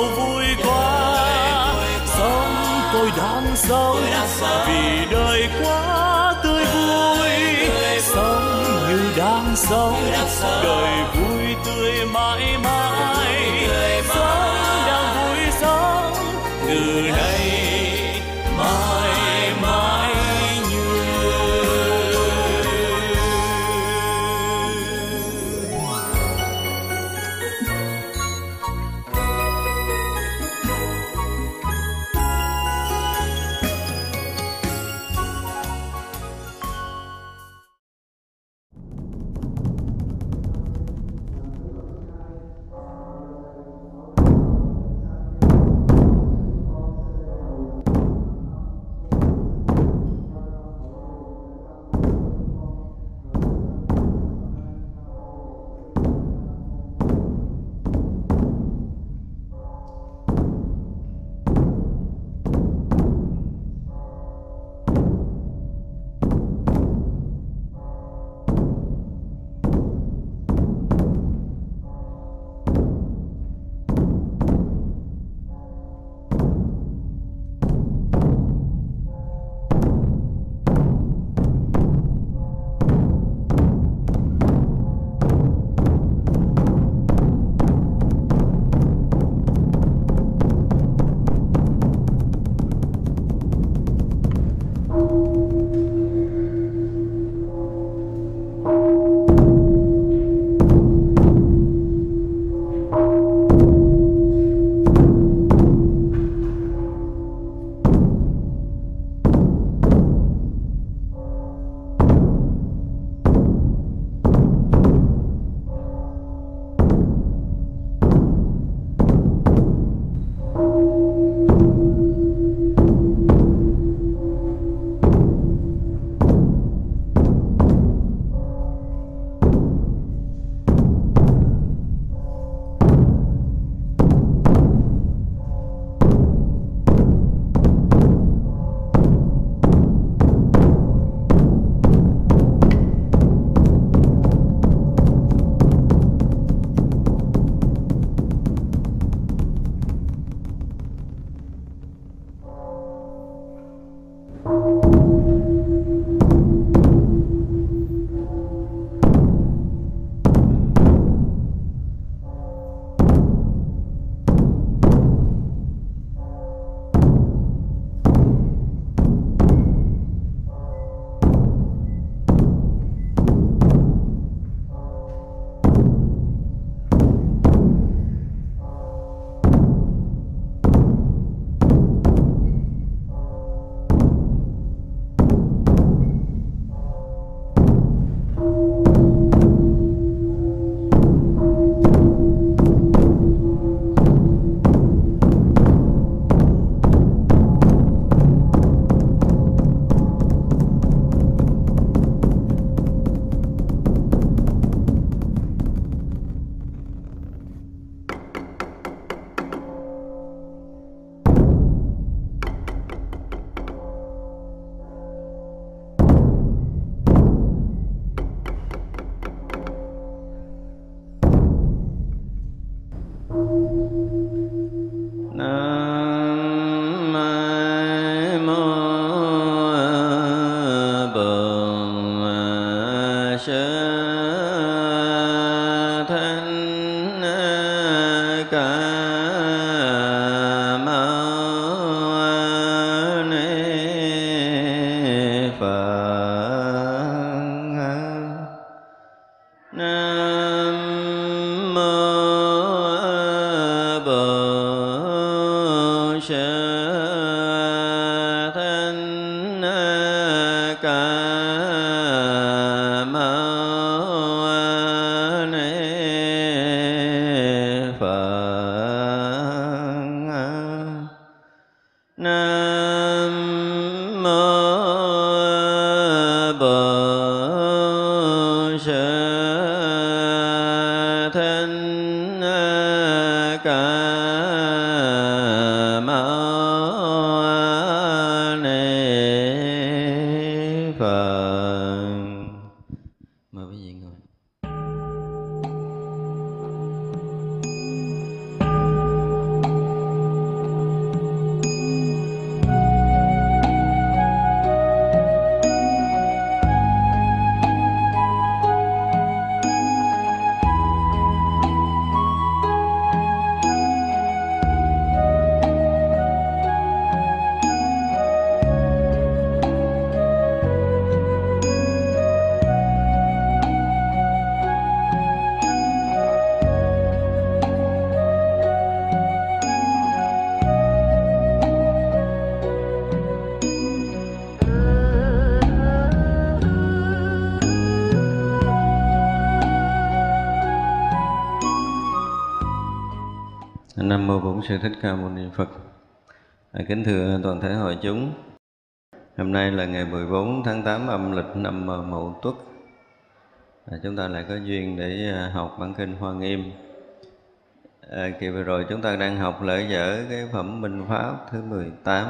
Sao vui quá. Sống tôi đang sống vì đời quá tươi vui. Sống như đang sống đời vui tươi mãi thích ca mâu ni phật. À, kính thưa toàn thể hội chúng hôm nay là ngày 14 tháng 8 âm lịch năm mậu tuất. À, chúng ta lại có duyên để à, học bản kinh hoa nghiêm. À, kỳ vừa rồi chúng ta đang học lễ dở cái phẩm minh pháp thứ 18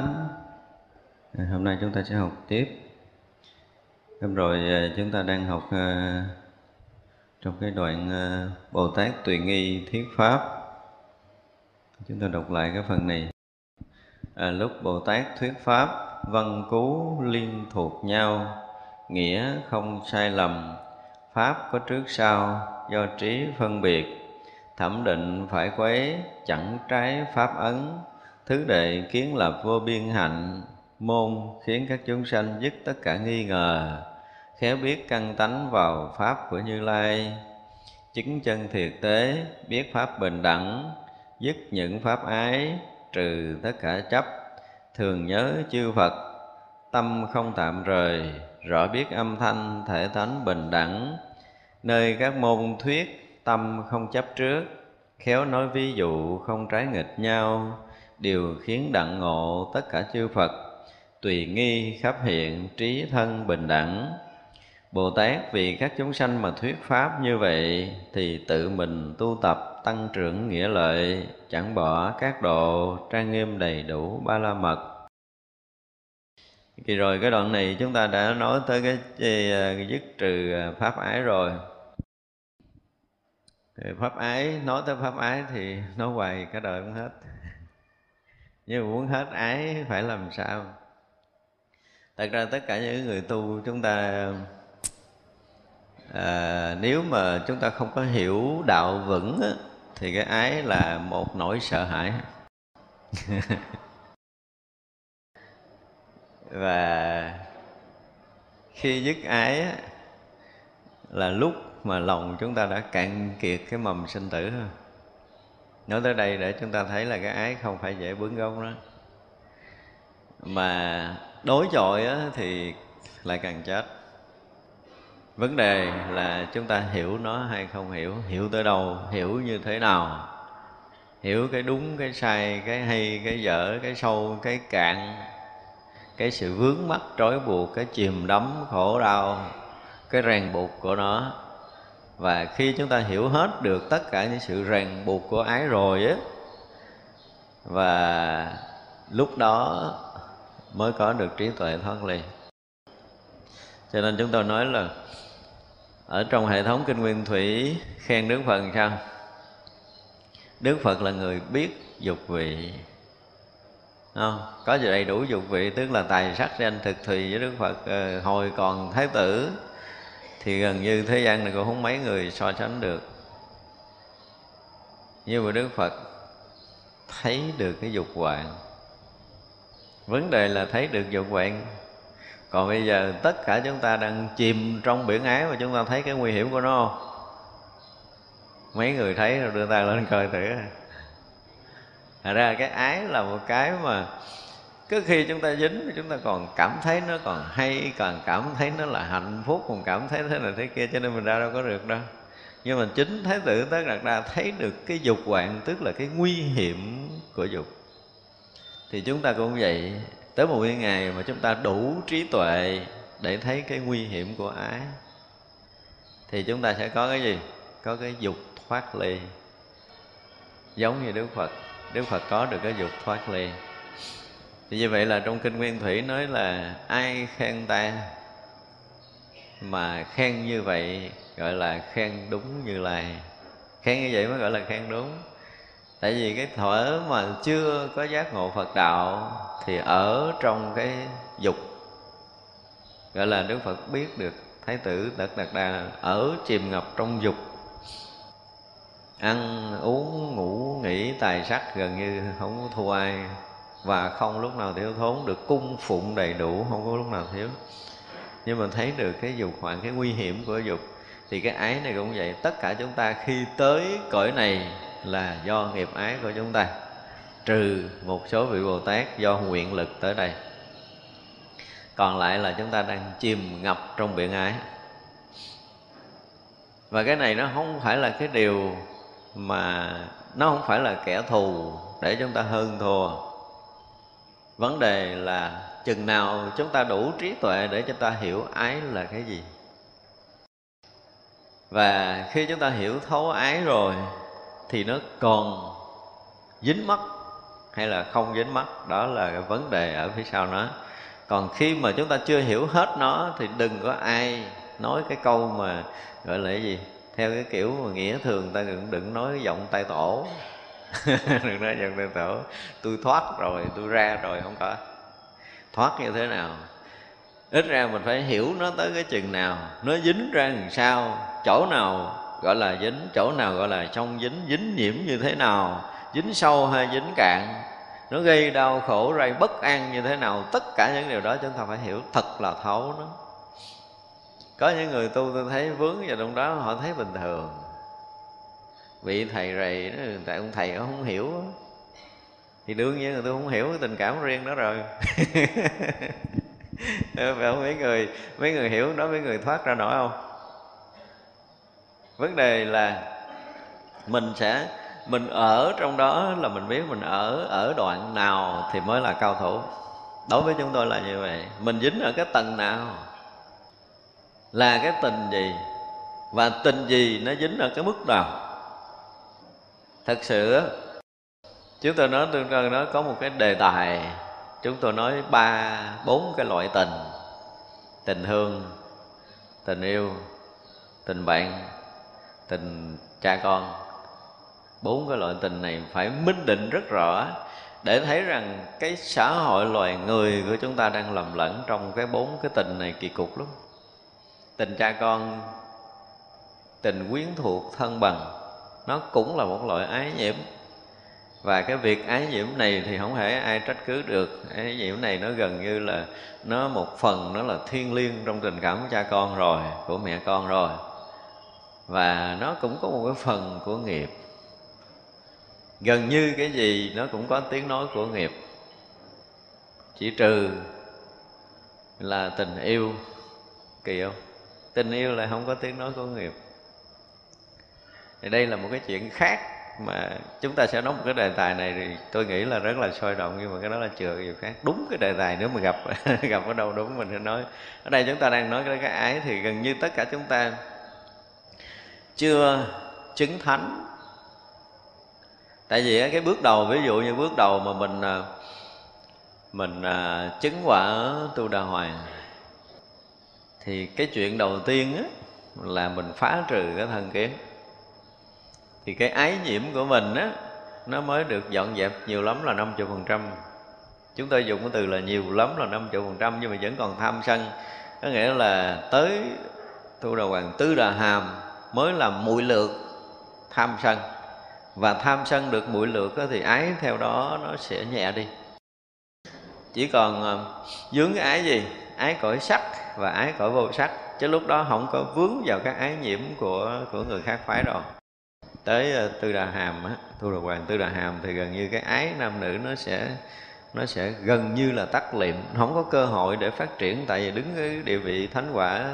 à, hôm nay chúng ta sẽ học tiếp. Hôm rồi à, chúng ta đang học à, trong cái đoạn à, bồ tát tùy nghi thiết pháp chúng ta đọc lại cái phần này. À, lúc bồ tát thuyết pháp văn cú liên thuộc nhau nghĩa không sai lầm pháp có trước sau do trí phân biệt thẩm định phải quấy chẳng trái pháp ấn thứ đệ kiến lập vô biên hạnh môn khiến các chúng sanh dứt tất cả nghi ngờ khéo biết căn tánh vào pháp của như lai. Chứng chân thiệt tế biết pháp bình đẳng dứt những pháp ái, trừ tất cả chấp, thường nhớ chư phật, tâm không tạm rời, rõ biết âm thanh thể tánh bình đẳng. Nơi các môn thuyết, tâm không chấp trước, khéo nói ví dụ không trái nghịch nhau, điều khiến đặng ngộ tất cả chư phật, tùy nghi khắp hiện trí thân bình đẳng bồ tát vì các chúng sanh mà thuyết pháp như vậy thì tự mình tu tập tăng trưởng nghĩa lợi chẳng bỏ các độ trang nghiêm đầy đủ ba la mật. Kỳ rồi cái đoạn này chúng ta đã nói tới cái, cái, cái dứt trừ à, pháp ái rồi. Pháp ái nói tới pháp ái thì nói hoài cả đời cũng hết. Nhưng muốn hết ái phải làm sao? Thật ra tất cả những người tu chúng ta à, nếu mà chúng ta không có hiểu đạo vững á, thì cái ái là một nỗi sợ hãi. Và khi dứt ái á, là lúc mà lòng chúng ta đã cạn kiệt cái mầm sinh tử. Thôi nói tới đây để chúng ta thấy là cái ái không phải dễ bướng gốc đó. Mà đối chọi á, thì lại càng chết vấn đề là chúng ta hiểu nó hay không hiểu hiểu tới đâu, hiểu như thế nào? Hiểu cái đúng, cái sai, cái hay, cái dở, cái sâu, cái cạn, cái sự vướng mắc, trói buộc, cái chìm đắm, khổ đau, cái ràng buộc của nó. Và khi chúng ta hiểu hết được tất cả những sự ràng buộc của ái rồi á, và lúc đó mới có được trí tuệ thoát ly. Cho nên chúng tôi nói là ở trong hệ thống kinh nguyên thủy, khen đức phật sao? Đức phật là người biết dục vị. Không? có gì đầy đủ dục vị, tức là tài sắc danh thực thùy với đức phật ờ, hồi còn thái tử, thì gần như thế gian này cũng không mấy người so sánh được. Nhưng mà đức phật thấy được cái dục hoạn vấn đề là thấy được dục hoạn còn bây giờ tất cả chúng ta đang chìm trong biển ái mà chúng ta thấy cái nguy hiểm của nó không? Mấy người thấy rồi đưa tay lên coi thử. Thật ra cái ái là một cái mà cứ khi chúng ta dính chúng ta còn cảm thấy nó còn hay, còn cảm thấy nó là hạnh phúc, còn cảm thấy thế này thế kia, cho nên mình ra đâu có được đâu. Nhưng mà chính thái tử tất đạt đa thấy được cái dục hoạn tức là cái nguy hiểm của dục. Thì chúng ta cũng vậy tới một ngày mà chúng ta đủ trí tuệ để thấy cái nguy hiểm của ái, thì chúng ta sẽ có cái gì? Có cái dục thoát ly. Giống như đức phật đức phật có được cái dục thoát ly. Thì như vậy là trong kinh nguyên thủy nói là ai khen ta mà khen như vậy, gọi là khen đúng như lai. Khen như vậy mới gọi là khen đúng tại vì cái thuở mà chưa có giác ngộ phật đạo thì ở trong cái dục, gọi là đức phật biết được, thái tử tất đạt đà ở chìm ngập trong dục. Ăn, uống, ngủ, nghỉ, tài sắc gần như không có thua ai. Và không lúc nào thiếu thốn, được cung phụng đầy đủ, không có lúc nào thiếu. Nhưng mà thấy được cái dục hoạn cái nguy hiểm của dục, thì cái ái này cũng vậy. Tất cả chúng ta khi tới cõi này là do nghiệp ái của chúng ta, trừ một số vị bồ tát do nguyện lực tới đây. Còn lại là chúng ta đang chìm ngập trong biển ái. Và cái này nó không phải là cái điều mà, nó không phải là kẻ thù để chúng ta hơn thua. Vấn đề là chừng nào chúng ta đủ trí tuệ để chúng ta hiểu ái là cái gì. Và khi chúng ta hiểu thấu ái rồi thì nó còn dính mắt hay là không dính mắt, đó là cái vấn đề ở phía sau nó. Còn khi mà chúng ta chưa hiểu hết nó thì đừng có ai nói cái câu mà gọi là cái gì, theo cái kiểu mà nghĩa thường, ta đừng đừng nói giọng tay tổ. Đừng nói giọng tay tổ. Tôi thoát rồi, tôi ra rồi, không có. Thoát như thế nào? Ít ra mình phải hiểu nó tới cái chừng nào, nó dính ra làm sao, chỗ nào gọi là dính, chỗ nào gọi là trong dính dính nhiễm như thế nào, dính sâu hay dính cạn. Nó gây đau khổ gây bất an như thế nào, tất cả những điều đó chúng ta phải hiểu, thật là thấu nó. Có những người tu, tôi thấy vướng vào trong đó, họ thấy bình thường. Vị thầy rầy tại ông thầy ông không hiểu. Thì đương nhiên là tôi không hiểu cái tình cảm riêng đó rồi. Phải không? Mấy người mấy người hiểu đó mấy người thoát ra nổi không? Vấn đề là mình sẽ, mình ở trong đó là mình biết mình ở ở đoạn nào thì mới là cao thủ. Đối với chúng tôi là như vậy. Mình dính ở cái tầng nào là cái tình gì và tình gì nó dính ở cái mức nào. Thật sự chúng tôi nói tương tôi nó có một cái đề tài, chúng tôi nói ba, bốn cái loại tình tình thương, tình yêu, tình bạn tình cha con. Bốn cái loại tình này phải minh định rất rõ để thấy rằng cái xã hội loài người của chúng ta đang lầm lẫn trong cái bốn cái tình này kỳ cục lắm. Tình cha con, tình quyến thuộc thân bằng, nó cũng là một loại ái nhiễm. Và cái việc ái nhiễm này thì không thể ai trách cứ được. Ái nhiễm này nó gần như là, nó một phần nó là thiêng liêng trong tình cảm của cha con rồi, của mẹ con rồi và nó cũng có một cái phần của nghiệp. Gần như cái gì nó cũng có tiếng nói của nghiệp. Chỉ trừ là tình yêu. Kỳ không? Tình yêu là không có tiếng nói của nghiệp. Thì đây là một cái chuyện khác mà chúng ta sẽ nói một cái đề tài này thì tôi nghĩ là rất là sôi động nhưng mà cái đó là chưa gì khác. Đúng cái đề tài nếu mà gặp gặp ở đâu đúng mình sẽ nói. Ở đây chúng ta đang nói cái, cái ái thì gần như tất cả chúng ta chưa chứng thánh. Tại vì cái bước đầu ví dụ như bước đầu mà mình à, mình à, chứng quả tu đà hoàng thì cái chuyện đầu tiên á, là mình phá trừ cái thân kiến thì cái ái nhiễm của mình á nó mới được dọn dẹp nhiều lắm là 50 phần trăm. Chúng tôi dùng cái từ là nhiều lắm là 50 phần trăm nhưng mà vẫn còn tham sân. Có nghĩa là tới tu đà hoàng tứ đà hàm mới là mũi lược tham sân. Và tham sân được mũi lược thì ái theo đó nó sẽ nhẹ đi. Chỉ còn ờ, vướng dướng cái ái gì? Ái cõi sắc và ái cõi vô sắc. Chứ lúc đó không có vướng vào các ái nhiễm của của người khác phái rồi. Tới ờ, tư đà hàm á tu đà hoàng tư đà hàm thì gần như cái ái nam nữ nó sẽ nó sẽ gần như là tắt liệm. Không có cơ hội để phát triển tại vì đứng cái địa vị thánh quả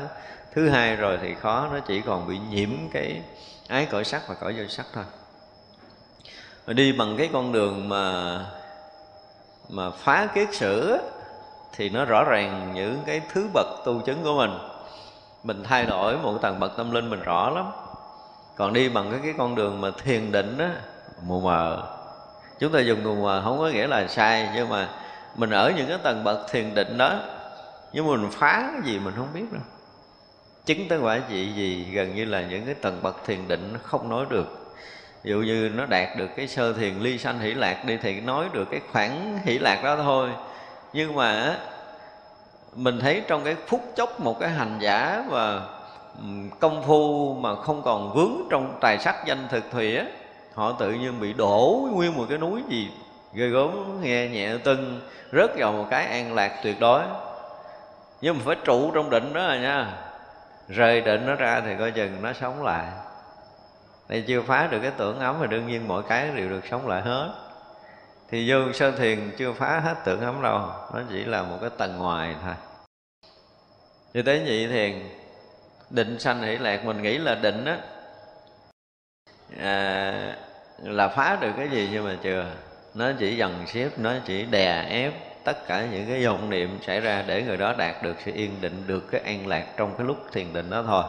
thứ hai rồi thì khó, nó chỉ còn bị nhiễm cái ái cõi sắc và cõi vô sắc thôi. Mà đi bằng cái con đường mà mà phá kiết sử thì nó rõ ràng những cái thứ bậc tu chứng của mình. Mình thay đổi một tầng bậc tâm linh mình rõ lắm. Còn đi bằng cái cái con đường mà thiền định á, mù mờ. Chúng ta dùng mù mờ không có nghĩa là sai, nhưng mà mình ở những cái tầng bậc thiền định đó, nhưng mà mình phá cái gì mình không biết đâu chứng tới quả vị gì gần như là những cái tầng bậc thiền định nó không nói được. Ví dụ như nó đạt được cái sơ thiền ly sanh hỷ lạc đi thì nói được cái khoảng hỷ lạc đó thôi. Nhưng mà mình thấy trong cái phút chốc một cái hành giả và công phu mà không còn vướng trong tài sắc danh thực thủy á, họ tự nhiên bị đổ nguyên một cái núi gì ghê gớm, nghe nhẹ tưng, rớt vào một cái an lạc tuyệt đối. Nhưng mà phải trụ trong định đó rồi nha rời định nó ra thì coi chừng nó sống lại. Đây chưa phá được cái tưởng ấm thì đương nhiên mọi cái đều được sống lại hết. Thì vô sơ thiền chưa phá hết tưởng ấm đâu nó chỉ là một cái tầng ngoài thôi. Thì tới nhị thiền định sanh hỷ lạc mình nghĩ là định á. À, là phá được cái gì nhưng mà chưa. Nó chỉ dần xếp nó chỉ đè ép tất cả những cái vọng niệm xảy ra để người đó đạt được sự yên định, được cái an lạc trong cái lúc thiền định đó thôi.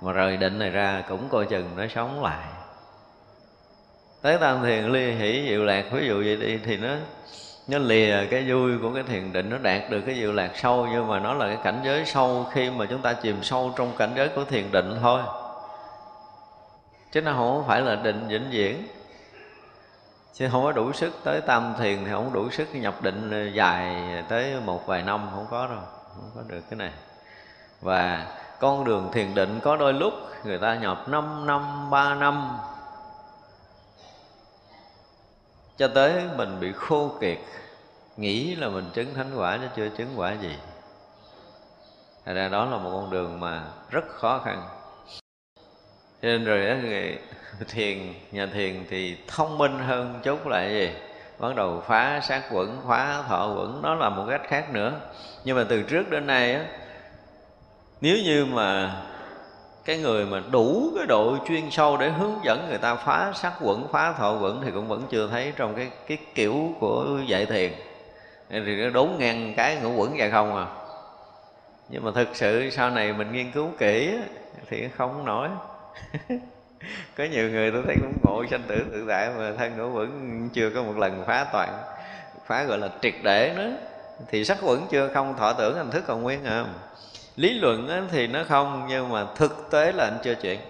Mà rời định này ra cũng coi chừng nó sống lại. Tới tam thiền ly hỷ diệu lạc, ví dụ vậy đi, thì nó nó lìa cái vui của cái thiền định, nó đạt được cái diệu lạc sâu, nhưng mà nó là cái cảnh giới sâu khi mà chúng ta chìm sâu trong cảnh giới của thiền định thôi. Chứ nó không phải là định vĩnh viễn chứ không có đủ sức tới tam thiền thì không đủ sức nhập định dài tới một vài năm không có đâu không có được cái này. Và con đường thiền định có đôi lúc người ta nhập 5 năm, 3 năm cho tới mình bị khô kiệt nghĩ là mình chứng thánh quả chứ chưa chứng quả gì. Thật ra đó là một con đường mà rất khó khăn. Cho nên rồi đó, người thiền nhà thiền thì thông minh hơn chút là gì? Bắt đầu phá sát quẩn, phá thọ quẩn đó là một cách khác nữa. Nhưng mà từ trước đến nay á, nếu như mà cái người mà đủ cái độ chuyên sâu để hướng dẫn người ta phá sát quẩn, phá thọ quẩn thì cũng vẫn chưa thấy trong cái cái kiểu của dạy thiền. Thì nó đốn ngang cái ngũ quẩn vậy không à. Nhưng mà thực sự sau này mình nghiên cứu kỹ thì không nổi có nhiều người tôi thấy cũng ngộ sanh tử tự tại mà thân ngũ vẫn chưa có một lần phá toàn phá gọi là triệt để nữa thì sắc quẩn chưa không thọ tưởng hình thức còn nguyên à. Lý luận thì nó không nhưng mà thực tế là anh chưa chuyện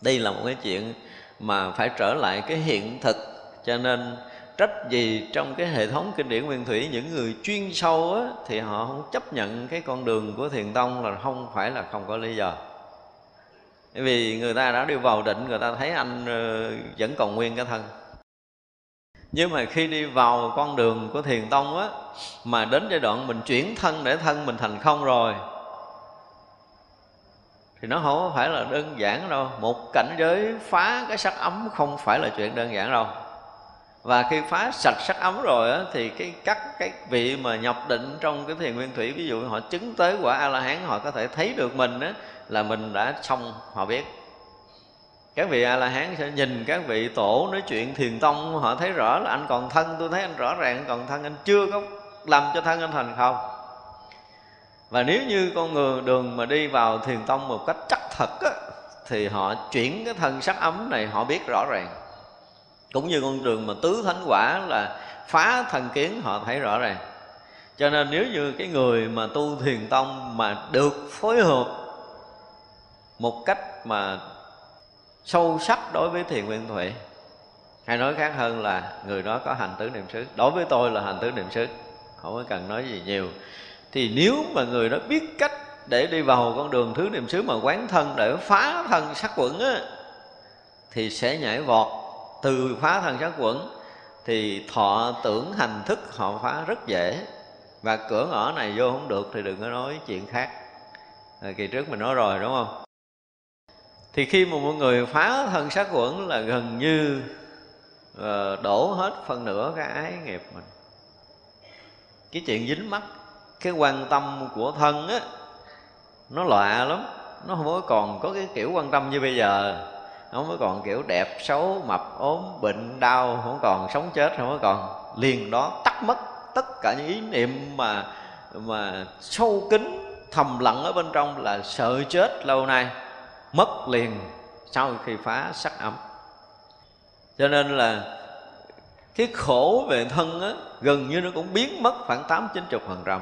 đây là một cái chuyện mà phải trở lại cái hiện thực cho nên trách gì trong cái hệ thống kinh điển nguyên thủy những người chuyên sâu á, thì họ không chấp nhận cái con đường của thiền tông là không phải là không có lý do vì người ta đã đi vào định người ta thấy anh ờ, vẫn còn nguyên cái thân. Nhưng mà khi đi vào con đường của thiền tông á mà đến giai đoạn mình chuyển thân để thân mình thành không rồi thì nó không phải là đơn giản đâu. Một cảnh giới phá cái sắc ấm không phải là chuyện đơn giản đâu. Và khi phá sạch sắc ấm rồi á, thì cái các cái vị mà nhập định trong cái thiền nguyên thủy ví dụ họ chứng tới quả a la hán họ có thể thấy được mình á, là mình đã xong họ biết. Các vị a la hán sẽ nhìn các vị tổ nói chuyện thiền tông họ thấy rõ là anh còn thân tôi thấy anh rõ ràng anh còn thân anh chưa có làm cho thân anh thành không? Và nếu như con người đường mà đi vào thiền tông một cách chắc thật á, thì họ chuyển cái thân sắc ấm này họ biết rõ ràng. Cũng như con đường mà tứ thánh quả là phá thần kiến họ thấy rõ ràng. Cho nên nếu như cái người mà tu thiền tông mà được phối hợp một cách mà sâu sắc đối với thiền nguyên thủy hay nói khác hơn là người đó có hành tứ niệm xứ. Đối với tôi là hành tứ niệm xứ không có cần nói gì nhiều. Thì nếu mà người đó biết cách để đi vào con đường thứ niệm xứ mà quán thân để phá thân sắc quẩn á thì sẽ nhảy vọt. Từ phá thân sắc quẩn thì thọ tưởng hành thức họ phá rất dễ. Và cửa ngõ này vô không được thì đừng có nói chuyện khác. À, kỳ trước mình nói rồi đúng không? Thì khi mà mọi người phá thân sát quẩn là gần như uh, đổ hết phần nửa cái ái nghiệp mình. Cái chuyện dính mắt cái quan tâm của thân á nó lạ lắm. Nó không có còn có cái kiểu quan tâm như bây giờ. Không có còn kiểu đẹp xấu mập ốm bệnh đau không còn sống chết không có còn. Liền đó tắt mất tất cả những ý niệm mà mà sâu kín thầm lặng ở bên trong là sợ chết lâu nay mất liền sau khi phá sắc ấm. Cho nên là cái khổ về thân á, gần như nó cũng biến mất khoảng tám chín chục phần trăm.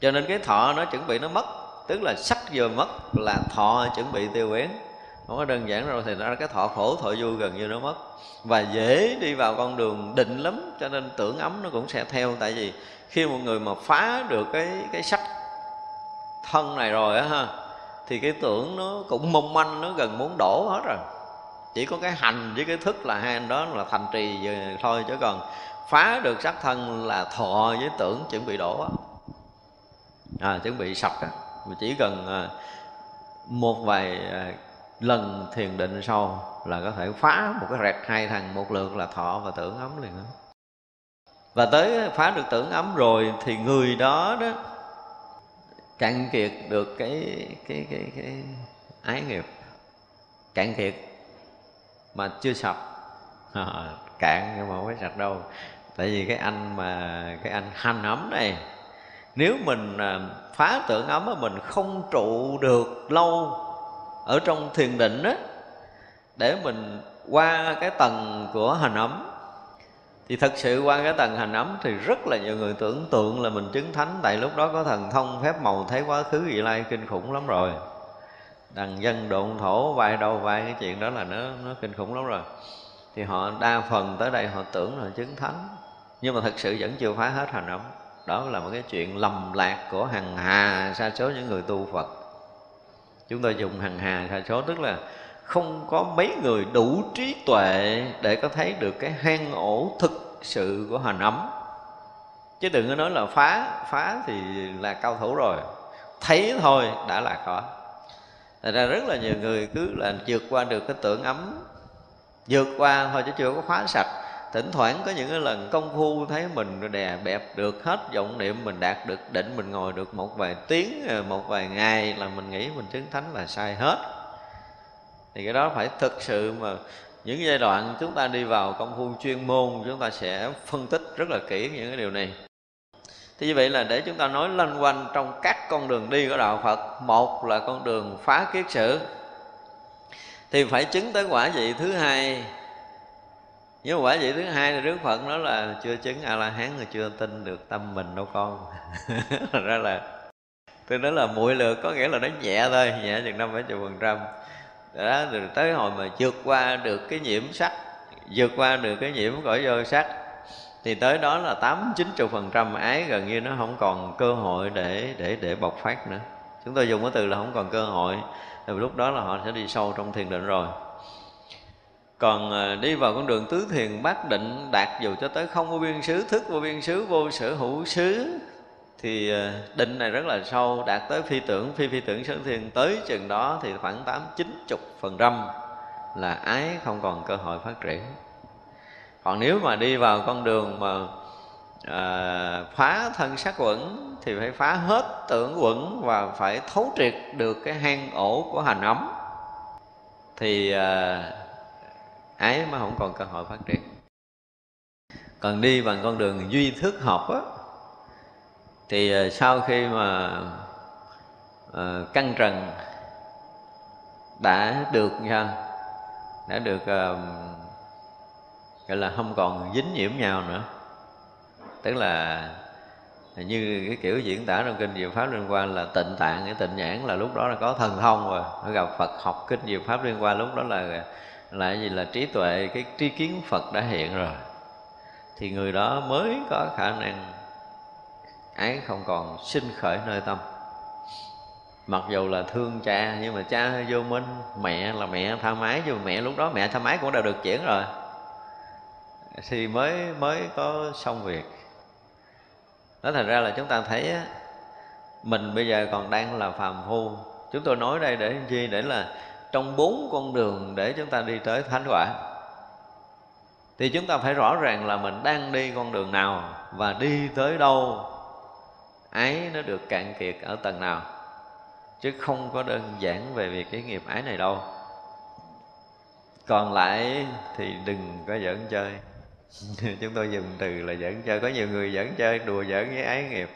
Cho nên cái thọ nó chuẩn bị nó mất, tức là sắc vừa mất là thọ chuẩn bị tiêu biến không có đơn giản đâu, thì nó cái thọ khổ, thọ vui gần như nó mất. Và dễ đi vào con đường định lắm, cho nên tưởng ấm nó cũng sẽ theo. Tại vì khi một người mà phá được cái cái sắc thân này rồi á ha thì cái tưởng nó cũng mong manh nó gần muốn đổ hết rồi. Chỉ có cái hành với cái thức là hai anh đó là thành trì thôi chứ còn phá được sắc thân là thọ với tưởng chuẩn bị đổ à, chuẩn bị sập á. Chỉ cần à, một vài à, lần thiền định sau là có thể phá một cái rẹt hai thằng một lượt là thọ và tưởng ấm liền đó. và tới phá được tưởng ấm rồi thì người đó đó cạn kiệt được cái cái cái cái ái nghiệp. Cạn kiệt mà chưa sạch à, ờ, cạn nhưng mà không phải sạch đâu. Tại vì cái anh mà cái anh hành ấm này nếu mình à, phá tưởng ấm mình không trụ được lâu ở trong thiền định á để mình qua cái tầng của hành ấm thì thật sự qua cái tầng hành ấm thì rất là nhiều người tưởng tượng là mình chứng thánh, tại lúc đó có thần thông phép màu thấy quá khứ vị lai kinh khủng lắm rồi. Đằng dân độn thổ, vai đầu vai, cái chuyện đó là nó nó kinh khủng lắm rồi. Thì họ đa phần tới đây họ tưởng là chứng thánh, nhưng mà thật sự vẫn chưa phá hết hành ấm. Đó là một cái chuyện lầm lạc của hằng hà sa số những người tu phật. Chúng tôi dùng hằng hà sa số tức là không có mấy người đủ trí tuệ để có thấy được cái hang ổ thực sự của hành ấm. Chứ đừng có nói là phá phá thì là cao thủ rồi. Thấy thôi, đã là khó. Thật ra rất là nhiều người cứ là vượt qua được cái tưởng ấm. Vượt qua thôi chứ chưa có khóa sạch. Thỉnh thoảng có những cái lần công phu thấy mình đè bẹp được hết vọng niệm, mình đạt được định mình ngồi được một vài tiếng, một vài ngày là mình nghĩ mình chứng thánh là sai hết thì cái đó phải thực sự mà những giai đoạn chúng ta đi vào công phu chuyên môn, chúng ta sẽ phân tích rất là kỹ những cái điều này. Thì như vậy là để chúng ta nói lanh quanh trong các con đường đi của đạo Phật, một là con đường phá kiết sử thì phải chứng tới quả vị thứ hai. Nhưng quả vị thứ hai là Đức Phật nói là chưa chứng A La Hán rồi chưa tin được tâm mình đâu con. Ra là tôi nói là muội lượt có nghĩa là nó nhẹ thôi, nhẹ chừng năm bảy chục phần trăm đó, rồi tới hồi mà vượt qua được cái nhiễm sắc vượt qua được cái nhiễm cõi vô sắc thì tới đó là tám chín chục phần trăm ái gần như nó không còn cơ hội để để để bộc phát nữa. Chúng tôi dùng cái từ là không còn cơ hội, thì lúc đó là họ sẽ đi sâu trong thiền định rồi. Còn à, đi vào con đường tứ thiền bát định, đạt dù cho tới không vô biên xứ, thức vô biên xứ, vô sở hữu xứ thì ờ, định này rất là sâu đạt tới phi tưởng phi phi tưởng sân thiền tới chừng đó thì khoảng tám chín chục phần trăm là ái không còn cơ hội phát triển. Còn nếu mà đi vào con đường mà à, phá thân sắc quẩn thì phải phá hết tưởng quẩn và phải thấu triệt được cái hang ổ của hành ấm. Thì à, ái mới không còn cơ hội phát triển. Còn đi bằng con đường duy thức học á thì ờ, sau khi mà căng căn trần đã được nha, đã được gọi là không còn dính nhiễm nhau nữa. Tức là như cái kiểu diễn tả trong kinh Diệu Pháp liên quan là tịnh tạng, cái tịnh nhãn là lúc đó là có thần thông rồi. Nó gặp Phật học kinh Diệu Pháp liên quan lúc đó là là gì là trí tuệ, cái tri kiến phật đã hiện rồi. Thì người đó mới có khả năng ái không còn sinh khởi nơi tâm. Mặc dù là thương cha nhưng mà cha hơi vô minh mẹ là mẹ tha mái nhưng mà mẹ lúc đó mẹ tha mái cũng đã được chuyển rồi. Thì mới mới có xong việc. Đó thành ra là chúng ta thấy á, mình bây giờ còn đang là phàm phu. Chúng tôi nói đây để chi? Để là trong bốn con đường để chúng ta đi tới thánh quả. Thì chúng ta phải rõ ràng là mình đang đi con đường nào và đi tới đâu ái nó được cạn kiệt ở tầng nào? Chứ không có đơn giản về việc cái nghiệp ái này đâu. Còn lại thì đừng có giỡn chơi. Chúng tôi dùng từ là giỡn chơi. Có nhiều người giỡn chơi, đùa giỡn với ái nghiệp.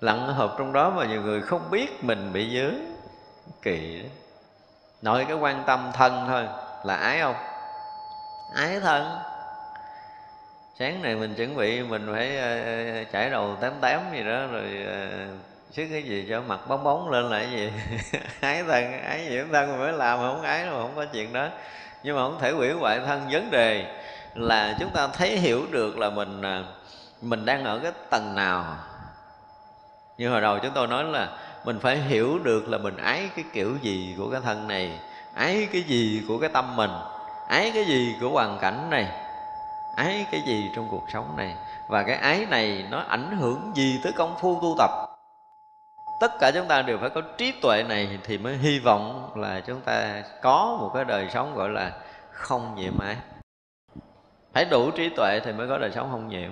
Lặn hợp trong đó mà nhiều người không biết mình bị dướng. Kỳ đó nội cái quan tâm thân thôi. Là ái không? Ái thân sáng này mình chuẩn bị mình phải uh, chải đầu tám tám gì đó rồi uh, cái gì cho mặt bóng bóng lên là cái gì. Ái thân ái nhiễm thân mới làm mà không ái mà không có chuyện đó. Nhưng mà không thể hủy hoại thân. Vấn đề là chúng ta thấy hiểu được là mình mình đang ở cái tầng nào. Như hồi đầu chúng tôi nói là mình phải hiểu được là mình ái cái kiểu gì của cái thân này ái cái gì của cái tâm mình ái cái gì của hoàn cảnh này ái cái gì trong cuộc sống này? Và cái ái này nó ảnh hưởng gì tới công phu tu tập? Tất cả chúng ta đều phải có trí tuệ này thì mới hy vọng là chúng ta có một cái đời sống gọi là không nhiễm ái. Phải đủ trí tuệ thì mới có đời sống không nhiễm.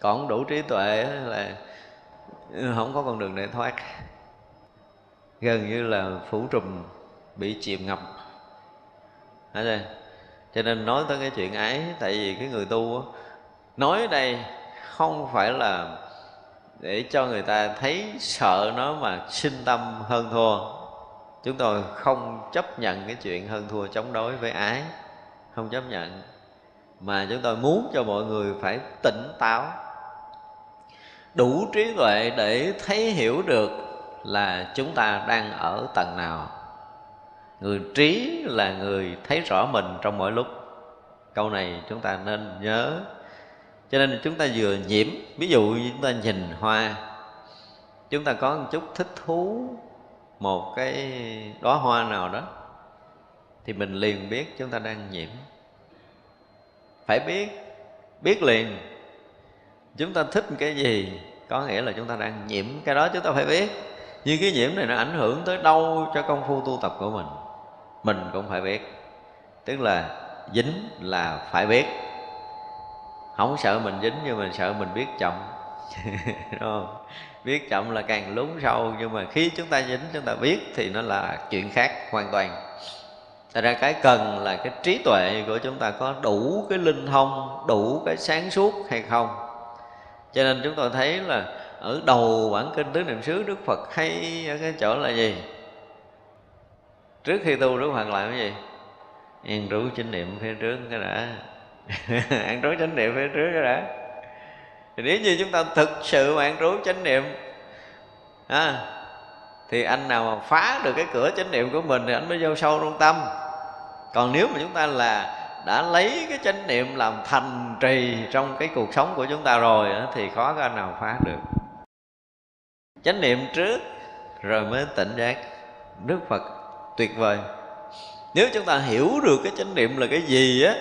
Còn đủ trí tuệ là không có con đường để thoát. Gần như là phủ trùm, bị chìm ngập. Thấy rồi cho nên nói tới cái chuyện ấy, tại vì cái người tu nói đây không phải là để cho người ta thấy sợ nó mà sinh tâm hơn thua. Chúng tôi không chấp nhận cái chuyện hơn thua chống đối với ái, không chấp nhận. Mà chúng tôi muốn cho mọi người phải tỉnh táo, đủ trí tuệ để thấy hiểu được là chúng ta đang ở tầng nào người trí là người thấy rõ mình trong mỗi lúc. Câu này chúng ta nên nhớ. Cho nên chúng ta vừa nhiễm, ví dụ như chúng ta nhìn hoa, chúng ta có một chút thích thú một cái đóa hoa nào đó, thì mình liền biết chúng ta đang nhiễm. Phải biết biết liền. Chúng ta thích cái gì, có nghĩa là chúng ta đang nhiễm cái đó, chúng ta phải biết. Nhưng cái nhiễm này nó ảnh hưởng tới đâu cho công phu tu tập của mình mình cũng phải biết. Tức là dính là phải biết. Không sợ mình dính nhưng mình sợ mình biết chậm. Đúng không? Biết chậm là càng lún sâu nhưng mà khi chúng ta dính chúng ta biết thì nó là chuyện khác hoàn toàn. Thật ra cái cần là cái trí tuệ của chúng ta có đủ cái linh thông, đủ cái sáng suốt hay không. Cho nên chúng tôi thấy là ở đầu bản kinh tứ niệm xứ Đức Phật hay ở cái chỗ là gì? Trước khi tu Đức Phật làm cái gì? ăn trú chánh niệm phía trước cái đã. Ăn trú chánh niệm phía trước cái đã. Thì nếu như chúng ta thực sự mà ăn trú chánh niệm à, thì anh nào mà phá được cái cửa chánh niệm của mình thì anh mới vô sâu trong tâm. Còn nếu mà chúng ta là đã lấy cái chánh niệm làm thành trì trong cái cuộc sống của chúng ta rồi thì khó có anh nào phá được. Chánh niệm trước rồi mới tỉnh giác. Đức phật tuyệt vời. Nếu chúng ta hiểu được cái chánh niệm là cái gì á,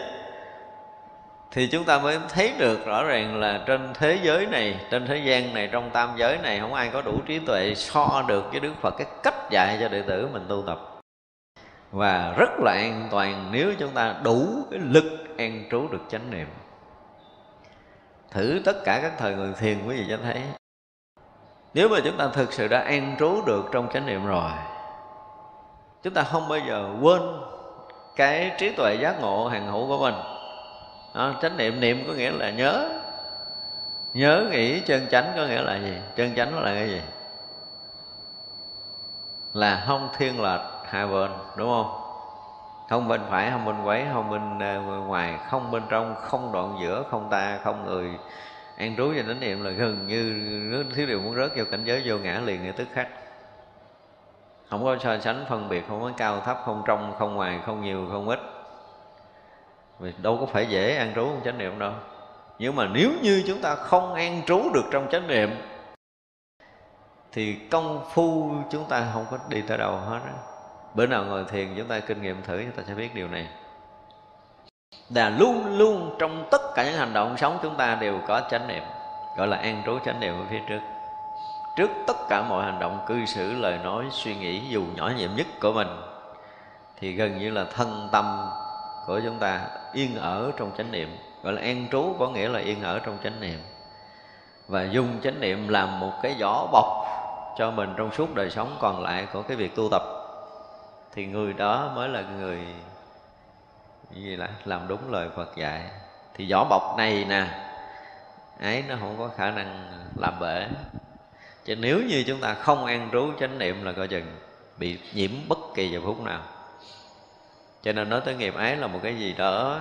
thì chúng ta mới thấy được rõ ràng là trên thế giới này, trên thế gian này, trong tam giới này, không ai có đủ trí tuệ so được với đức phật. Cái cách dạy cho đệ tử mình tu tập. Và rất là an toàn nếu chúng ta đủ cái lực an trú được chánh niệm. Thử tất cả các thời người thiền quý vị cho thấy. Nếu mà chúng ta thực sự đã an trú được trong chánh niệm rồi chúng ta không bao giờ quên cái trí tuệ giác ngộ hàng hữu của mình. Đó, chánh niệm niệm có nghĩa là nhớ. Nhớ nghĩ chân chánh có nghĩa là gì? Chân chánh là cái gì? Là không thiên lệch hai bên đúng không? Không bên phải không bên quấy không bên ờ, ngoài không bên trong không đoạn giữa không ta không người. An trú và chánh niệm là gần như nếu thiếu điều muốn rớt vào cảnh giới vô ngã liền ngay tức khắc không có so sánh, phân biệt, không có cao thấp, không trong, không ngoài, không nhiều, không ít. Vì đâu có phải dễ an trú trong chánh niệm đâu. Nhưng mà nếu như chúng ta không an trú được trong chánh niệm, thì công phu chúng ta không có đi tới đâu hết đó. bữa nào ngồi thiền, chúng ta kinh nghiệm thử, chúng ta sẽ biết điều này. Là luôn luôn trong tất cả những hành động sống, chúng ta đều có chánh niệm, gọi là an trú chánh niệm ở phía trước trước tất cả mọi hành động cư xử, lời nói, suy nghĩ, dù nhỏ nhiệm nhất của mình, thì gần như là thân tâm của chúng ta yên ở trong chánh niệm. Gọi là an trú có nghĩa là yên ở trong chánh niệm. Và dùng chánh niệm làm một cái vỏ bọc cho mình trong suốt đời sống còn lại của cái việc tu tập. Thì người đó mới là người gì là, làm đúng lời Phật dạy. Thì vỏ bọc này nè, ấy nó không có khả năng làm bể chứ nếu như chúng ta không an trú chánh niệm là coi chừng bị nhiễm bất kỳ giờ phút nào. Cho nên nói tới nghiệp ái là một cái gì đó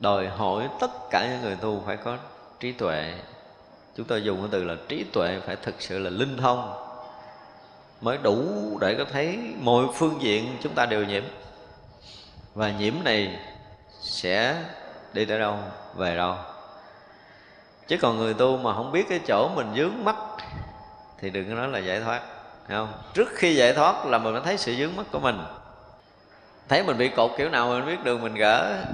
đòi hỏi tất cả những người tu phải có trí tuệ. Chúng ta dùng cái từ là trí tuệ phải thực sự là linh thông mới đủ để có thấy mọi phương diện chúng ta đều nhiễm. Và nhiễm này sẽ đi tới đâu? Về đâu? Chứ còn người tu mà không biết cái chỗ mình dướng mắt thì đừng có nói là giải thoát không? Trước khi giải thoát là mình phải thấy sự dướng mắt của mình. Thấy mình bị cột kiểu nào mình biết đường mình gỡ.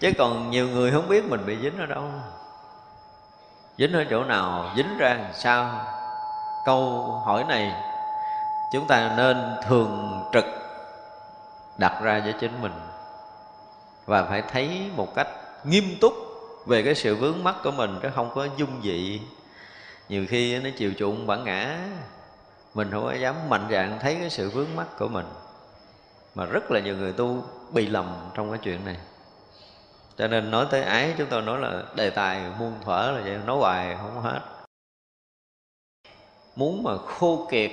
Chứ còn nhiều người không biết mình bị dính ở đâu. Dính ở chỗ nào? Dính ra làm sao? Câu hỏi này chúng ta nên thường trực đặt ra với chính mình và phải thấy một cách nghiêm túc về cái sự vướng mắc của mình nó không có dung dị. Nhiều khi nó chiều chuộng bản ngã. Mình không có dám mạnh dạn thấy cái sự vướng mắc của mình. Mà rất là nhiều người tu bị lầm trong cái chuyện này. Cho nên nói tới ái, chúng tôi nói là đề tài, muôn thuở là vậy, nói hoài không hết. Muốn mà khô kiệt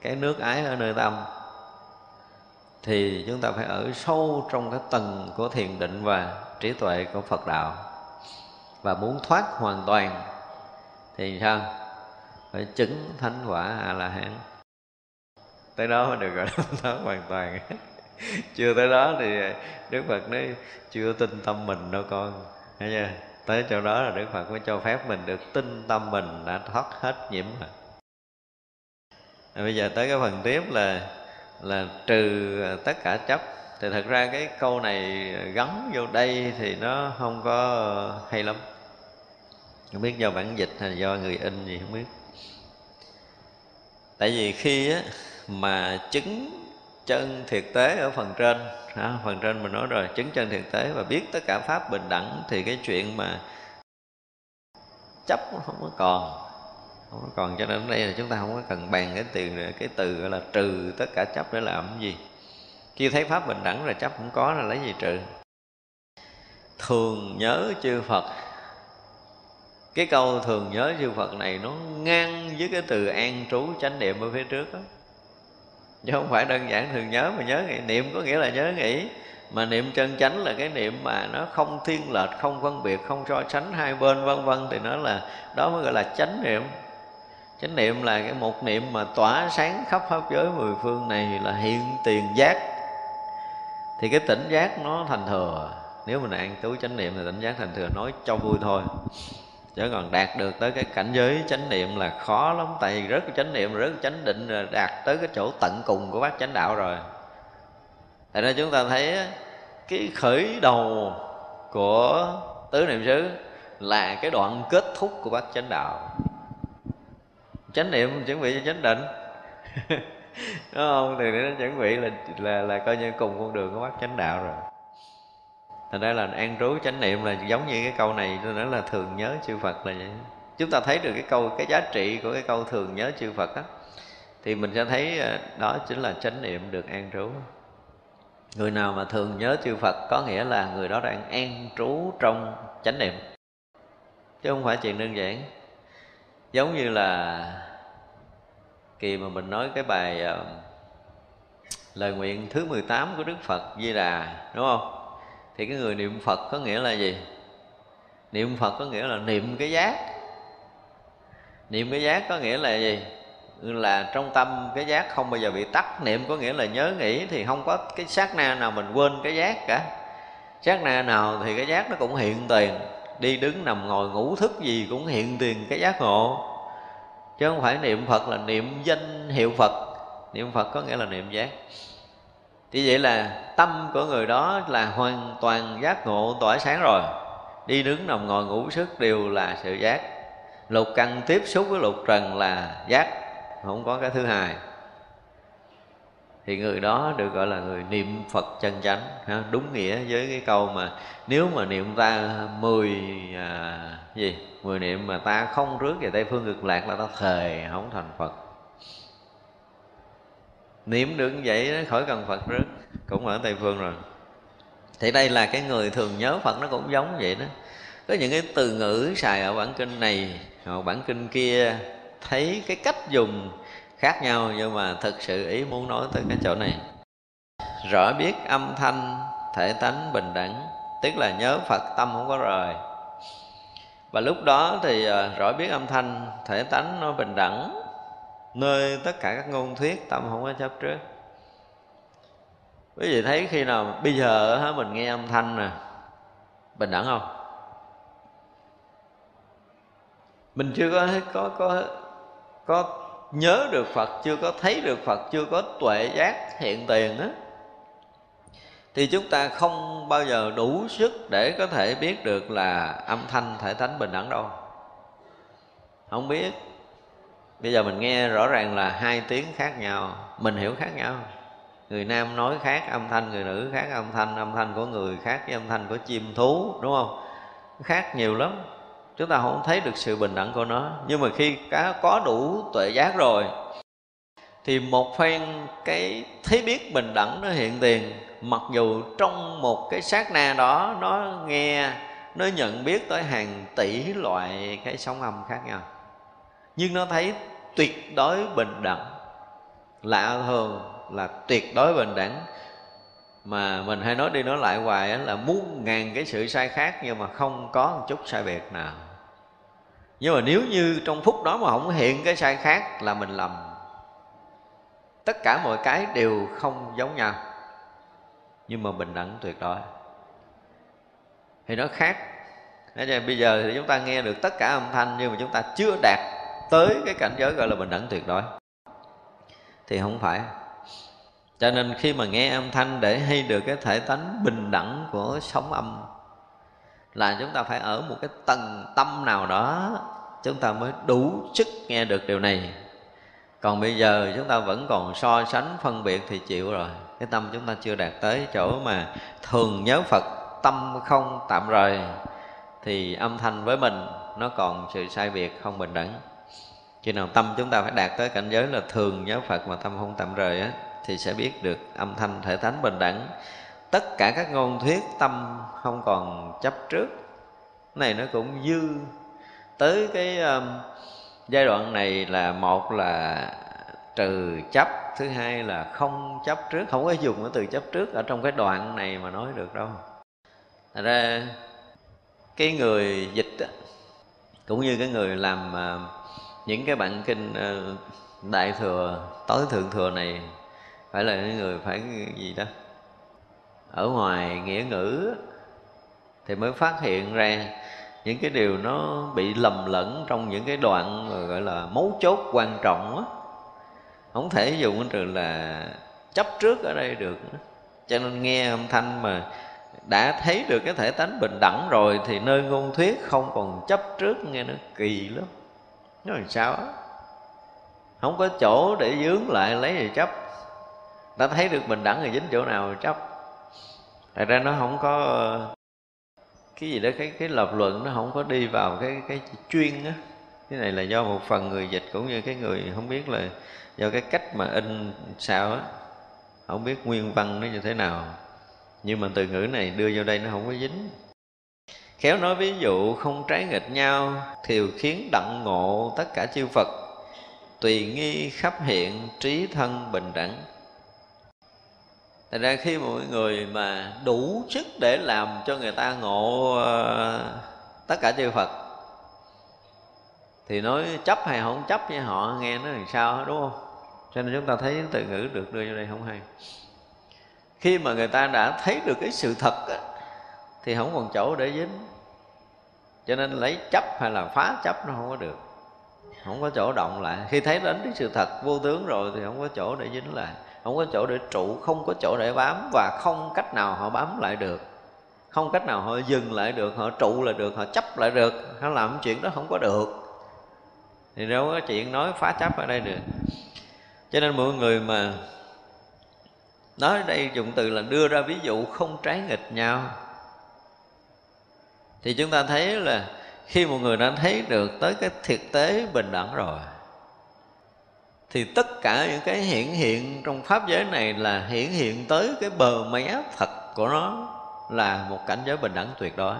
cái nước ái ở nơi tâm, thì chúng ta phải ở sâu trong cái tầng của thiền định và trí tuệ của Phật đạo và muốn thoát hoàn toàn, thì sao? Phải chứng thánh quả a la hán tới đó mới được gọi là thoát hoàn toàn. Chưa tới đó thì đức phật nói chưa tin tâm mình đâu con. Thấy chưa? Tới chỗ đó là đức phật mới cho phép mình được tin tâm mình đã thoát hết nhiễm rồi. Bây giờ tới cái phần tiếp là là trừ tất cả chấp. Thì thật ra cái câu này gắn vô đây thì nó không có hay lắm không biết do bản dịch hay do người in gì không biết. Tại vì khi á, mà chứng chân thiệt tế ở phần trên à, phần trên mình nói rồi chứng chân thiệt tế và biết tất cả pháp bình đẳng thì cái chuyện mà chấp nó không có còn. Không có còn cho nên ở đây là chúng ta không có cần bàn cái từ cái từ gọi là trừ tất cả chấp để làm cái gì. Khi thấy pháp bình đẳng rồi chấp không có là lấy gì trừ? Thường nhớ chư phật cái câu thường nhớ chư phật này nó ngang với cái từ an trú chánh niệm ở phía trước đó chứ không phải đơn giản thường nhớ mà nhớ nghĩ niệm có nghĩa là nhớ nghĩ mà niệm chân chánh là cái niệm mà nó không thiên lệch, không phân biệt, không so sánh hai bên, vân vân. Thì nó là, đó mới gọi là chánh niệm. Chánh niệm là cái một niệm mà tỏa sáng khắp pháp giới mười phương này là hiện tiền giác. Thì cái tỉnh giác nó thành thừa. Nếu mình an trú chánh niệm thì tỉnh giác thành thừa, nói cho vui thôi chứ còn đạt được tới cái cảnh giới chánh niệm là khó lắm. Tại vì rất chánh niệm rất chánh định là đạt tới cái chỗ tận cùng của bác chánh đạo rồi. Tại nên chúng ta thấy cái khởi đầu của tứ niệm xứ là cái đoạn kết thúc của bác chánh đạo. Chánh niệm chuẩn bị cho chánh định. Đúng không? Thì nó chuẩn bị là là là coi như cùng con đường của bác chánh đạo rồi thành ra là an trú chánh niệm là giống như cái câu này tôi nói là thường nhớ chư phật là vậy. Chúng ta thấy được cái câu cái giá trị của cái câu thường nhớ chư phật á thì mình sẽ thấy ờ, đó chính là chánh niệm được an trú người nào mà thường nhớ chư phật có nghĩa là người đó đang an trú trong chánh niệm. Chứ không phải chuyện đơn giản. Giống như là kỳ mà mình nói cái bài uh, lời nguyện thứ 18 của Đức Phật Di Đà đúng không? Thì cái người niệm phật có nghĩa là gì? Niệm phật có nghĩa là niệm cái giác. Niệm cái giác có nghĩa là gì? Là trong tâm cái giác không bao giờ bị tắt. Niệm có nghĩa là nhớ nghĩ thì không có cái sát na nào mình quên cái giác cả. Sát na nào thì cái giác nó cũng hiện tiền. Đi đứng nằm ngồi ngủ thức gì cũng hiện tiền cái giác ngộ. Chứ không phải niệm phật là niệm danh hiệu phật. Niệm phật có nghĩa là niệm giác thì vậy là tâm của người đó là hoàn toàn giác ngộ tỏa sáng rồi. Đi đứng nằm ngồi ngủ sức đều là sự giác. Lục căn tiếp xúc với lục trần là giác không có cái thứ hai. Thì người đó được gọi là người niệm Phật chân chánh ha? đúng nghĩa với cái câu mà nếu mà niệm ta mười à, gì? Mười niệm mà ta không rước về tây phương cực lạc là ta thề không thành Phật niệm được như vậy nó khỏi cần Phật rước cũng ở tây phương rồi. Thì đây là cái người thường nhớ Phật, nó cũng giống vậy đó. Có những cái từ ngữ xài ở bản kinh này, hoặc bản kinh kia, thấy cái cách dùng khác nhau, nhưng mà thực sự ý muốn nói tới cái chỗ này. Rõ biết âm thanh, thể tánh bình đẳng, tức là nhớ phật tâm không có rời. Và lúc đó thì à, rõ biết âm thanh, thể tánh nó bình đẳng nơi tất cả các ngôn thuyết, tâm không có chấp trước. Quý vị thấy khi nào bây giờ mình nghe âm thanh nè, bình đẳng không? Mình chưa có có có có nhớ được Phật, chưa có thấy được Phật, chưa có tuệ giác hiện tiền á. Thì chúng ta không bao giờ đủ sức để có thể biết được là âm thanh thể tánh bình đẳng đâu. Không biết bây giờ mình nghe rõ ràng là hai tiếng khác nhau. Mình hiểu khác nhau. Người nam nói khác, âm thanh người nữ khác, âm thanh âm thanh của người khác với âm thanh của chim thú, đúng không? Khác nhiều lắm. Chúng ta không thấy được sự bình đẳng của nó. Nhưng mà khi cá có đủ tuệ giác rồi, thì một phen cái thấy biết bình đẳng nó hiện tiền. Mặc dù trong một cái sát na đó, nó nghe, nó nhận biết tới hàng tỷ loại cái sóng âm khác nhau. Nhưng nó thấy tuyệt đối bình đẳng. Lạ thường là tuyệt đối bình đẳng. Mà mình hay nói đi nói lại hoài là muôn ngàn cái sự sai khác nhưng mà không có một chút sai biệt nào. Nhưng mà nếu như trong phút đó mà không hiện cái sai khác là mình lầm. Tất cả mọi cái đều không giống nhau. Nhưng mà bình đẳng tuyệt đối. Thì nó khác. Thế bây giờ thì chúng ta nghe được tất cả âm thanh nhưng mà chúng ta chưa đạt tới cái cảnh giới gọi là bình đẳng tuyệt đối. Thì không phải. Cho nên khi mà nghe âm thanh để hay được cái thể tánh bình đẳng của sóng âm, là chúng ta phải ở một cái tầng tâm nào đó, chúng ta mới đủ sức nghe được điều này. Còn bây giờ chúng ta vẫn còn so sánh, phân biệt thì chịu rồi. Cái tâm chúng ta chưa đạt tới chỗ mà thường nhớ phật, tâm không tạm rời, thì âm thanh với mình nó còn sự sai biệt, không bình đẳng khi nào tâm chúng ta phải đạt tới cảnh giới là thường nhớ phật mà tâm không tạm rời á thì sẽ biết được âm thanh thể tánh bình đẳng. Tất cả các ngôn thuyết tâm không còn chấp trước. Này nó cũng dư tới cái um, giai đoạn này là một là trừ chấp thứ hai là không chấp trước. Không có dùng cái từ chấp trước ở trong cái đoạn này mà nói được đâu. Thật ra cái người dịch cũng như cái người làm uh, những cái bản kinh ờ, đại thừa, tối thượng thừa này phải là những người phải gì đó? Ở ngoài nghĩa ngữ thì mới phát hiện ra những cái điều nó bị lầm lẫn trong những cái đoạn gọi là mấu chốt quan trọng á. Không thể dùng cái từ là chấp trước ở đây được. Cho nên nghe âm thanh mà đã thấy được cái thể tánh bình đẳng rồi thì nơi ngôn thuyết không còn chấp trước nghe nó kỳ lắm nó làm sao á? Không có chỗ để dướng lại, lấy gì chấp. Ta thấy được bình đẳng thì dính chỗ nào thì chấp. Thật ra nó không có, cái gì đó, cái cái lập luận nó không có đi vào cái cái chuyên á. Cái này là do một phần người dịch cũng như cái người không biết là do cái cách mà in sao á. Không biết nguyên văn nó như thế nào. Nhưng mà từ ngữ này đưa vô đây nó không có dính khéo nói ví dụ không trái nghịch nhau thiều khiến đặng ngộ tất cả chư phật. Tùy nghi khắp hiện trí thân bình đẳng. Thật ra khi mọi người mà đủ sức để làm cho người ta ngộ ờ, tất cả chư Phật thì nói chấp hay không chấp với họ nghe nó làm sao đúng không? Cho nên chúng ta thấy từ ngữ được đưa vô đây không hay. Khi mà người ta đã thấy được cái sự thật á, thì không còn chỗ để dính cho nên lấy chấp hay là phá chấp nó không có được. Không có chỗ động lại. Khi thấy đến cái sự thật vô tướng rồi thì không có chỗ để dính lại. Không có chỗ để trụ, không có chỗ để bám và không cách nào họ bám lại được. Không cách nào họ dừng lại được, họ trụ lại được, họ chấp lại được. Họ làm chuyện đó không có được. Thì đâu có chuyện nói phá chấp ở đây được. Cho nên mọi người mà nói đây dùng từ là đưa ra ví dụ không trái nghịch nhau thì chúng ta thấy là khi một người đã thấy được tới cái thực tế bình đẳng rồi, thì tất cả những cái hiển hiện trong pháp giới này là hiển hiện tới cái bờ mé thật của nó là một cảnh giới bình đẳng tuyệt đối.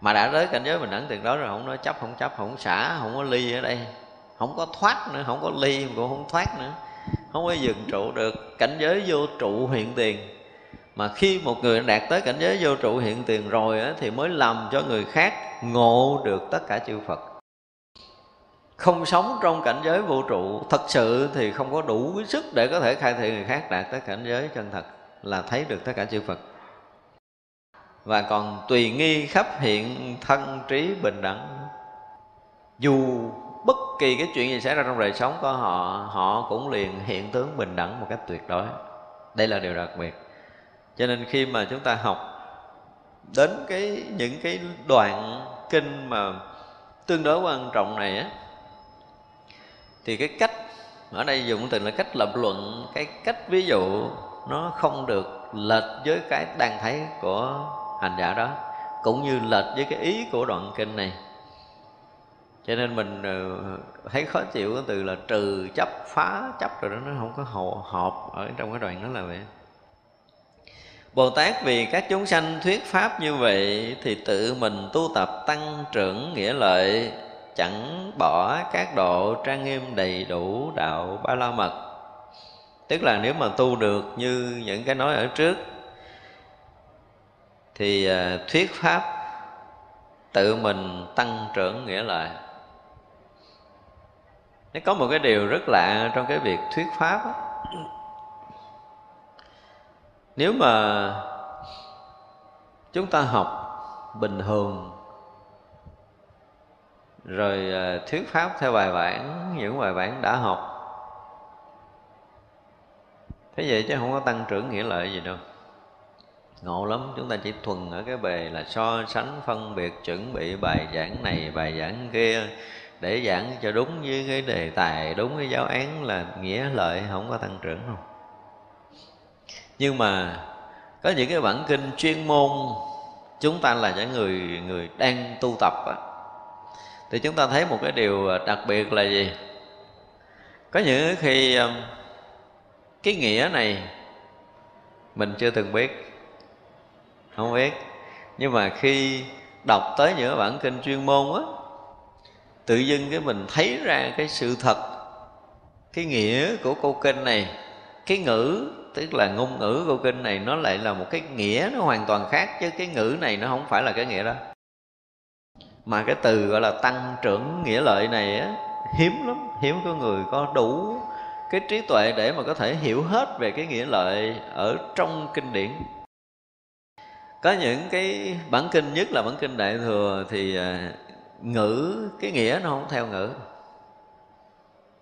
Mà đã tới cảnh giới bình đẳng tuyệt đối rồi, không nói chấp, không chấp, không xả, không có ly ở đây, không có thoát nữa, không có ly cũng không thoát nữa. Không có dừng trụ được, cảnh giới vô trụ hiện tiền mà khi một người đạt tới cảnh giới vô trụ hiện tiền rồi á, thì mới làm cho người khác ngộ được tất cả chư Phật. Không sống trong cảnh giới vô trụ thật sự thì không có đủ cái sức để có thể khai thị người khác đạt tới cảnh giới chân thật là thấy được tất cả chư Phật. Và còn tùy nghi khắp hiện thân trí bình đẳng. Dù bất kỳ cái chuyện gì xảy ra trong đời sống của họ họ cũng liền hiện tướng bình đẳng một cách tuyệt đối. Đây là điều đặc biệt cho nên khi mà chúng ta học đến cái những cái đoạn kinh mà tương đối quan trọng này á, thì cái cách ở đây dùng từ là cách lập luận, cái cách ví dụ nó không được lệch với cái đang thấy của hành giả đó, cũng như lệch với cái ý của đoạn kinh này. Cho nên mình ờ, thấy khó chịu cái từ là trừ chấp, phá chấp rồi đó, nó không có hợp ở trong cái đoạn đó là vậy. Bồ Tát, vì các chúng sanh thuyết pháp như vậy thì tự mình tu tập tăng trưởng nghĩa lợi, chẳng bỏ các độ trang nghiêm đầy đủ đạo ba la mật tức là nếu mà tu được như những cái nói ở trước, thì à, thuyết pháp tự mình tăng trưởng nghĩa lợi nó có một cái điều rất lạ trong cái việc thuyết pháp đó nếu mà chúng ta học bình thường, rồi à, thuyết pháp theo bài bản, những bài bản đã học, thế vậy chứ không có tăng trưởng nghĩa lợi gì đâu. Ngộ lắm, chúng ta chỉ thuần ở cái bề là so sánh, phân biệt, chuẩn bị bài giảng này, bài giảng kia, để giảng cho đúng với cái đề tài, đúng cái giáo án là nghĩa lợi không có tăng trưởng đâu nhưng mà có những cái bản kinh chuyên môn chúng ta là những người người đang tu tập á, thì chúng ta thấy một cái điều à, đặc biệt là gì? Có những khi à, cái nghĩa này mình chưa từng biết không biết. Nhưng mà khi đọc tới những bản kinh chuyên môn á tự dưng cái mình thấy ra cái sự thật cái nghĩa của câu kinh này cái ngữ tức là ngôn ngữ của kinh này nó lại là một cái nghĩa nó hoàn toàn khác chứ cái ngữ này nó không phải là cái nghĩa đó. Mà cái từ gọi là tăng trưởng nghĩa lợi này á, hiếm lắm, hiếm có người có đủ cái trí tuệ để mà có thể hiểu hết về cái nghĩa lợi ở trong kinh điển. Có những cái bản kinh, nhất là bản kinh đại thừa thì à, ngữ, cái nghĩa nó không theo ngữ.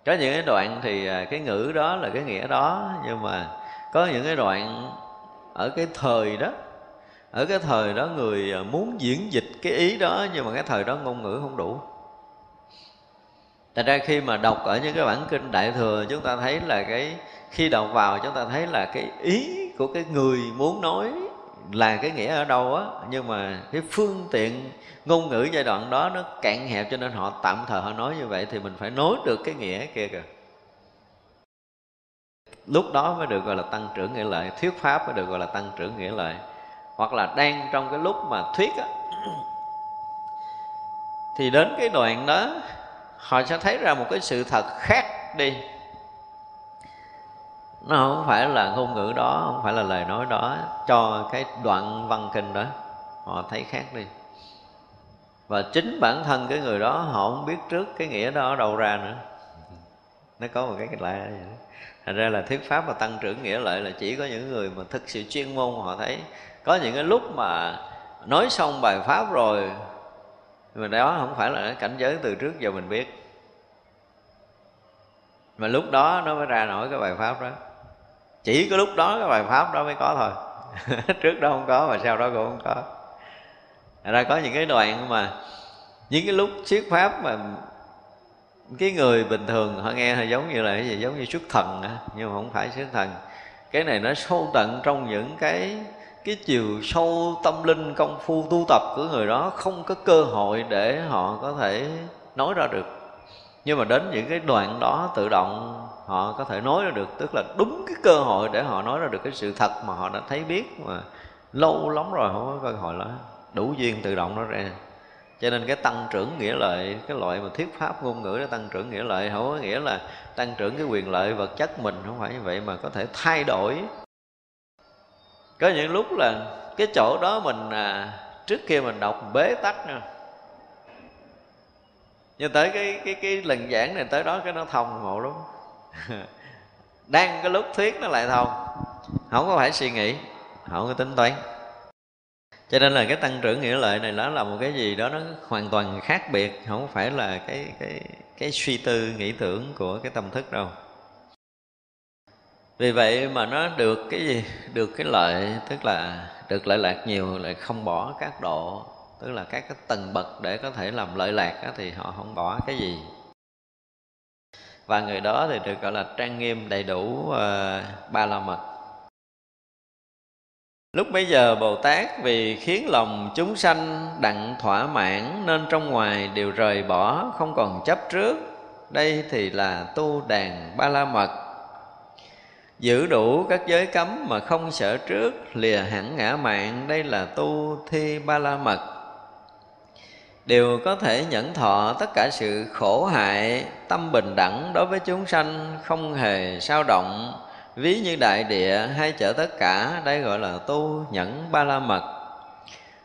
Có những cái đoạn thì à, cái ngữ đó là cái nghĩa đó, nhưng mà có những cái đoạn ở cái thời đó, ở cái thời đó người à, muốn diễn dịch cái ý đó nhưng mà cái thời đó ngôn ngữ không đủ. Thật ra khi mà đọc ở những cái bản kinh Đại Thừa, Chúng ta thấy là cái, Khi đọc vào chúng ta thấy là cái ý của cái người muốn nói Là cái nghĩa ở đâu á, Nhưng mà cái phương tiện ngôn ngữ giai đoạn đó Nó cạn hẹp cho nên họ tạm thời họ nói như vậy Thì mình phải nối được cái nghĩa kia kìa. Lúc đó mới được gọi là tăng trưởng nghĩa lợi, Thuyết pháp mới được gọi là tăng trưởng nghĩa lợi. Hoặc là đang trong cái lúc mà thuyết á, Thì đến cái đoạn đó, họ sẽ thấy ra một cái sự thật khác đi. Nó không phải là ngôn ngữ đó, không phải là lời nói đó, cho cái đoạn văn kinh đó, họ thấy khác đi. Và chính bản thân cái người đó, họ không biết trước cái nghĩa đó ở đâu ra nữa. Nó có một cái lạ vậy đó thành ra là thuyết pháp và tăng trưởng nghĩa lợi là chỉ có những người mà thực sự chuyên môn họ thấy. Có những cái lúc mà nói xong bài pháp rồi, mà đó không phải là cái cảnh giới từ trước giờ mình biết. Mà lúc đó nó mới ra nổi cái bài pháp đó. Chỉ có lúc đó cái bài pháp đó mới có thôi. Trước đó không có mà sau đó cũng không có. Thật ra có những cái đoạn mà những cái lúc thuyết pháp mà cái người bình thường, họ nghe thì giống như là cái gì? Giống như xuất thần á nhưng mà không phải xuất thần. Cái này nó sâu tận trong những cái cái chiều sâu tâm linh công phu tu tập của người đó, không có cơ hội để họ có thể nói ra được. Nhưng mà đến những cái đoạn đó tự động, họ có thể nói ra được. Tức là đúng cái cơ hội để họ nói ra được cái sự thật mà họ đã thấy biết mà lâu lắm rồi không có cơ hội đó. Đủ duyên tự động nó ra cho nên cái tăng trưởng nghĩa lợi cái loại mà thuyết pháp ngôn ngữ để tăng trưởng nghĩa lợi không có nghĩa là tăng trưởng cái quyền lợi vật chất mình không phải như vậy mà có thể thay đổi. Có những lúc là cái chỗ đó mình à, trước kia mình đọc bế tắc nha. Nhưng tới cái cái cái lần giảng này tới đó cái nó thông ngộ lắm. Đang cái lúc thuyết nó lại thông. Không có phải suy nghĩ không có tính toán cho nên là cái tăng trưởng nghĩa lợi này nó là một cái gì đó nó hoàn toàn khác biệt không phải là cái cái cái suy tư nghĩ tưởng của cái tâm thức đâu. Vì vậy mà nó được cái gì? Được cái lợi tức là được lợi lạc nhiều lại không bỏ các độ tức là các cái tầng bậc để có thể làm lợi lạc đó, thì họ không bỏ cái gì. Và người đó thì được gọi là trang nghiêm đầy đủ uh, ba la mật. Lúc bây giờ Bồ Tát vì khiến lòng chúng sanh đặng thỏa mãn Nên trong ngoài đều rời bỏ, không còn chấp trước. Đây thì là tu đàn ba la mật Giữ đủ các giới cấm mà không sợ trước, Lìa hẳn ngã mạng, Đây là tu thi ba la mật Đều có thể nhẫn thọ tất cả sự khổ hại, Tâm bình đẳng đối với chúng sanh, Không hề sao động ví như đại địa hay chở tất cả, đây gọi là tu nhẫn ba la mật.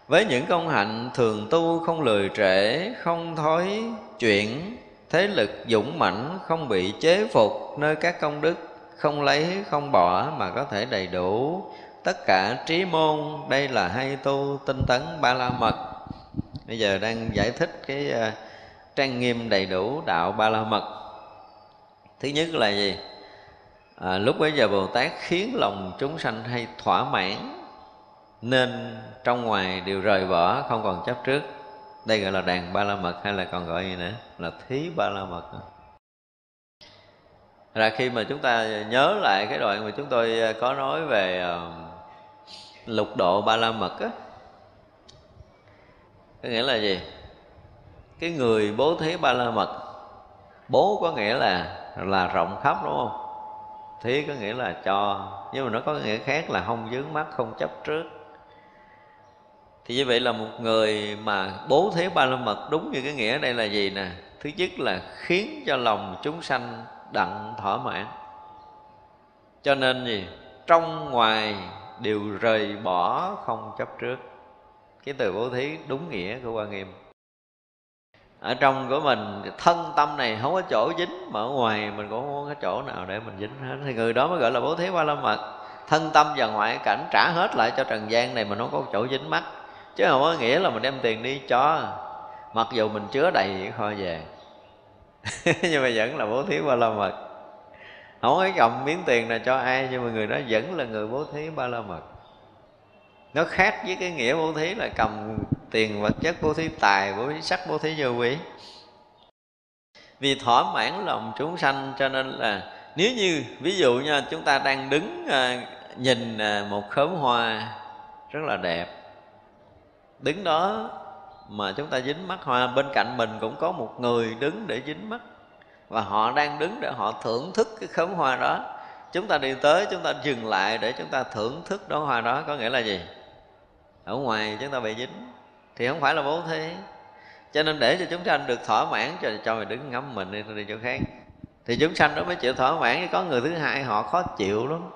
Với những công hạnh thường tu không lười trễ, không thói chuyện thế lực dũng mãnh, không bị chế phục nơi các công đức, không lấy, không bỏ mà có thể đầy đủ. Tất cả trí môn, đây là hay tu tinh tấn ba la mật. Bây giờ đang giải thích cái ờ, trang nghiêm đầy đủ đạo ba la mật. Thứ nhất là gì? À, lúc bấy giờ bồ tát khiến lòng chúng sanh hay thỏa mãn nên trong ngoài đều rời bỏ không còn chấp trước. Đây gọi là đàn ba la mật hay là còn gọi gì nữa? Là thí ba la mật. Là khi mà chúng ta nhớ lại cái đoạn mà chúng tôi à, có nói về uh, lục độ ba la mật á có nghĩa là gì? Cái người bố thí ba la mật bố có nghĩa là là rộng khắp đúng không? Thí có nghĩa là cho, nhưng mà nó có nghĩa khác là không dướng mắt, không chấp trước. Thì như vậy là một người mà bố thí ba la mật đúng như cái nghĩa đây là gì nè? Thứ nhất là khiến cho lòng chúng sanh đặng thỏa mãn. Cho nên gì? Trong ngoài đều rời bỏ không chấp trước. Cái từ bố thí đúng nghĩa của quan nghiêm ở trong của mình thân tâm này không có chỗ dính, mà ở ngoài mình cũng không có chỗ nào để mình dính hết. Thì người đó mới gọi là bố thí ba la mật. Thân tâm và ngoại cảnh trả hết lại cho trần gian này mà nó có chỗ dính mắt. Chứ không có nghĩa là mình đem tiền đi cho. Mặc dù mình chứa đầy kho vàng nhưng mà vẫn là bố thí ba la mật. Không có cầm miếng tiền nào cho ai, nhưng mà người đó vẫn là người bố thí ba la mật. Nó khác với cái nghĩa bố thí là cầm tiền vật chất bố thí tài bố thí sắc bố thí vô quý vì thỏa mãn lòng chúng sanh cho nên là nếu như ví dụ nha chúng ta đang đứng à, nhìn à, một khóm hoa rất là đẹp đứng đó mà chúng ta dính mắt hoa bên cạnh mình cũng có một người đứng để dính mắt và họ đang đứng để họ thưởng thức cái khóm hoa đó. Chúng ta đi tới chúng ta dừng lại để chúng ta thưởng thức đó hoa đó có nghĩa là gì? Ở ngoài chúng ta bị dính thì không phải là bố thí. Cho nên để cho chúng sanh được thỏa mãn, cho cho mày đứng ngắm mình đi đi chỗ khác. Thì chúng sanh đó mới chịu thỏa mãn có người thứ hai họ khó chịu lắm.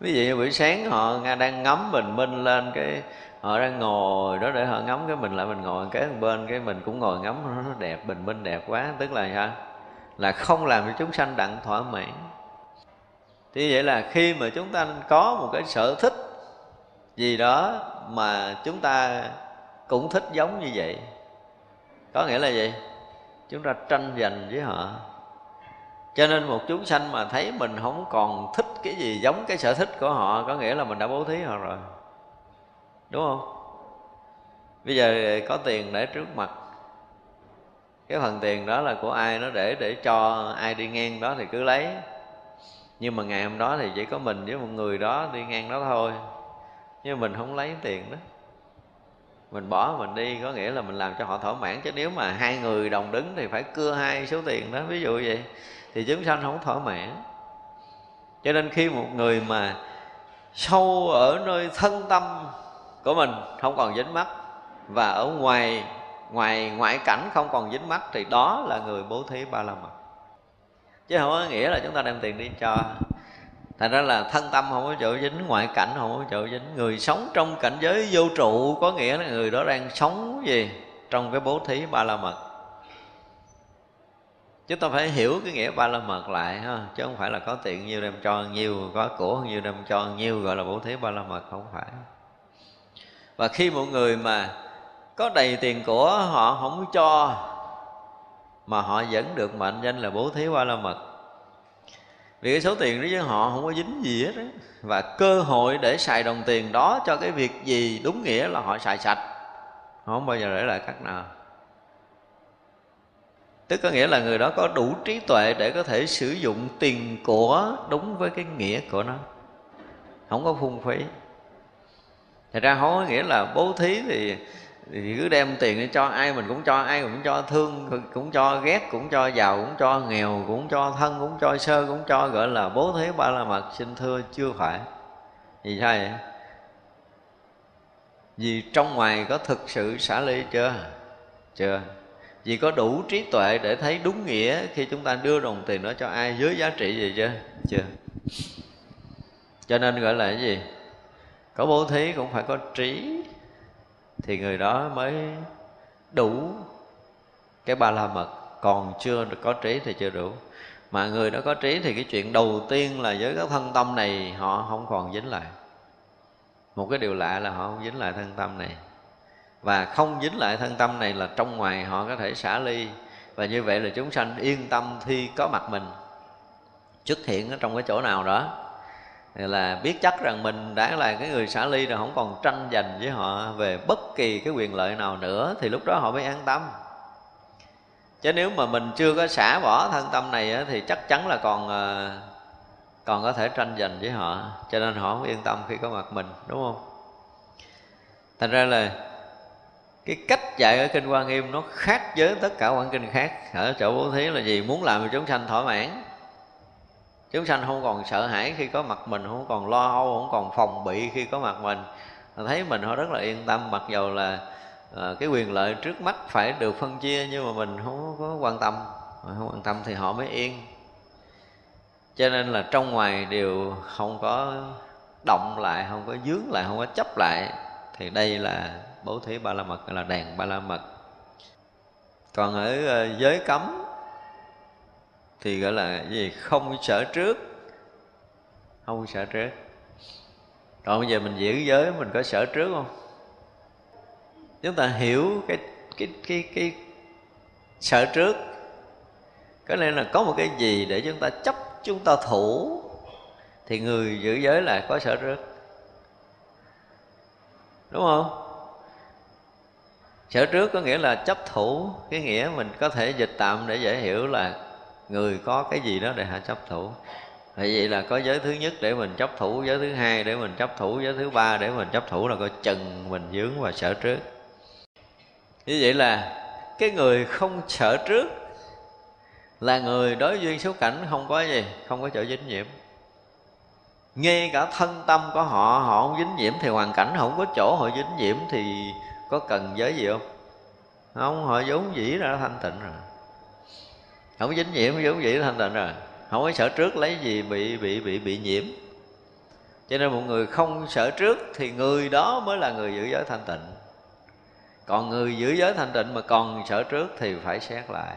Ví dụ như buổi sáng họ đang ngắm bình minh lên, cái họ đang ngồi đó để họ ngắm cái mình lại, mình ngồi kế bên cái mình cũng ngồi ngắm nó đẹp, bình minh đẹp quá. Tức là sao? Là không làm cho chúng sanh đặng thỏa mãn. Thì vậy là khi mà chúng ta có một cái sở thích gì đó mà chúng ta cũng thích giống như vậy. Có nghĩa là gì? Chúng ta tranh giành với họ. Cho nên một chúng sanh mà thấy mình không còn thích cái gì giống cái sở thích của họ, có nghĩa là mình đã bố thí họ rồi. Đúng không? Bây giờ có tiền để trước mặt. Cái phần tiền đó là của ai, nó để để cho ai đi ngang đó thì cứ lấy. Nhưng mà ngày hôm đó thì chỉ có mình với một người đó đi ngang đó thôi. Nhưng mình không lấy tiền đó mình bỏ mình đi, có nghĩa là mình làm cho họ thỏa mãn. Chứ nếu mà hai người đồng đứng thì phải cưa hai số tiền đó, ví dụ vậy, thì chúng sanh không thỏa mãn. Cho nên khi một người mà sâu ở nơi thân tâm của mình không còn dính mắt và ở ngoài ngoài ngoại cảnh không còn dính mắt thì đó là người bố thí ba la mật. Chứ không có nghĩa là chúng ta đem tiền đi cho thành ra là thân tâm không có chỗ dính, ngoại cảnh không có chỗ dính. Người sống trong cảnh giới vô trụ có nghĩa là người đó đang sống gì? Trong cái bố thí ba la mật chúng ta phải hiểu cái nghĩa ba la mật lại ha, chứ không phải là có tiền nhiêu đem cho, nhiều có của nhiêu đem cho nhiêu gọi là bố thí ba la mật không phải. Và khi một người mà có đầy tiền của họ không cho, mà họ vẫn được mệnh danh là bố thí ba la mật vì cái số tiền đó với họ không có dính gì hết đó. và cơ hội để xài đồng tiền đó cho cái việc gì đúng nghĩa là họ xài sạch. Họ không bao giờ để lại cắt nào. Tức có nghĩa là người đó có đủ trí tuệ để có thể sử dụng tiền của đúng với cái nghĩa của nó. Không có phung phí. Thật ra không có nghĩa là bố thí thì thì cứ đem tiền để cho ai, mình cũng cho ai, cũng cho thương, cũng cho ghét, cũng cho giàu, cũng cho nghèo, cũng cho thân, cũng cho sơ, cũng cho gọi là bố thí ba la mật, xin thưa chưa phải. Vì sao vậy? Vì trong ngoài có thực sự xả ly chưa? Chưa. Vì có đủ trí tuệ để thấy đúng nghĩa khi chúng ta đưa đồng tiền đó cho ai, dưới giá trị gì chưa? Chưa. Cho nên gọi là cái gì? Có bố thí cũng phải có trí thì người đó mới đủ cái ba la mật. Còn chưa có trí thì chưa đủ. Mà người đó có trí thì cái chuyện đầu tiên là với cái thân tâm này họ không còn dính lại. Một cái điều lạ là họ không dính lại thân tâm này. Và không dính lại thân tâm này là trong ngoài họ có thể xả ly. Và như vậy là chúng sanh yên tâm thi có mặt mình. Xuất hiện ở trong cái chỗ nào đó là biết chắc rằng mình đã là cái người xả ly rồi, không còn tranh giành với họ về bất kỳ cái quyền lợi nào nữa, thì lúc đó họ mới an tâm. Chứ nếu mà mình chưa có xả bỏ thân tâm này thì chắc chắn là còn ờ, còn có thể tranh giành với họ. Cho nên họ không yên tâm khi có mặt mình, đúng không? Thành ra là cái cách dạy ở kinh Quan Nghiêm nó khác với tất cả quan kinh khác. Ở chỗ bố thí là gì? Muốn làm cho chúng sanh thỏa mãn chúng sanh không còn sợ hãi khi có mặt mình không còn lo âu không còn phòng bị khi có mặt mình. Thấy mình họ rất là yên tâm mặc dầu là à, cái quyền lợi trước mắt phải được phân chia nhưng mà mình không có quan tâm. Không quan tâm thì họ mới yên. Cho nên là trong ngoài đều không có động lại không có dướng lại không có chấp lại thì đây là bố thí ba la mật là đèn ba la mật. Còn ở ờ, giới cấm thì gọi là gì? Không sợ trước. Không sợ trước. Còn bây giờ mình giữ giới, mình có sợ trước không? Chúng ta hiểu cái cái cái cái sợ trước. Có nên là có một cái gì để chúng ta chấp, chúng ta thủ, thì người giữ giới là có sợ trước. Đúng không? Sở trước có nghĩa là chấp thủ, cái nghĩa mình có thể dịch tạm để dễ hiểu là người có cái gì đó để hạ chấp thủ. Vậy vậy là có giới thứ nhất để mình chấp thủ, Giới thứ hai để mình chấp thủ, Giới thứ ba để mình chấp thủ là coi chừng mình dướng và sợ trước. Như vậy là cái người không sợ trước Là người đối duyên số cảnh không có gì, Không có chỗ dính nhiễm. Ngay cả thân tâm của họ họ không dính nhiễm thì hoàn cảnh không có chỗ họ dính nhiễm thì có cần giới gì không? Không, họ vốn dĩ ra thanh tịnh rồi không dính nhiễm, giống vậy thanh tịnh rồi không có sợ trước lấy gì bị bị bị bị nhiễm. Cho nên một người không sợ trước thì người đó mới là người giữ giới thanh tịnh. Còn người giữ giới thanh tịnh mà còn sợ trước thì phải xét lại.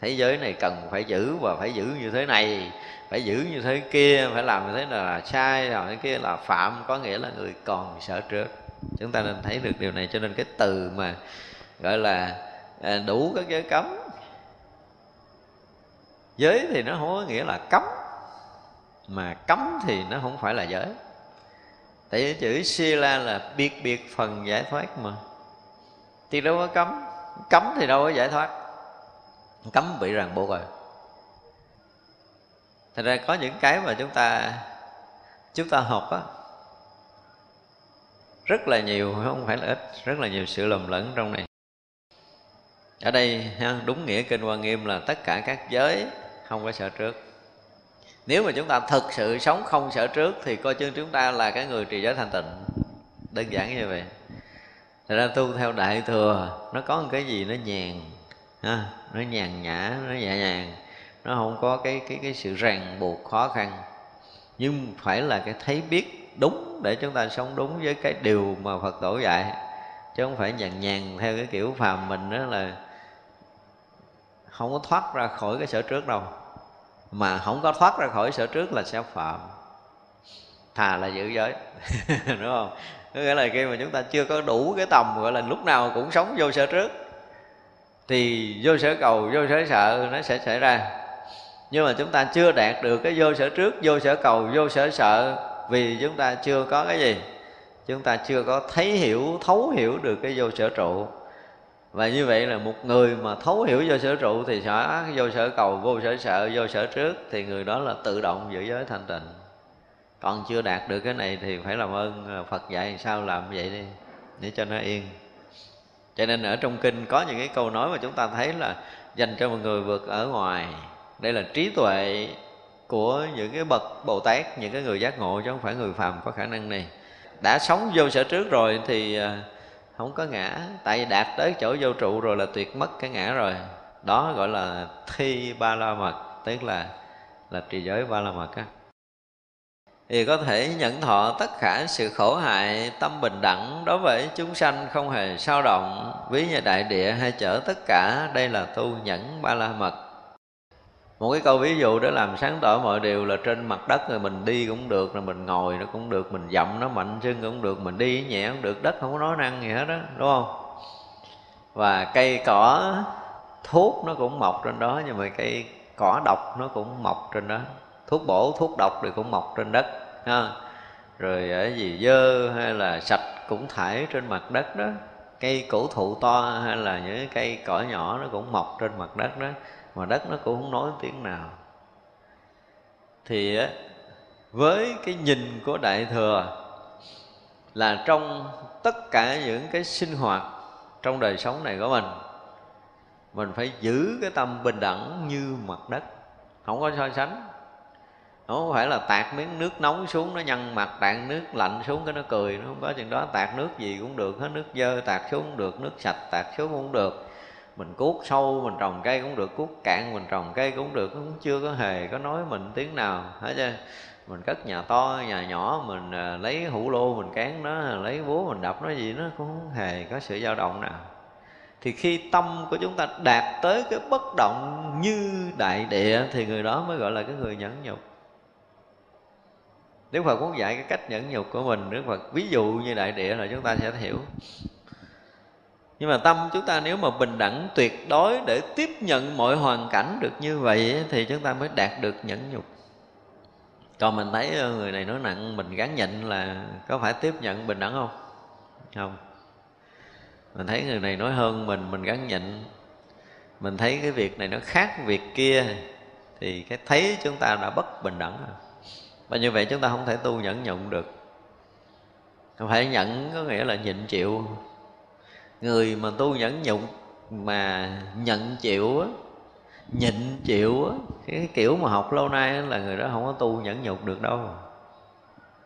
Thế giới này cần phải giữ và phải giữ như thế này, phải giữ như thế kia, phải làm như thế nào là sai, làm thế kia là phạm, có nghĩa là người còn sợ trước. Chúng ta nên thấy được điều này, cho nên cái từ mà gọi là à, đủ các giới cấm giới thì nó không có nghĩa là cấm, mà cấm thì nó không phải là giới. Tại vì chữ sila là biệt biệt phần giải thoát mà. Thì đâu có cấm cấm thì đâu có giải thoát. Cấm bị ràng buộc rồi. Thật ra có những cái mà chúng ta chúng ta học á, rất là nhiều, không phải là ít, rất là nhiều sự lầm lẫn trong này. Ở đây đúng nghĩa kinh quan nghiêm là tất cả các giới không có sợ trước. Nếu mà chúng ta thực sự sống không sợ trước thì coi chừng chúng ta là cái người trì giới thanh tịnh. Đơn giản như vậy. Thật ra tu theo đại thừa nó có một cái gì nó nhàn ha, nó nhàn nhã nó nhẹ nhàng nó không có cái cái cái sự ràng buộc khó khăn. Nhưng phải là cái thấy biết đúng để chúng ta sống đúng với cái điều mà Phật tổ dạy. Chứ không phải nhàn nhàn theo cái kiểu phàm mình đó là không có thoát ra khỏi cái sở trước đâu mà không có thoát ra khỏi sở trước là sẽ phạm. Thà là giữ giới, đúng không? Có nghĩa là khi mà chúng ta chưa có đủ cái tầm, gọi là lúc nào cũng sống vô sở trước, thì vô sở cầu, vô sở sợ nó sẽ xảy ra. Nhưng mà chúng ta chưa đạt được cái vô sở trước, vô sở cầu, vô sở sợ vì chúng ta chưa có cái gì. Chúng ta chưa có thấy hiểu, thấu hiểu được cái vô sở trụ và như vậy là một người mà thấu hiểu vô sở trụ thì sẽ, vô sở cầu, vô sở sợ, vô sở trước, thì người đó là tự động giữ giới thanh tịnh. Còn chưa đạt được cái này thì phải làm ơn à, phật dạy sao làm vậy đi, để cho nó yên. Cho nên ở trong kinh có những cái câu nói mà chúng ta thấy là dành cho một người vượt ở ngoài. Đây là trí tuệ của những cái bậc bồ tát, những cái người giác ngộ chứ không phải người phàm có khả năng này. Đã sống vô sở trước rồi thì à, không có ngã. Tại vì đạt tới chỗ vô trụ rồi là tuyệt mất cái ngã rồi. Đó gọi là thi ba la mật, tức là là trì giới ba la mật á. Thì có thể nhận thọ tất cả sự khổ hại, tâm bình đẳng đối với chúng sanh không hề sao động. Ví như đại địa hay chở tất cả, đây là tu nhẫn ba la mật một cái câu ví dụ để làm sáng tỏ mọi điều là trên mặt đất rồi mình đi cũng được, rồi mình ngồi nó cũng được, mình dậm nó mạnh chân cũng được, mình đi nhẹ cũng được, đất không có nói năng gì hết đó đúng không? Và cây cỏ, thuốc nó cũng mọc trên đó, nhưng mà cây cỏ độc nó cũng mọc trên đó. Thuốc bổ, thuốc độc thì cũng mọc trên đất, ha. Rồi ở gì, dơ hay là sạch cũng thải trên mặt đất đó. Cây cổ thụ to hay là những cây cỏ nhỏ nó cũng mọc trên mặt đất đó mà đất nó cũng không nói tiếng nào. Thì với cái nhìn của đại thừa là trong tất cả những cái sinh hoạt trong đời sống này của mình mình phải giữ cái tâm bình đẳng như mặt đất. Không có so sánh. Không phải là tạt miếng nước nóng xuống nó nhăn mặt, tạt nước lạnh xuống cái nó cười. Nó không có chuyện đó. Tạt nước gì cũng được. Hết nước dơ, tạt xuống cũng được. Nước sạch, tạt xuống cũng được mình cuốc sâu, mình trồng cây cũng được, cuốc cạn mình trồng cây cũng được, cũng chưa có hề có nói mình tiếng nào, hết chưa mình cất nhà to, nhà nhỏ, mình à, lấy hũ lô mình cán nó, lấy búa mình đập nó gì nó cũng không hề có sự dao động nào. Thì khi tâm của chúng ta đạt tới cái bất động như đại địa thì người đó mới gọi là cái người nhẫn nhục. Đức Phật muốn dạy cái cách nhẫn nhục của mình, Đức Phật ví dụ như đại địa là chúng ta sẽ hiểu nhưng mà tâm chúng ta nếu mà bình đẳng tuyệt đối để tiếp nhận mọi hoàn cảnh được như vậy thì chúng ta mới đạt được nhẫn nhục. Còn mình thấy ờ, người này nói nặng, mình gắn nhịn là có phải tiếp nhận bình đẳng không? Không. Mình thấy người này nói hơn mình mình gắn nhịn. Mình thấy cái việc này nó khác việc kia, thì cái thấy chúng ta đã bất bình đẳng rồi. Và như vậy chúng ta không thể tu nhẫn nhục được. Không phải nhẫn có nghĩa là nhịn chịu người mà tu nhẫn nhục mà nhận chịu á, nhịn chịu á, cái kiểu mà học lâu nay là người đó không có tu nhẫn nhục được đâu.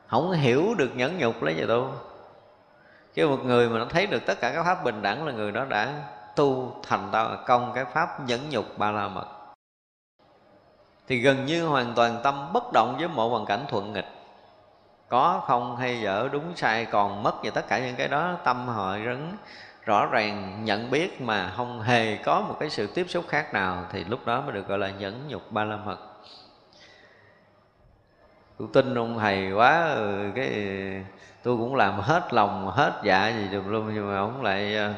Không hiểu được nhẫn nhục lấy gì tu. Chứ một người mà nó thấy được tất cả các pháp bình đẳng là người đó đã tu thành tạo công cái pháp nhẫn nhục ba la mật thì gần như hoàn toàn tâm bất động với mọi hoàn cảnh thuận nghịch. Có không hay dở, đúng sai, còn mất và tất cả những cái đó, tâm họ rấn rõ ràng nhận biết mà không hề có một cái sự tiếp xúc khác nào thì lúc đó mới được gọi là nhẫn nhục ba la mật. Tôi tin ông thầy quá ừ, cái tôi cũng làm hết lòng, hết dạ gì được luôn, nhưng mà ông lại ờ,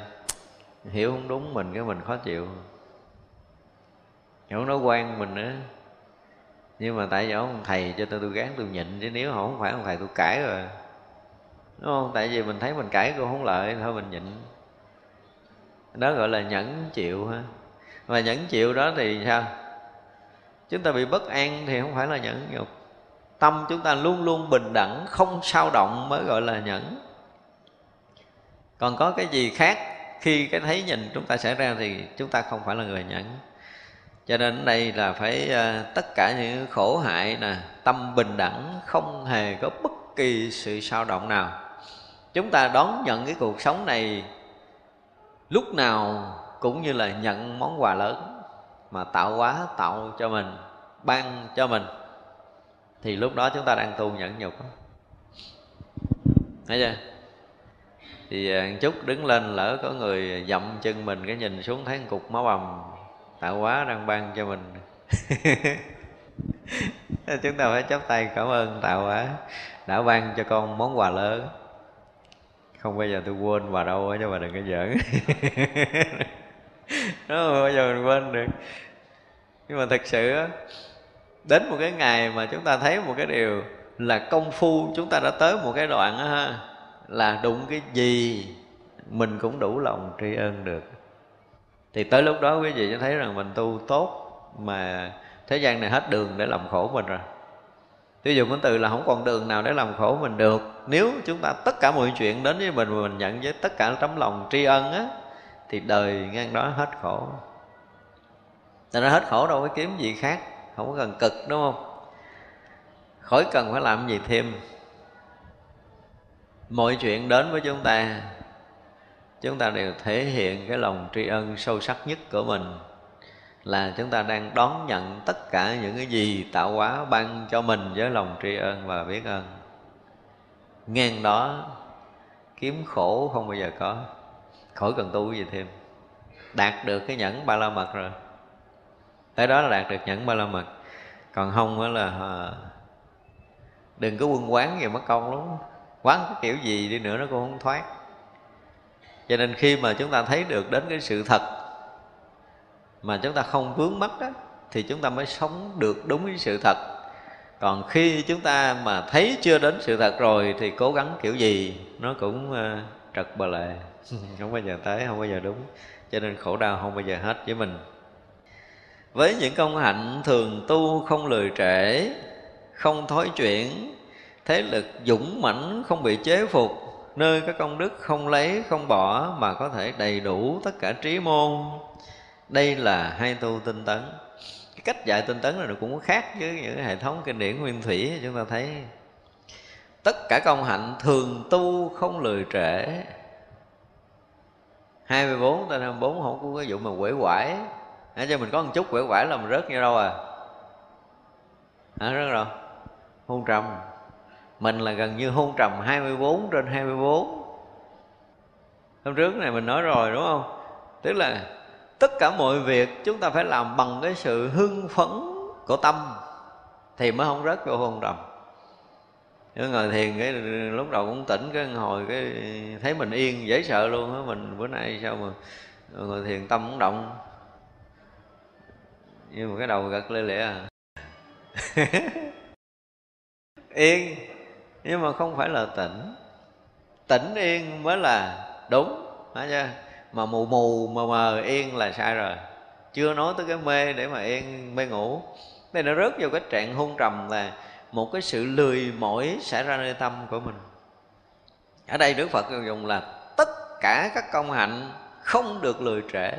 hiểu không đúng mình, cái mình khó chịu. Ông nói quan mình nữa. Nhưng mà tại vì ông thầy cho tôi tôi gán, tôi nhịn, chứ nếu không phải ông thầy tôi cãi rồi. Đúng không? Tại vì mình thấy mình cãi cô không lợi, thôi mình nhịn đó gọi là nhẫn chịu ha. Và nhẫn chịu đó thì sao? Chúng ta bị bất an thì không phải là nhẫn nhục. Tâm chúng ta luôn luôn bình đẳng không sao động mới gọi là nhẫn. Còn có cái gì khác? Khi cái thấy nhìn chúng ta xảy ra thì chúng ta không phải là người nhẫn. Cho nên đây là phải uh, tất cả những khổ hại nè tâm bình đẳng không hề có bất kỳ sự sao động nào. Chúng ta đón nhận cái cuộc sống này lúc nào cũng như là nhận món quà lớn mà tạo hóa tạo cho mình ban cho mình thì lúc đó chúng ta đang tu nhẫn nhục thấy chưa? Thì à, chút đứng lên lỡ có người dậm chân mình cái nhìn xuống thấy một cục máu bầm tạo hóa đang ban cho mình. Chúng ta phải chắp tay cảm ơn tạo hóa đã ban cho con món quà lớn không bao giờ tôi quên bà đâu á, chứ bà đừng có giỡn. Nó không bao giờ mình quên được. Nhưng mà thật sự á, đến một cái ngày mà chúng ta thấy một cái điều là công phu chúng ta đã tới một cái đoạn á ha, là đụng cái gì mình cũng đủ lòng tri ân được. Thì tới lúc đó quý vị sẽ thấy rằng mình tu tốt mà thế gian này hết đường để làm khổ mình rồi ví dụ cái từ là không còn đường nào để làm khổ mình được. Nếu chúng ta tất cả mọi chuyện đến với mình mà mình nhận với tất cả tấm lòng tri ân á, thì đời ngang đó hết khổ. Tại nó hết khổ đâu có kiếm gì khác, Không có cần cực, đúng không? Khỏi cần phải làm gì thêm. Mọi chuyện đến với chúng ta Chúng ta đều thể hiện cái lòng tri ân sâu sắc nhất của mình là chúng ta đang đón nhận tất cả những cái gì tạo hóa ban cho mình với lòng tri ân và biết ơn. Ngang đó, kiếm khổ không bao giờ có, khỏi cần tu gì thêm. Đạt được cái nhẫn ba la mật rồi. Tới đó là đạt được nhẫn ba la mật. Còn không đó là à, đừng có quân quán gì mất công lắm. Quán cái kiểu gì đi nữa nó cũng không thoát. Cho nên khi mà chúng ta thấy được đến cái sự thật mà chúng ta không vướng mắc đó thì chúng ta mới sống được đúng với sự thật. Còn khi chúng ta mà thấy chưa đến sự thật rồi thì cố gắng kiểu gì nó cũng uh, trật bờ lệ. Không bao giờ tới không bao giờ đúng. Cho nên khổ đau không bao giờ hết với mình. Với những công hạnh thường tu không lười trễ không thói chuyển thế lực dũng mãnh không bị chế phục nơi các công đức không lấy không bỏ mà có thể đầy đủ tất cả trí môn đây là hai tu tinh tấn. Cái cách dạy tinh tấn này cũng khác với những hệ thống kinh điển nguyên thủy, chúng ta thấy. Tất cả công hạnh thường tu không lười trễ. 24 tới 24 không có cái vụ mà quể quải. Để cho mình có một chút quể quải là mình rớt như đâu à? Hả, rớt rồi Hôn trầm. Mình là gần như hôn trầm 24 trên 24 Hôm trước này mình nói rồi, đúng không? Tức là tất cả mọi việc chúng ta phải làm bằng cái sự hưng phấn của tâm thì mới không rớt vô hôn trầm nếu ngồi thiền cái lúc đầu cũng tỉnh, cái hồi cái thấy mình yên, dễ sợ luôn á. Mình bữa nay sao mà ngồi thiền tâm cũng động. Nhưng mà cái đầu gật lê lệ à. Yên, nhưng mà không phải là tỉnh. Tỉnh yên mới là đúng phải chưa mà mù mù, mờ mờ, yên là sai rồi. Chưa nói tới cái mê để mà yên, mê ngủ. Đây nó rớt vào cái trạng hôn trầm là một cái sự lười mỏi xảy ra nơi tâm của mình. Ở đây đức phật dùng là tất cả các công hạnh không được lười trễ.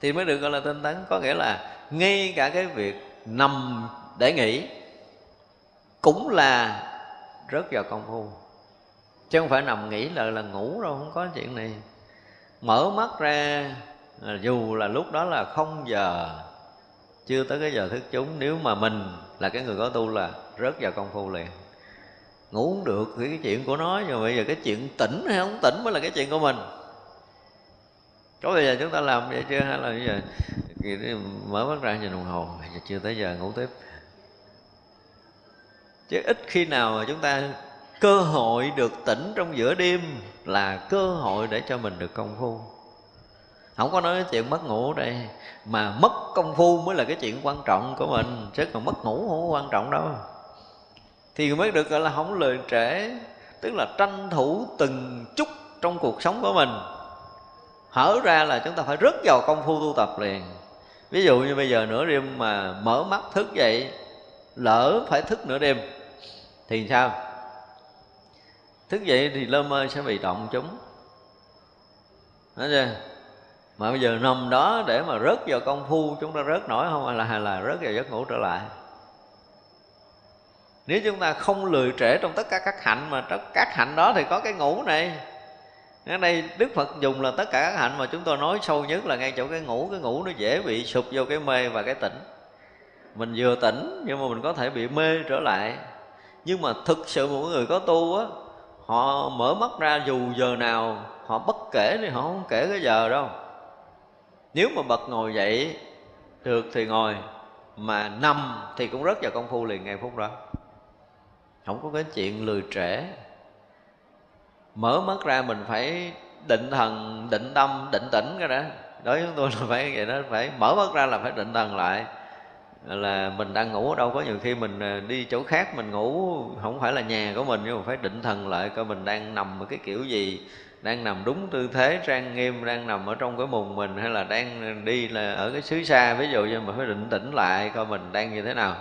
Thì mới được gọi là tinh tấn, có nghĩa là ngay cả cái việc nằm để nghỉ cũng là rớt vào công phu chứ không phải nằm nghỉ là là ngủ đâu, không có chuyện này. Mở mắt ra dù là lúc đó là không giờ, chưa tới cái giờ thức chúng, nếu mà mình là cái người có tu là rớt vào công phu liền. Ngủ không được thì cái chuyện của nó, nhưng mà bây giờ cái chuyện tỉnh hay không tỉnh mới là cái chuyện của mình. Có bây giờ chúng ta làm vậy chưa? Hay là bây giờ mở mắt ra nhìn đồng hồ chưa tới giờ ngủ tiếp. Chứ ít khi nào mà chúng ta cơ hội được tỉnh trong giữa đêm là cơ hội để cho mình được công phu. Không có nói chuyện mất ngủ đây, mà mất công phu mới là cái chuyện quan trọng của mình, chứ còn mất ngủ không quan trọng đâu. Thì mới được gọi là không lời trễ, tức là tranh thủ từng chút trong cuộc sống của mình. Hở ra là chúng ta phải rất vào công phu tu tập liền. Ví dụ như bây giờ nửa đêm mà mở mắt thức dậy, lỡ phải thức nửa đêm, thì sao? Thức dậy thì lơ mơ sẽ bị động chúng. Nói chưa? mà bây giờ nằm đó để mà rớt vào công phu, chúng ta rớt nổi không? Hay là hay là rớt vào giấc ngủ trở lại? Nếu chúng ta không lười trễ trong tất cả các hạnh mà trong các hạnh đó thì có cái ngủ này. Ở đây đức phật dùng là tất cả các hạnh mà chúng tôi nói sâu nhất là ngay chỗ cái ngủ. Cái ngủ nó dễ bị sụp vô cái mê và cái tỉnh. Mình vừa tỉnh nhưng mà mình có thể bị mê trở lại. Nhưng mà thực sự một người có tu á họ mở mắt ra dù giờ nào, họ bất kể thì họ không kể cái giờ đâu. Nếu mà bật ngồi dậy được thì ngồi, mà nằm thì cũng rất vào công phu liền ngay phút đó. Không có cái chuyện lười trễ. Mở mắt ra mình phải định thần, định tâm, định tĩnh cái đó. Đối với chúng tôi là phải vậy đó, phải mở mắt ra là phải định thần lại là mình đang ngủ ở đâu, có nhiều khi mình à, đi chỗ khác mình ngủ, không phải là nhà của mình, nhưng mà phải định thần lại coi mình đang nằm ở cái kiểu gì, đang nằm đúng tư thế, trang nghiêm, đang nằm ở trong cái mùng mình, hay là đang đi là ở cái xứ xa. Ví dụ như mà phải định tĩnh lại coi mình đang như thế nào.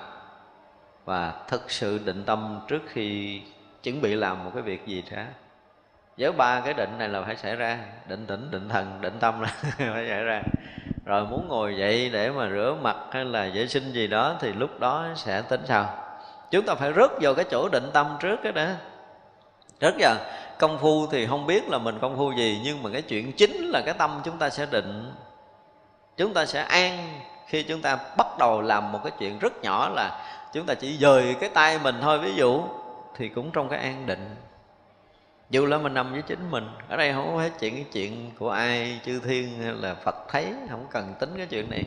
Và thực sự định tâm trước khi chuẩn bị làm một cái việc gì đó. Với ba cái định này là phải xảy ra. Định tĩnh, định thần, định tâm là phải xảy ra rồi muốn ngồi dậy để mà rửa mặt hay là vệ sinh gì đó thì lúc đó sẽ tính sao? Chúng ta phải rớt vào cái chỗ định tâm trước cái đó rất giờ công phu thì không biết là mình công phu gì, nhưng mà cái chuyện chính là cái tâm chúng ta sẽ định. Chúng ta sẽ an khi chúng ta bắt đầu làm một cái chuyện rất nhỏ là chúng ta chỉ dời cái tay mình thôi. Ví dụ thì cũng trong cái an định dù là mình nằm với chính mình, ở đây không phải chuyện cái chuyện của ai, chư thiên hay là phật thấy, không cần tính cái chuyện này.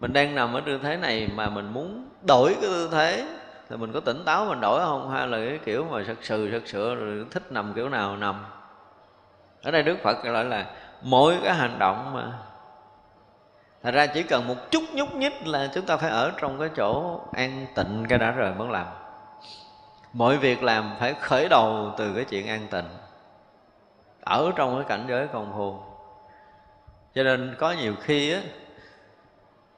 Mình đang nằm ở tư thế này mà mình muốn đổi cái tư thế, thì mình có tỉnh táo mình đổi không? Hay là cái kiểu mà thật sự thật sự rồi thích nằm kiểu nào nằm? Ở đây đức phật gọi là mỗi cái hành động mà. Thật ra chỉ cần một chút nhúc nhích là chúng ta phải ở trong cái chỗ an tịnh cái đã rồi mới làm mọi việc làm phải khởi đầu từ cái chuyện an tịnh. Ở trong cái cảnh giới công phu cho nên có nhiều khi á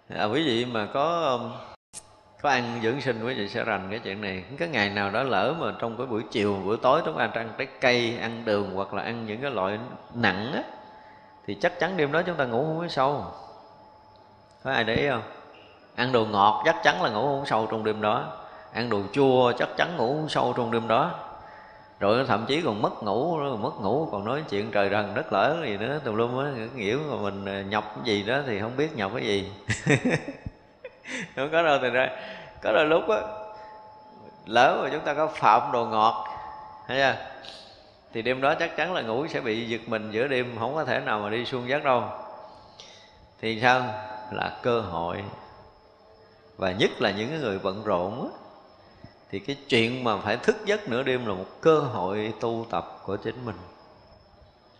à, quý vị mà có um, có ăn dưỡng sinh quý vị sẽ rành cái chuyện này. Cái ngày nào đó lỡ mà trong cái buổi chiều buổi tối chúng ta ăn trái cây ăn đường hoặc là ăn những cái loại nặng á thì chắc chắn đêm đó chúng ta ngủ không có sâu. Có ai để ý không? Ăn đồ ngọt chắc chắn là ngủ không sâu trong đêm đó ăn đồ chua chắc chắn ngủ sâu trong đêm đó. Rồi thậm chí còn mất ngủ mất ngủ, còn nói chuyện trời rần đất lở gì nữa, tùm lum á nghĩa mà mình à, nhọc cái gì đó thì không biết nhọc cái gì. Không có đâu thì ra, có đôi lúc á, lỡ mà chúng ta có phạm đồ ngọt, thấy chưa? Thì đêm đó chắc chắn là ngủ sẽ bị giật mình giữa đêm, không có thể nào mà đi xuông giấc đâu. Thì sao? Là cơ hội. Và nhất là những người bận rộn á thì cái chuyện mà phải thức giấc nửa đêm là một cơ hội tu tập của chính mình.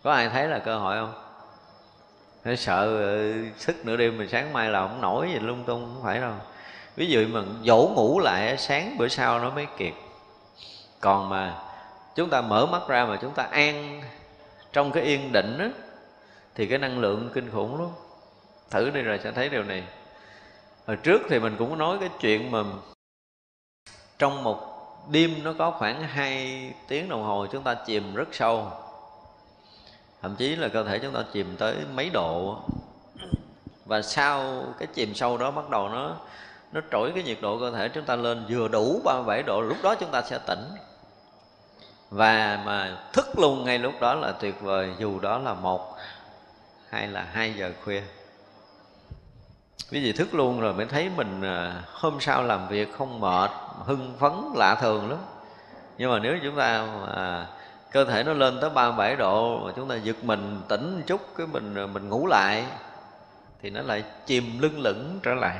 Có ai thấy là cơ hội không? Phải sợ ờ, thức nửa đêm mình sáng mai là không nổi gì, lung tung không phải đâu. Ví dụ mà dỗ ngủ lại sáng bữa sau nó mới kịp. Còn mà chúng ta mở mắt ra mà chúng ta an trong cái yên định á, thì cái năng lượng kinh khủng lắm. Thử đi rồi sẽ thấy điều này. Hồi trước thì mình cũng nói cái chuyện mà trong một đêm nó có khoảng 2 tiếng đồng hồ, chúng ta chìm rất sâu. Thậm chí là cơ thể chúng ta chìm tới mấy độ. Và sau cái chìm sâu đó, bắt đầu nó nó trỗi cái nhiệt độ cơ thể chúng ta lên, vừa đủ 37 độ, lúc đó chúng ta sẽ tỉnh. Và mà thức luôn ngay lúc đó là tuyệt vời, dù đó là một hay là hai giờ khuya. Quý vị thức luôn rồi mới thấy mình à, hôm sau làm việc không mệt hưng phấn lạ thường lắm. Nhưng mà nếu chúng ta mà cơ thể nó lên tới 37 độ mà chúng ta giật mình tỉnh một chút cái mình mình ngủ lại thì nó lại chìm lưng lửng trở lại.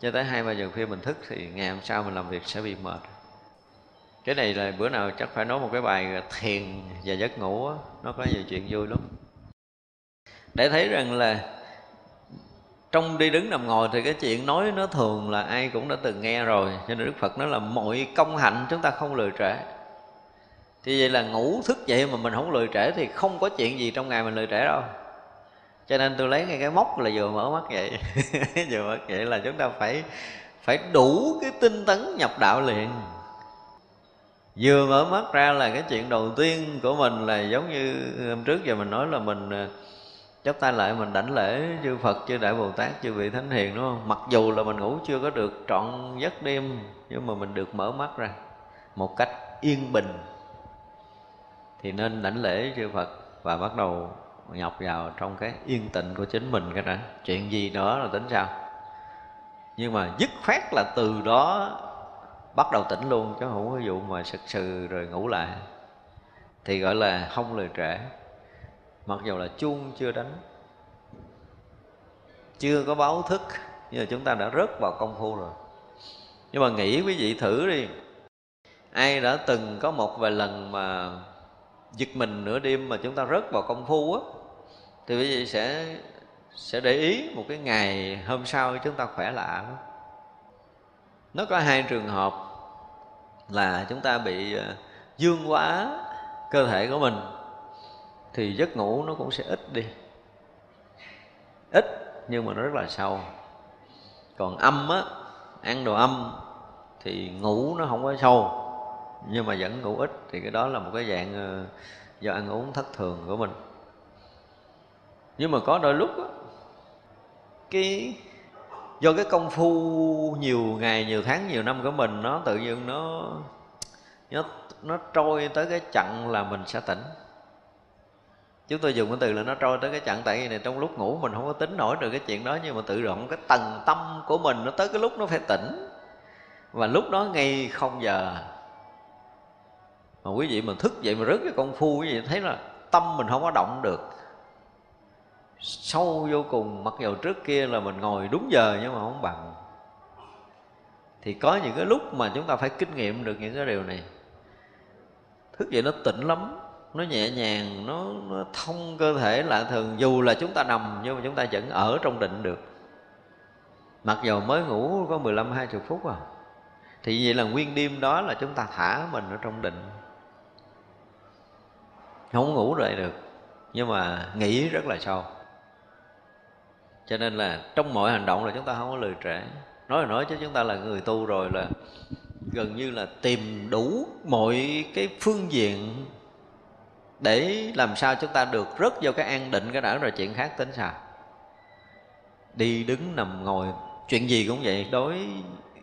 Cho tới hai ba giờ khuya mình thức thì ngày hôm sau mình làm việc sẽ bị mệt. Cái này là bữa nào chắc phải nói một cái bài thiền và giấc ngủ đó, nó có nhiều chuyện vui lắm. Để thấy rằng là trong đi đứng nằm ngồi thì cái chuyện nói nó thường là ai cũng đã từng nghe rồi, cho nên đức phật nói là mọi công hạnh chúng ta không lười trễ. Thì vậy là ngủ thức dậy mà mình không lười trễ thì không có chuyện gì trong ngày mình lười trễ đâu. Cho nên tôi lấy ngay cái móc là vừa mở mắt vậy vừa mở vậy là chúng ta phải phải đủ cái tinh tấn nhập đạo liền. Vừa mở mắt ra là cái chuyện đầu tiên của mình là giống như hôm trước giờ mình nói là mình chắp tay lại mình đảnh lễ chư Phật, chư Đại Bồ Tát, chư vị Thánh Hiền, đúng không? Mặc dù là mình ngủ chưa có được trọn giấc đêm, nhưng mà mình được mở mắt ra một cách yên bình. Thì nên đảnh lễ chư Phật và bắt đầu nhập vào trong cái yên tịnh của chính mình cái đã. Chuyện gì nữa là tính sao? Nhưng mà dứt khoát là từ đó bắt đầu tỉnh luôn, chứ không có vụ mà sực sừ rồi ngủ lại. Thì gọi là không lời trễ mặc dù là chuông chưa đánh, chưa có báo thức, nhưng mà chúng ta đã rớt vào công phu rồi. Nhưng mà nghĩ quý vị thử đi. Ai đã từng có một vài lần mà giật mình nửa đêm mà chúng ta rớt vào công phu á, thì quý vị sẽ sẽ để ý một cái ngày hôm sau chúng ta khỏe lạ lắm. Nó có hai trường hợp là chúng ta bị ờ, dương quá cơ thể của mình thì giấc ngủ nó cũng sẽ ít đi. Ít nhưng mà nó rất là sâu. Còn âm á, ăn đồ âm thì ngủ nó không có sâu. Nhưng mà vẫn ngủ ít thì cái đó là một cái dạng ờ, do ăn uống thất thường của mình. Nhưng mà có đôi lúc á, cái, do cái công phu nhiều ngày, nhiều tháng, nhiều năm của mình, nó tự nhiên nó nó nó trôi tới cái chặng là mình sẽ tỉnh chúng tôi dùng cái từ là nó trôi tới cái chặng tại này trong lúc ngủ, mình không có tính nổi được cái chuyện đó, nhưng mà tự động cái tầng tâm của mình nó tới cái lúc nó phải tỉnh. Và lúc đó ngay không giờ, mà quý vị mình thức dậy mà rớt cái công phu quý vị thấy là tâm mình không có động được. Sâu vô cùng, mặc dù trước kia là mình ngồi đúng giờ nhưng mà không bằng. Thì có những cái lúc mà chúng ta phải kinh nghiệm được những cái điều này. Thức dậy nó tỉnh lắm nó nhẹ nhàng nó, nó thông cơ thể lạ thường. Dù là chúng ta nằm nhưng mà chúng ta vẫn ở trong định được. Mặc dù mới ngủ có 15 20 phút à. Thì vậy là nguyên đêm đó là chúng ta thả mình ở trong định. Không ngủ lại được nhưng mà nghĩ rất là sâu. Cho nên là trong mọi hành động là chúng ta không có lười trễ. Nói là nói chứ chúng ta là người tu rồi là gần như là tìm đủ mọi cái phương diện để làm sao chúng ta được rớt vào cái an định cái đã rồi chuyện khác tính sao? Đi đứng nằm ngồi, chuyện gì cũng vậy. Đối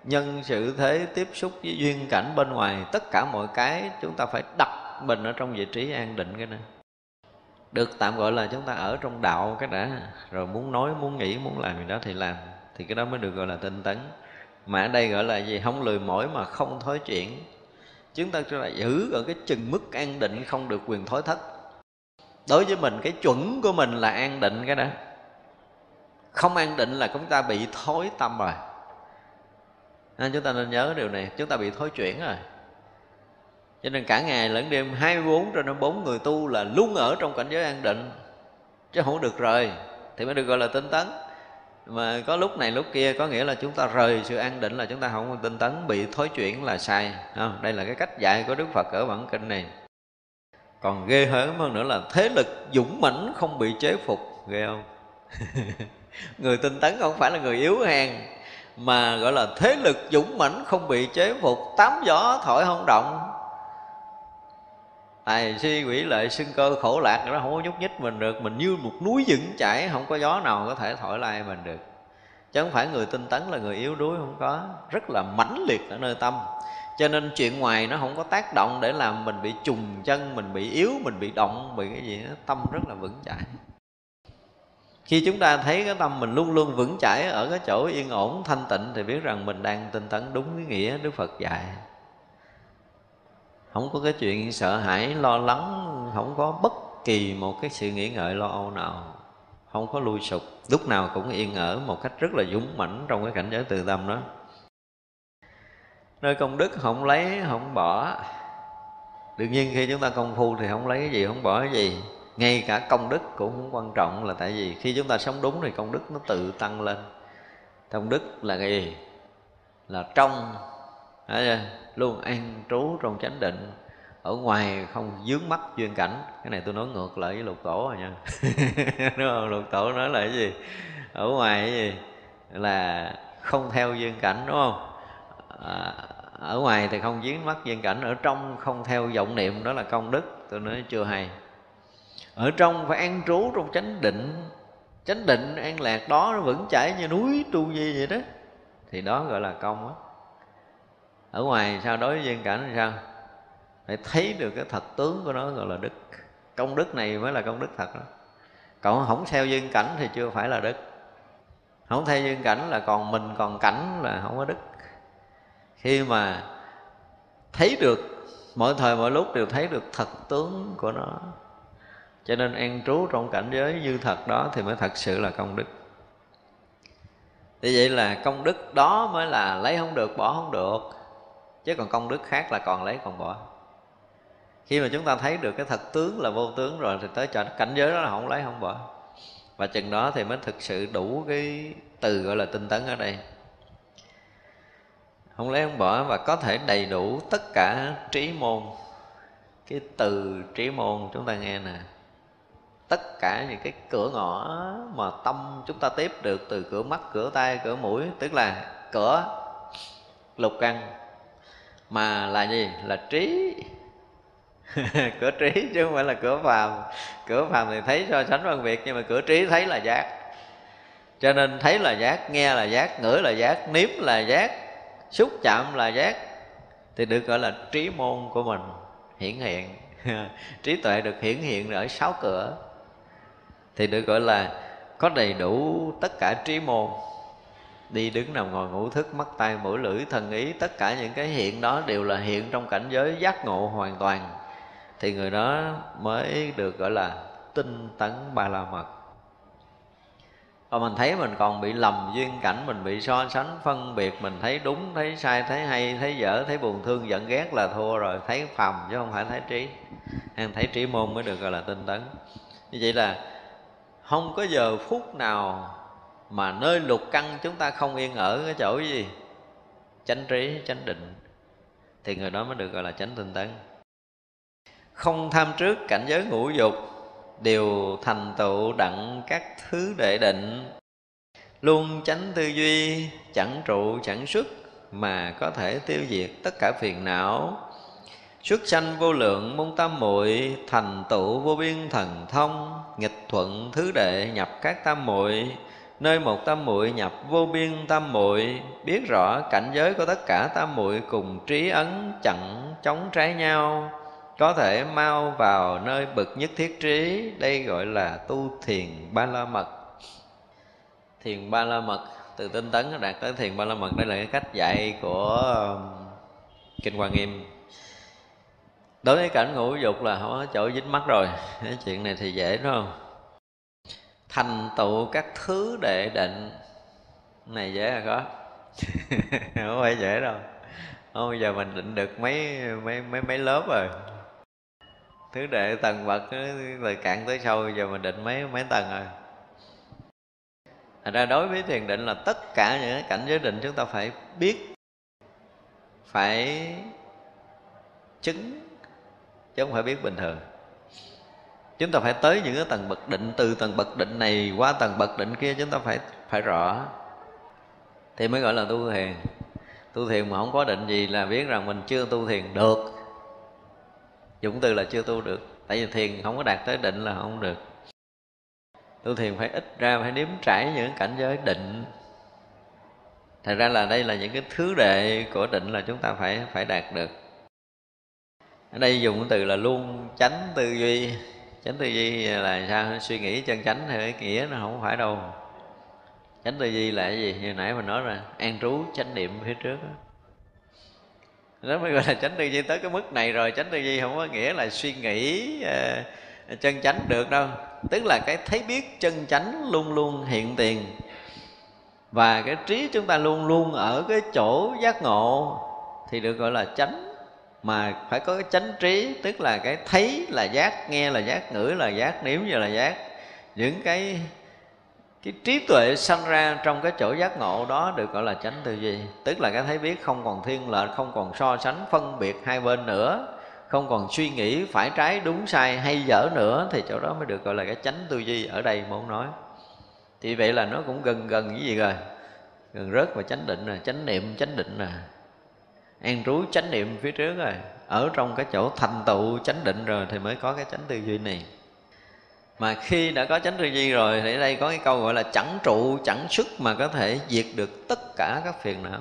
nhân sự thế, tiếp xúc với duyên cảnh bên ngoài, tất cả mọi cái chúng ta phải đặt mình ở trong vị trí an định cái này được tạm gọi là chúng ta ở trong đạo cái đã. Rồi muốn nói, muốn nghĩ, muốn làm gì đó thì làm. Thì cái đó mới được gọi là tinh tấn. Mà ở đây gọi là gì? Không lười mỏi mà không thói chuyển chúng ta là giữ ở cái chừng mức an định không được quyền thối thất. Đối với mình, cái chuẩn của mình là an định cái đó. Không an định là chúng ta bị thối tâm rồi. Nên chúng ta nên nhớ điều này, chúng ta bị thối chuyển rồi. Cho nên cả ngày lẫn đêm 24 trên 24 người tu là luôn ở trong cảnh giới an định, chứ không được rồi thì mới được gọi là tinh tấn mà có lúc này lúc kia có nghĩa là chúng ta rời sự an định là chúng ta không tinh tấn, bị thối chuyển là sai không? đây là cái cách dạy của đức phật ở bản kinh này còn ghê hơn hơn nữa là thế lực dũng mãnh không bị chế phục, ghê không người tinh tấn không phải là người yếu hèn, mà gọi là thế lực dũng mãnh không bị chế phục, tám gió thổi không động tài si quỷ lệ xưng cơ khổ lạc, nó không có nhúc nhích mình được. Mình như một núi vững chảy, không có gió nào có thể thổi lai mình được. Chứ không phải người tinh tấn là người yếu đuối, không có. Rất là mãnh liệt ở nơi tâm. Cho nên chuyện ngoài nó không có tác động để làm mình bị trùng chân, mình bị yếu, mình bị động, bị cái gì đó. Tâm rất là vững chãi. Khi chúng ta thấy cái tâm mình luôn luôn vững chãi ở cái chỗ yên ổn, thanh tịnh, thì biết rằng mình đang tinh tấn đúng cái nghĩa đức phật dạy không có cái chuyện sợ hãi, lo lắng, không có bất kỳ một cái sự nghĩ ngợi lo âu nào. Không có lui sụp, lúc nào cũng yên ở một cách rất là dũng mãnh trong cái cảnh giới từ tâm đó. Nơi công đức không lấy, không bỏ. Đương nhiên khi chúng ta công phu thì không lấy cái gì, không bỏ cái gì. Ngay cả công đức cũng không quan trọng là tại vì khi chúng ta sống đúng thì công đức nó tự tăng lên. Công đức là cái gì? Là trong luôn an trú trong chánh định. Ở ngoài không dướng mắt duyên cảnh. Cái này tôi nói ngược lại với lục tổ rồi nha. Đúng không? Lục tổ nói là cái gì? Ở ngoài cái gì? Là không theo duyên cảnh đúng không? À, ở ngoài thì không dướng mắt duyên cảnh. Ở trong không theo vọng niệm đó là công đức. Tôi nói chưa hay. Ở trong phải an trú trong chánh định. Chánh định an lạc đó nó vẫn chảy như núi tu di vậy đó. Thì đó gọi là công á ở ngoài sao đối với duyên cảnh thì sao? Phải thấy được cái thật tướng của nó gọi là đức. Công đức này mới là công đức thật đó. Còn không theo duyên cảnh thì chưa phải là đức. Không theo duyên cảnh là còn mình, còn cảnh là không có đức. Khi mà thấy được, mọi thời, mọi lúc đều thấy được thật tướng của nó. Cho nên an trú trong cảnh giới như thật đó thì mới thật sự là công đức. Thì vậy là công đức đó mới là lấy không được, bỏ không được chứ còn công đức khác là còn lấy còn bỏ. Khi mà chúng ta thấy được cái thật tướng là vô tướng rồi thì tới cảnh giới đó là không lấy, không bỏ. Và chừng đó thì mới thực sự đủ cái từ gọi là tinh tấn ở đây. Không lấy, không bỏ và có thể đầy đủ tất cả trí môn. Cái từ trí môn chúng ta nghe nè. Tất cả những cái cửa ngõ mà tâm chúng ta tiếp được từ cửa mắt, cửa tay cửa mũi, tức là cửa lục căn mà là gì? Là trí. Cửa trí chứ không phải là cửa phàm. Cửa phàm thì thấy so sánh phân biệt, nhưng mà cửa trí thấy là giác. Cho nên thấy là giác, nghe là giác, ngửi là giác, nếm là giác, xúc chạm là giác, thì được gọi là trí môn của mình hiển hiện. Trí tuệ được hiển hiện ở sáu cửa, thì được gọi là có đầy đủ tất cả trí môn đi đứng nằm ngồi ngủ thức, mắt tay mũi lưỡi, thần ý, tất cả những cái hiện đó đều là hiện trong cảnh giới giác ngộ hoàn toàn. Thì người đó mới được gọi là tinh tấn ba la mật. Còn mình thấy mình còn bị lầm duyên cảnh, mình bị so sánh, phân biệt, mình thấy đúng, thấy sai, thấy hay, thấy dở, thấy buồn thương, giận ghét là thua rồi, thấy phàm chứ không phải thấy trí. Hay thấy trí môn mới được gọi là tinh tấn. Như vậy là không có giờ phút nào mà nơi lục căn chúng ta không yên ở cái chỗ gì? Chánh trí, chánh định. Thì người đó mới được gọi là chánh tinh tấn. Không tham trước cảnh giới ngũ dục, đều thành tựu đặng các thứ đệ định. Luôn tránh tư duy, chẳng trụ, chẳng xuất, mà có thể tiêu diệt tất cả phiền não. Xuất sanh vô lượng môn tam muội, thành tựu vô biên thần thông, nghịch thuận thứ đệ nhập các tam muội nơi một tam muội nhập vô biên tam muội, biết rõ cảnh giới của tất cả tam muội cùng trí ấn chặn chống trái nhau. Có thể mau vào nơi bậc nhất thiết trí, đây gọi là tu thiền ba la mật. Thiền ba la mật, từ tinh tấn đạt tới thiền ba la mật, đây là cái cách dạy của um, kinh hoa nghiêm. Đối với cảnh ngũ dục là không có chỗ dính mắt rồi, cái chuyện này thì dễ, đúng không? Thành tựu các thứ đệ định. Này dễ là có. Không phải dễ đâu. Không, bây giờ mình định được mấy mấy mấy mấy lớp rồi. Thứ đệ, tầng bậc từ cạn tới sâu giờ mình định mấy mấy tầng rồi. Thành ra đối với thiền định là tất cả những cảnh giới định chúng ta phải biết, Phải chứng, Chứ không phải biết bình thường. Chúng ta phải tới những cái tầng bậc định, Từ tầng bậc định này qua tầng bậc định kia Chúng ta phải phải rõ. Thì mới gọi là tu thiền. Tu thiền mà không có định gì là biết rằng mình chưa tu thiền được. Dụng từ là chưa tu được. Tại vì thiền không có đạt tới định là không được. Tu thiền phải ít ra, phải nếm trải những cảnh giới định. Thật ra là đây là những cái thứ đệ của định là chúng ta phải phải đạt được. Ở đây dùng từ là luôn tránh tư duy chánh tư duy là sao? Suy nghĩ chân chánh thì cái nghĩa nó không phải đâu. Chánh tư duy là cái gì? Như nãy mình nói rồi an trú chánh niệm phía trước đó đó mới gọi là chánh tư duy tới cái mức này rồi. Chánh tư duy không có nghĩa là suy nghĩ uh, chân chánh được đâu. Tức là cái thấy biết chân chánh luôn luôn hiện tiền. Và cái trí chúng ta luôn luôn ở cái chỗ giác ngộ thì được gọi là chánh mà phải có cái chánh trí, tức là cái thấy là giác, nghe là giác, ngửi là giác, nếm như là giác. Những cái cái trí tuệ sanh ra trong cái chỗ giác ngộ đó được gọi là chánh tư duy. Tức là cái thấy biết không còn thiên lệch, không còn so sánh, phân biệt hai bên nữa. Không còn suy nghĩ phải trái đúng sai hay dở nữa, thì chỗ đó mới được gọi là cái chánh tư duy ở đây muốn nói. Thì vậy là nó cũng gần gần cái gì rồi? Gần rớt vào chánh định nè chánh niệm, chánh định nè an trú chánh niệm phía trước rồi. Ở trong cái chỗ thành tựu chánh định rồi thì mới có cái chánh tư duy này. Mà khi đã có chánh tư duy rồi thì ở đây có cái câu gọi là chẳng trụ, chẳng sức mà có thể diệt được tất cả các phiền não.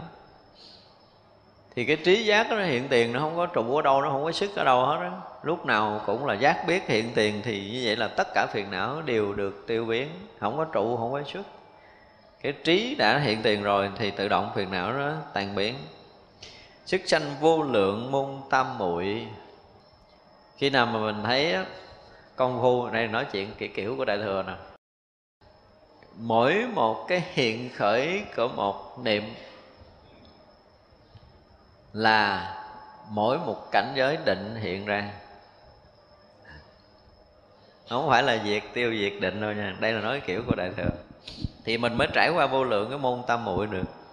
Thì cái trí giác nó hiện tiền, nó không có trụ ở đâu, nó không có sức ở đâu hết đó lúc nào cũng là giác biết hiện tiền thì như vậy là tất cả phiền não đều được tiêu biến, không có trụ, không có sức cái trí đã hiện tiền rồi thì tự động phiền não nó tan biến sức sanh vô lượng môn tam muội. Khi nào mà mình thấy công phu, đây nói chuyện kiểu kiểu của đại thừa nè. Mỗi một cái hiện khởi của một niệm là mỗi một cảnh giới định hiện ra. Không phải là diệt tiêu diệt định thôi nha, đây là nói kiểu của đại thừa. Thì mình mới trải qua vô lượng cái môn tam muội được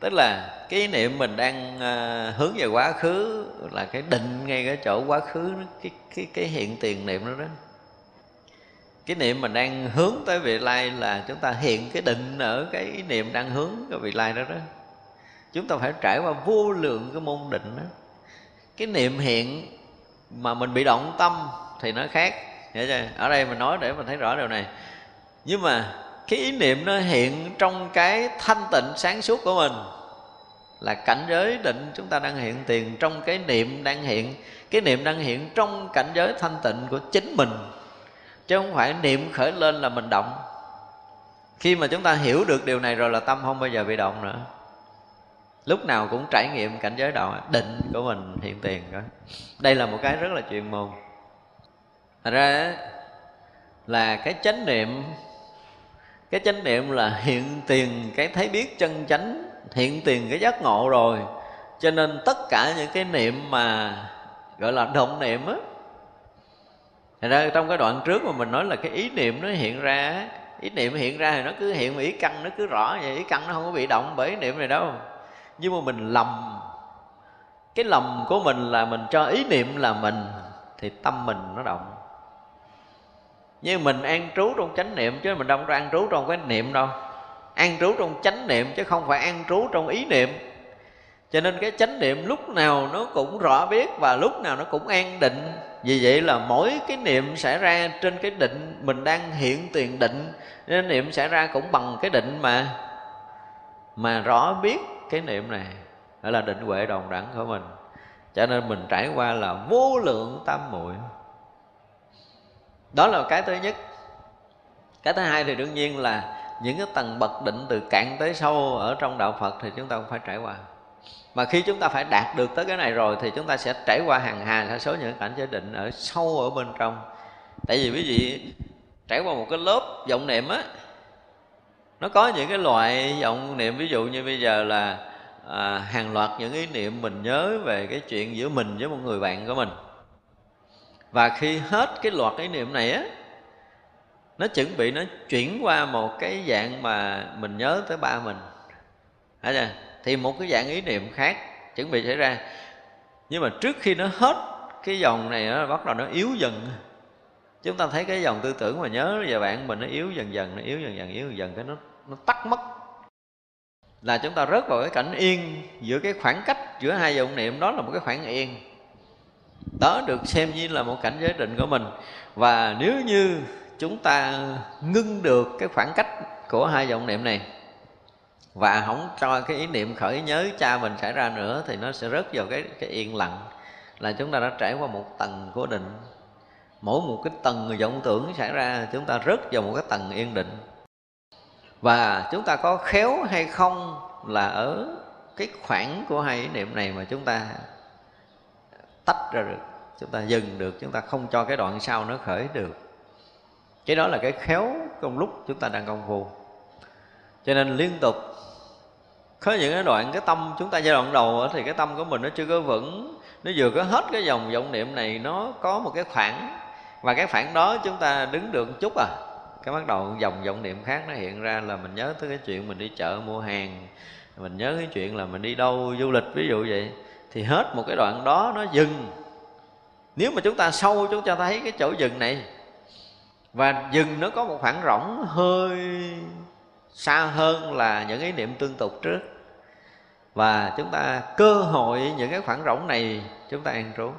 tức là cái niệm mình đang ờ, hướng về quá khứ là cái định ngay cái chỗ quá khứ cái cái cái hiện tiền niệm đó đó. Cái niệm mình đang hướng tới vị lai là chúng ta hiện cái định ở cái niệm đang hướng cái vị lai đó đó. Chúng ta phải trải qua vô lượng cái môn định đó. Cái niệm hiện mà mình bị động tâm thì nó khác. Hiểu chưa? Ở đây mình nói để mình thấy rõ điều này. Nhưng mà cái ý niệm nó hiện trong cái thanh tịnh sáng suốt của mình. Là cảnh giới định chúng ta đang hiện, tiền trong cái niệm đang hiện. Cái niệm đang hiện trong cảnh giới thanh tịnh của chính mình. Chứ không phải niệm khởi lên là mình động. Khi mà chúng ta hiểu được điều này rồi là tâm không bao giờ bị động nữa. Lúc nào cũng trải nghiệm cảnh giới đạo, định của mình, hiện tiền đó. Đây là một cái rất là chuyên môn. Thật ra là cái chánh niệm cái chánh niệm là hiện tiền cái thấy biết chân chánh, hiện tiền cái giác ngộ rồi. Cho nên tất cả những cái niệm mà gọi là động niệm á Thật ra trong cái đoạn trước mà mình nói là cái ý niệm nó hiện ra Ý niệm hiện ra thì nó cứ hiện ý căn nó cứ rõ vậy, Ý căn nó không có bị động bởi ý niệm này đâu. Nhưng mà mình lầm. Cái lầm của mình là mình cho ý niệm là mình Thì tâm mình nó động nhưng mình an trú trong chánh niệm chứ mình đâu có an trú trong cái niệm đâu. An trú trong chánh niệm chứ không phải an trú trong ý niệm. Cho nên cái chánh niệm lúc nào nó cũng rõ biết và lúc nào nó cũng an định. Vì vậy là mỗi cái niệm xảy ra trên cái định, mình đang hiện tiền định nên niệm xảy ra cũng bằng cái định mà. Mà rõ biết cái niệm này gọi là định huệ đồng đẳng của mình. Cho nên mình trải qua là vô lượng tam muội đó là cái thứ nhất. Cái thứ hai thì đương nhiên là những cái tầng bậc định từ cạn tới sâu ở trong đạo phật thì chúng ta cũng phải trải qua. Mà khi chúng ta phải đạt được tới cái này rồi thì chúng ta sẽ trải qua hàng hà sa số những cảnh giới định ở sâu ở bên trong. Tại vì quý vị trải qua một cái lớp vọng niệm á nó có những cái loại vọng niệm ví dụ như bây giờ là à, hàng loạt những ý niệm mình nhớ về cái chuyện giữa mình với một người bạn của mình và khi hết cái loạt ý niệm này á, nó chuẩn bị, nó chuyển qua một cái dạng mà mình nhớ tới ba mình. Thấy chưa? thì một cái dạng ý niệm khác chuẩn bị xảy ra. Nhưng mà trước khi nó hết cái dòng này nó bắt đầu nó yếu dần. Chúng ta thấy cái dòng tư tưởng mà nhớ về bạn mình nó yếu dần dần, nó yếu dần dần, yếu dần dần, cái nó nó tắt mất. Là chúng ta rớt vào cái cảnh yên giữa cái khoảng cách giữa hai dòng niệm, đó là một cái khoảng yên đó được xem như là một cảnh giới định của mình. Và nếu như chúng ta ngưng được cái khoảng cách của hai vọng niệm này và không cho cái ý niệm khởi nhớ cha mình xảy ra nữa, thì nó sẽ rớt vào cái cái yên lặng, là chúng ta đã trải qua một tầng cố định. Mỗi một cái tầng vọng tưởng xảy ra, chúng ta rớt vào một cái tầng yên định. Và chúng ta có khéo hay không là ở cái khoảng của hai ý niệm này mà chúng ta tách ra được. Chúng ta dừng được, chúng ta không cho cái đoạn sau nó khởi được. Cái đó là cái khéo trong lúc chúng ta đang công phu. Cho nên liên tục, có những cái đoạn cái tâm chúng ta giai đoạn đầu thì cái tâm của mình nó chưa có vững, nó vừa có hết cái dòng vọng niệm này, nó có một cái khoảng. Và cái khoảng đó chúng ta đứng được một chút à. Cái bắt đầu dòng vọng niệm khác nó hiện ra là mình nhớ tới cái chuyện mình đi chợ mua hàng, mình nhớ cái chuyện là mình đi đâu du lịch, ví dụ vậy thì hết một cái đoạn đó nó dừng. Nếu mà chúng ta sâu, chúng ta thấy cái chỗ dừng này, và dừng nó có một khoảng rỗng hơi xa hơn là những ý niệm tương tục trước. Và chúng ta cơ hội những cái khoảng rỗng này, chúng ta an trú.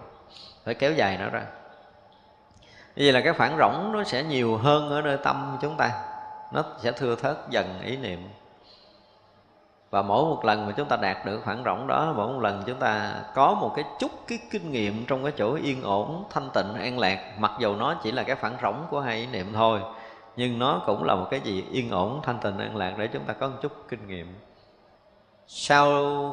Phải kéo dài nó ra. Vì là cái khoảng rỗng nó sẽ nhiều hơn ở nơi tâm chúng ta. Nó sẽ thưa thớt dần ý niệm và mỗi một lần mà chúng ta đạt được khoảng rộng đó, mỗi một lần chúng ta có một cái chút cái kinh nghiệm trong cái chỗ yên ổn, thanh tịnh, an lạc, mặc dù nó chỉ là cái khoảng rỗng của hai ý niệm thôi, nhưng nó cũng là một cái gì yên ổn, thanh tịnh, an lạc để chúng ta có một chút kinh nghiệm. Sau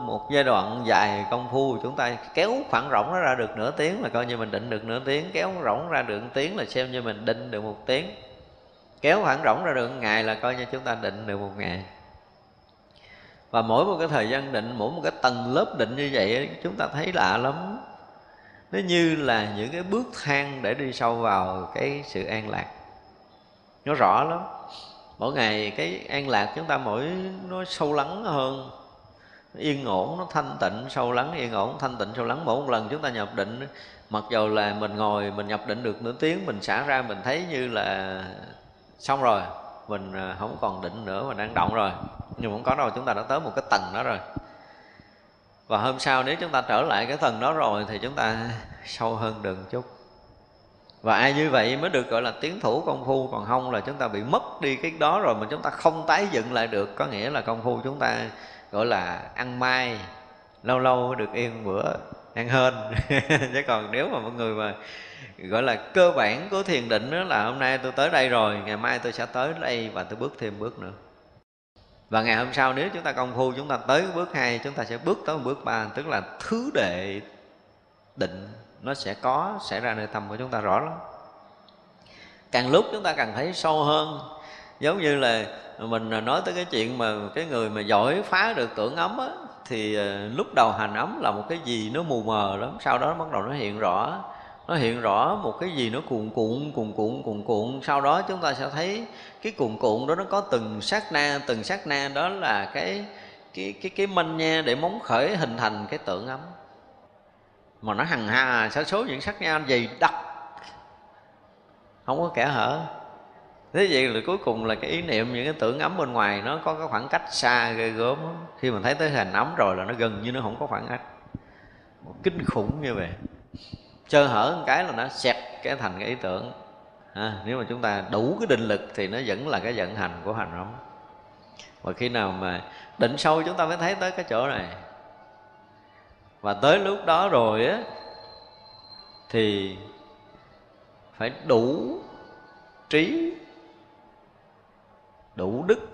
một giai đoạn dài công phu, chúng ta kéo khoảng rỗng nó ra được nửa tiếng là coi như mình định được nửa tiếng, kéo rộng rỗng ra được một tiếng là xem như mình định được một tiếng. Kéo khoảng rỗng ra được một ngày là coi như chúng ta định được một ngày và mỗi một cái thời gian định, mỗi một cái tầng lớp định như vậy chúng ta thấy lạ lắm. Nó như là những cái bước thang để đi sâu vào cái sự an lạc. Nó rõ lắm. Mỗi ngày cái an lạc chúng ta mỗi, nó sâu lắng hơn. Yên ổn, nó thanh tịnh, sâu lắng, yên ổn, thanh tịnh, sâu lắng. Mỗi một lần chúng ta nhập định, mặc dù là mình ngồi, mình nhập định được nửa tiếng, mình xả ra, mình thấy như là xong rồi. Mình à, không còn định nữa, mình đang động rồi nhưng không có đâu, chúng ta đã tới một cái tầng đó rồi. Và hôm sau nếu chúng ta trở lại cái tầng đó rồi thì chúng ta sâu hơn đường chút. Và ai như vậy mới được gọi là tiến thủ công phu, còn không là chúng ta bị mất đi cái đó rồi mà chúng ta không tái dựng lại được. Có nghĩa là công phu chúng ta gọi là ăn mai, lâu lâu được yên bữa, ăn hên. Chứ còn nếu mà mọi người mà gọi là cơ bản của thiền định đó là hôm nay tôi tới đây rồi, ngày mai tôi sẽ tới đây và tôi bước thêm bước nữa và ngày hôm sau nếu chúng ta công phu, chúng ta tới bước hai, chúng ta sẽ bước tới bước ba, tức là thứ đệ định nó sẽ có xảy ra nơi tâm của chúng ta rõ lắm. Càng lúc chúng ta càng thấy sâu hơn. Giống như là mình nói tới cái chuyện mà cái người mà giỏi phá được tưởng ấm á, thì ờ, lúc đầu hành ấm là một cái gì nó mù mờ lắm, sau đó bắt đầu nó hiện rõ nó hiện rõ một cái gì nó cuồn cuộn cuồn cuộn cuồn cuộn. Sau đó chúng ta sẽ thấy cái cuồn cuộn đó nó có từng sát na, từng sát na. Đó là cái cái cái cái manh nha để móng khởi hình thành cái tượng ấm. Mà nó hằng hà sa số những sát na dày đặc. Không có kẻ hở. Thế vậy là cuối cùng là cái ý niệm những cái tưởng ấm bên ngoài nó có cái khoảng cách xa ghê gớm khi mình thấy tới hình ấm rồi là nó gần như nó không có khoảng cách. Kinh khủng như vậy sơ hở một cái là nó xẹt cái thành cái ý tưởng. À, nếu mà chúng ta đủ cái định lực thì nó vẫn là cái vận hành của hành ấm và khi nào mà định sâu chúng ta mới thấy tới cái chỗ này. Và tới lúc đó rồi á thì phải đủ trí đủ đức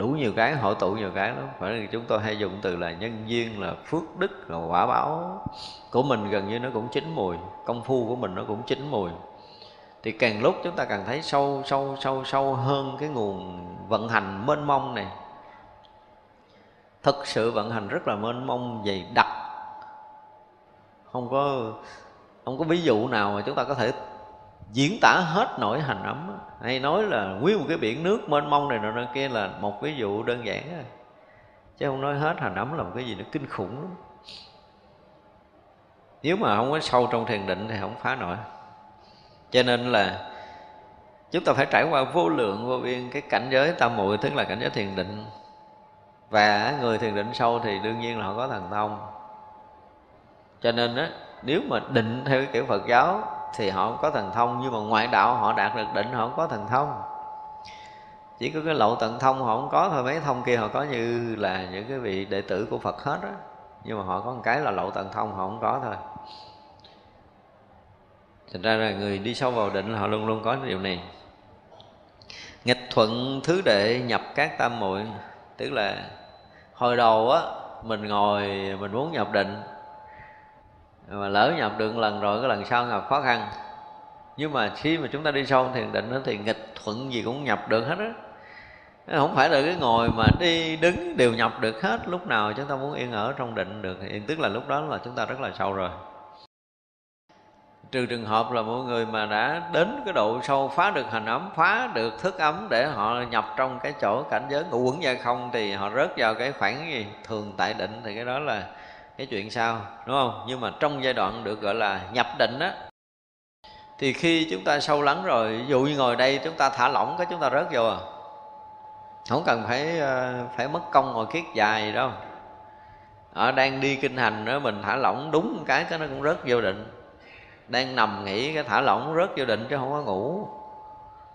đủ nhiều cái, hội tụ nhiều cái lắm. Phải là chúng tôi hay dùng từ là nhân duyên, là phước đức, là quả báo của mình. Gần như nó cũng chín mùi, công phu của mình nó cũng chín mùi. Thì càng lúc chúng ta càng thấy sâu sâu sâu sâu hơn cái nguồn vận hành mênh mông này. Thực sự vận hành rất là mênh mông, dày đặc. Không có không có ví dụ nào mà chúng ta có thể diễn tả hết nỗi hành ấm hay nói là nguyên một cái biển nước mênh mông này nọ kia là một ví dụ đơn giản thôi chứ không nói hết hành ấm là một cái gì nó kinh khủng lắm. Nếu mà không có sâu trong thiền định thì không phá nổi. Cho nên là chúng ta phải trải qua vô lượng, vô biên cái cảnh giới tam muội, tức là cảnh giới thiền định. Và người thiền định sâu thì đương nhiên là họ có thần thông. Cho nên á, nếu mà định theo cái kiểu Phật giáo thì họ không có thần thông, nhưng mà ngoại đạo họ đạt được định, họ không có thần thông. Chỉ có cái lậu tận thông họ không có thôi, mấy thông kia họ có như là những cái vị đệ tử của Phật hết á. Nhưng mà họ có một cái là lậu tận thông họ không có thôi. Thành ra là người đi sâu vào định họ luôn luôn có điều này. Nghịch thuận thứ đệ nhập các tam muội, tức là hồi đầu á, mình ngồi, mình muốn nhập định mà lỡ nhập được lần rồi, cái lần sau gặp khó khăn. Nhưng mà khi mà chúng ta đi sâu thiền định đó thì nghịch thuận gì cũng nhập được hết á. Không phải là cái ngồi mà đi đứng đều nhập được hết, lúc nào chúng ta muốn yên ở trong định được thì tức là lúc đó là chúng ta rất là sâu rồi. Trừ trường hợp là mọi người mà đã đến cái độ sâu, phá được hành ấm, phá được thức ấm để họ nhập trong cái chỗ cảnh giới ngũ quẩn gia không thì họ rớt vào cái khoảng gì? Thường tại định thì cái đó là cái chuyện sao đúng không? Nhưng mà trong giai đoạn được gọi là nhập định á thì khi chúng ta sâu lắng rồi ví dụ như ngồi đây chúng ta thả lỏng cái chúng ta rớt vô à. Không cần phải ờ, phải mất công ngồi kiết dài đâu. Ở đang đi kinh hành đó mình thả lỏng đúng một cái cái nó cũng rớt vô định. Đang nằm nghỉ cái thả lỏng rớt vô định chứ không có ngủ.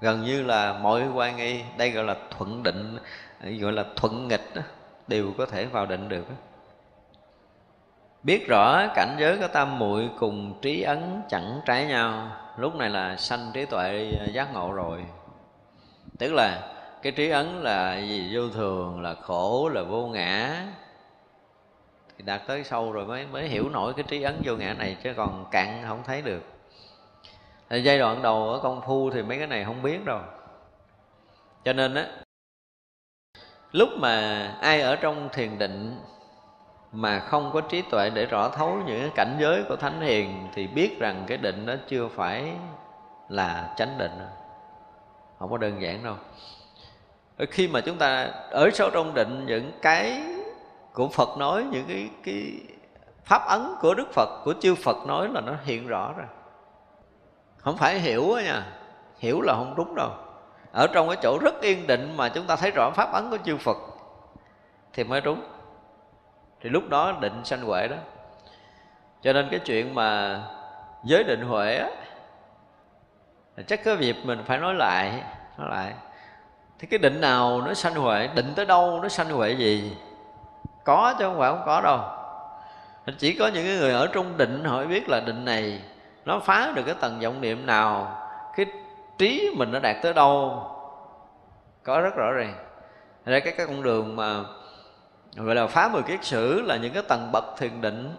Gần như là mọi quan nghi đây gọi là thuận định gọi là thuận nghịch đó, đều có thể vào định được biết rõ cảnh giới có tam muội cùng trí ấn chẳng trái nhau, lúc này là sanh trí tuệ giác ngộ rồi. Tức là cái trí ấn là gì? Vô thường, là khổ, là vô ngã. Thì đạt tới sâu rồi mới mới hiểu nổi cái trí ấn vô ngã này, chứ còn cạn không thấy được. Thì giai đoạn đầu ở công phu thì mấy cái này không biết đâu. Cho nên á, lúc mà ai ở trong thiền định mà không có trí tuệ để rõ thấu những cái cảnh giới của thánh hiền, thì biết rằng cái định đó chưa phải là chánh định. Không có đơn giản đâu. Khi mà chúng ta, ở sâu trong định, những cái của Phật nói, những cái cái pháp ấn của Đức Phật, của chư Phật nói là nó hiện rõ rồi. Không phải hiểu nha. Hiểu là không đúng đâu. Ở trong cái chỗ rất yên định mà chúng ta thấy rõ pháp ấn của chư Phật, thì mới đúng thì lúc đó định sanh huệ đó. Cho nên cái chuyện mà giới định huệ á chắc có việc mình phải nói lại nói lại. Thì cái định nào nó sanh huệ, định tới đâu nó sanh huệ gì? Có chứ không phải không có đâu. Chỉ có những người ở trong định họ biết là định này nó phá được cái tầng vọng niệm nào, cái trí mình nó đạt tới đâu. Có rất rõ ràng. Ra cái cái con đường mà gọi là phá mười kiết sử là những cái tầng bậc thiền định.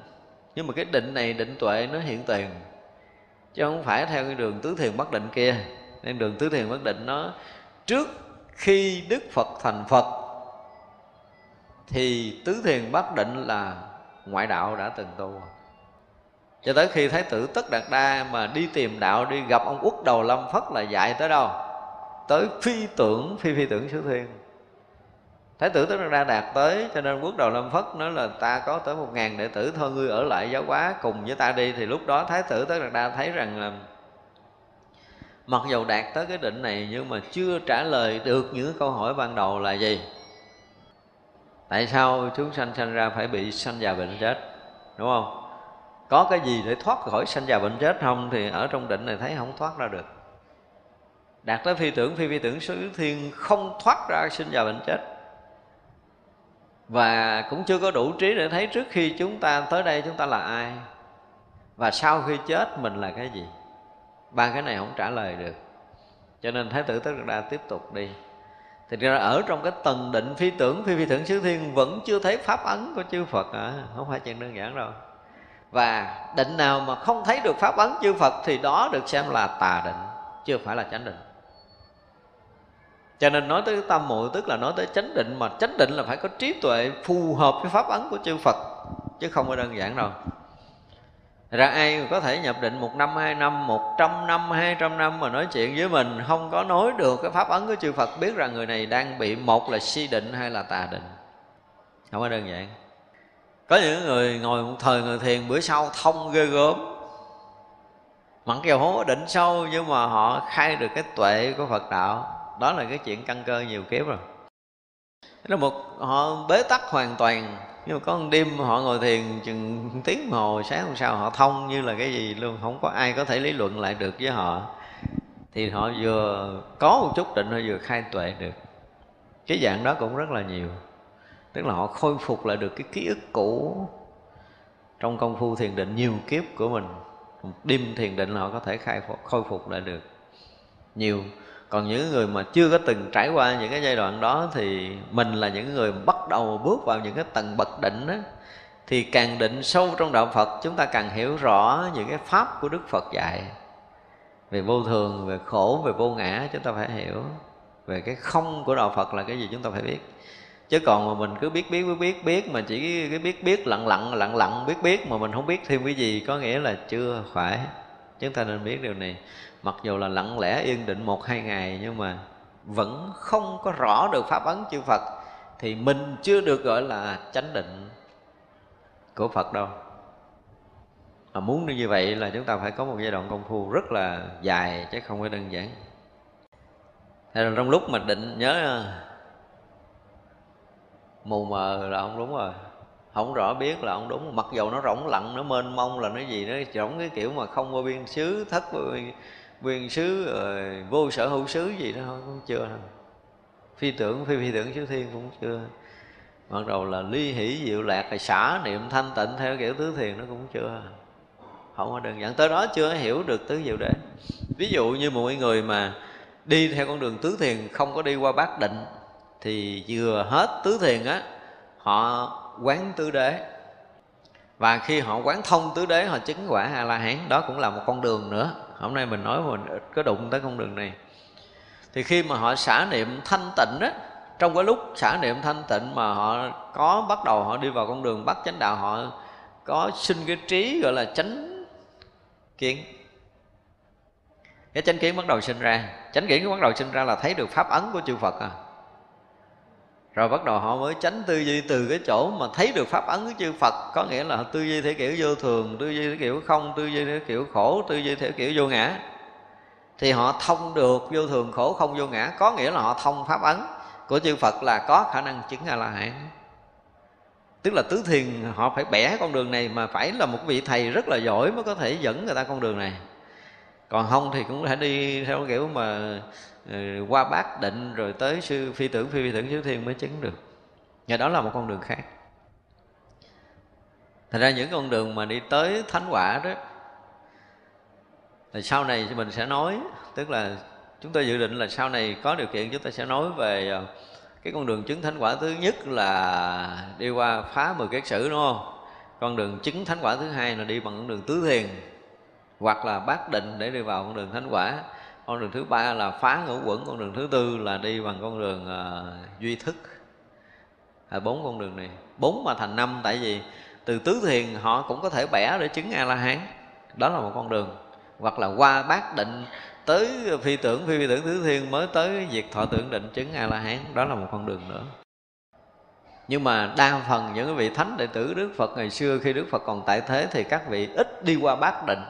Nhưng mà cái định này, định tuệ nó hiện tiền. Chứ không phải theo cái đường tứ thiền bất định kia. Nên đường tứ thiền bất định nó, trước khi đức phật thành phật, thì tứ thiền bất định là ngoại đạo đã từng tu. Cho tới khi thái tử tất đạt đa mà đi tìm đạo, đi gặp ông út đầu lâm phất là dạy tới đâu? Tới phi tưởng, phi phi tưởng sứ thiên. Thái tử Tất Đa đạt tới, cho nên quốc đầu Lâm Phất nói là ta có tới một ngàn đệ tử, thôi ngươi ở lại giáo hóa cùng với ta đi. Thì lúc đó Thái tử Tất Đa thấy rằng là mặc dù đạt tới cái định này nhưng mà chưa trả lời được những câu hỏi ban đầu là gì. Tại sao chúng sanh sanh ra phải bị sanh già bệnh chết? Đúng không? Có cái gì để thoát khỏi sanh già bệnh chết không? Thì ở trong định này thấy không thoát ra được. Đạt tới phi tưởng, phi phi tưởng xứ thiên không thoát ra sinh già bệnh chết và cũng chưa có đủ trí để thấy trước khi chúng ta tới đây chúng ta là ai. Và sau khi chết mình là cái gì? Ba cái này không trả lời được. Cho nên thái tử tất đa tiếp tục đi. Thì ra ở trong cái tầng định phi tưởng, phi phi tưởng xứ thiên vẫn chưa thấy pháp ấn của chư phật à không phải chuyện đơn giản đâu. Và định nào mà không thấy được pháp ấn chư phật thì đó được xem là tà định, chưa phải là chánh định cho nên nói tới tam muội tức là nói tới chánh định, mà chánh định là phải có trí tuệ phù hợp với pháp ấn của chư Phật, chứ không có đơn giản đâu. Ra ai có thể nhập định một năm, hai năm, một trăm năm, hai trăm năm mà nói chuyện với mình, không có nói được cái pháp ấn của chư Phật, biết rằng người này đang bị một là si định hay là tà định. Không có đơn giản. Có những người ngồi một thời người thiền, bữa sau thông ghê gớm. Mặc dù không có định sâu, nhưng mà họ khai được cái tuệ của Phật đạo đó là cái chuyện căn cơ nhiều kiếp rồi. Nó một họ bế tắc hoàn toàn. Nhưng mà có một đêm họ ngồi thiền chừng tiếng hồ sáng hôm sau họ thông như là cái gì luôn. Không có ai có thể lý luận lại được với họ. Thì họ vừa có một chút định họ vừa khai tuệ được. Cái dạng đó cũng rất là nhiều. Tức là họ khôi phục lại được cái ký ức cũ trong công phu thiền định nhiều kiếp của mình. Một đêm thiền định là họ có thể khai phục, khôi phục lại được nhiều còn những người mà chưa có từng trải qua những cái giai đoạn đó thì mình là những người bắt đầu bước vào những cái tầng bậc định đó, thì càng định sâu trong đạo Phật chúng ta càng hiểu rõ những cái pháp của Đức Phật dạy. Về vô thường, về khổ, về vô ngã chúng ta phải hiểu. Về cái không của đạo Phật là cái gì chúng ta phải biết. Chứ còn mà mình cứ biết biết biết biết biết mà chỉ cái biết biết lặng lặng lặng lặng biết biết mà mình không biết thêm cái gì có nghĩa là chưa phải. Chúng ta nên biết điều này mặc dù là lặng lẽ yên định một, hai ngày, nhưng mà vẫn không có rõ được pháp ấn chư Phật, thì mình chưa được gọi là chánh định của Phật đâu. Mà muốn như vậy là chúng ta phải có một giai đoạn công phu rất là dài, chứ không phải đơn giản. Thế là trong lúc mà định nhớ ờ, mù mờ là ông đúng rồi. Không rõ biết là ông đúng. Mặc dù nó rỗng lặng, nó mênh mông là nó gì nó rỗng cái kiểu mà không có biên xứ, thất quyền xứ rồi vô sở hữu xứ gì đó thôi cũng chưa đâu. Phi tưởng, phi phi tưởng xứ thiên cũng chưa. Bắt đầu là ly hỷ, diệu lạc là xả niệm thanh tịnh theo kiểu tứ thiền nó cũng chưa. Không có đơn giản. Tới đó chưa hiểu được tứ diệu đế. Ví dụ như một người mà đi theo con đường tứ thiền, không có đi qua bát định, thì vừa hết tứ thiền á, họ quán tứ đế. Và khi họ quán thông tứ đế, họ chứng quả a la hán. Đó cũng là một con đường nữa hôm nay mình nói mình ít có đụng tới con đường này. Thì khi mà họ xả niệm thanh tịnh á, trong cái lúc xả niệm thanh tịnh mà họ có bắt đầu họ đi vào con đường bắt chánh đạo, họ có sinh cái trí gọi là chánh kiến. Cái chánh kiến bắt đầu sinh ra. Chánh kiến bắt đầu sinh ra là thấy được pháp ấn của chư phật à rồi bắt đầu họ mới tránh tư duy từ cái chỗ mà thấy được pháp ấn của chư Phật. Có nghĩa là tư duy theo kiểu vô thường, tư duy theo kiểu không, tư duy theo kiểu khổ, tư duy theo kiểu vô ngã. Thì họ thông được vô thường khổ, không vô ngã. Có nghĩa là họ thông pháp ấn của chư Phật là có khả năng chứng a la hán tức là tứ thiền, họ phải bẻ con đường này mà phải là một vị thầy rất là giỏi mới có thể dẫn người ta con đường này. Còn không thì cũng có thể đi theo kiểu mà Ừ, qua bát định rồi tới sư phi tưởng, phi phi tưởng xứ thiên mới chứng được. Và đó là một con đường khác. Thành ra những con đường mà đi tới thánh quả đó thì sau này mình sẽ nói, tức là chúng tôi dự định là sau này có điều kiện chúng ta sẽ nói về ờ, cái con đường chứng thánh quả thứ nhất là đi qua phá mười kết sử, đúng không? Con đường chứng thánh quả thứ hai là đi bằng con đường tứ thiền, hoặc là bát định để đi vào con đường thánh quả con đường thứ ba là phá ngũ quẩn. Con đường thứ tư là đi bằng con đường à, duy thức. À, bốn con đường này. Bốn mà thành năm tại vì từ tứ thiền họ cũng có thể bẻ để chứng a la hán đó là một con đường. Hoặc là qua bát định tới phi tưởng. Phi phi tưởng tứ thiên mới tới việc thọ tưởng định chứng a la hán đó là một con đường nữa. Nhưng mà đa phần những vị thánh đệ tử đức phật ngày xưa khi đức phật còn tại thế thì các vị ít đi qua bát định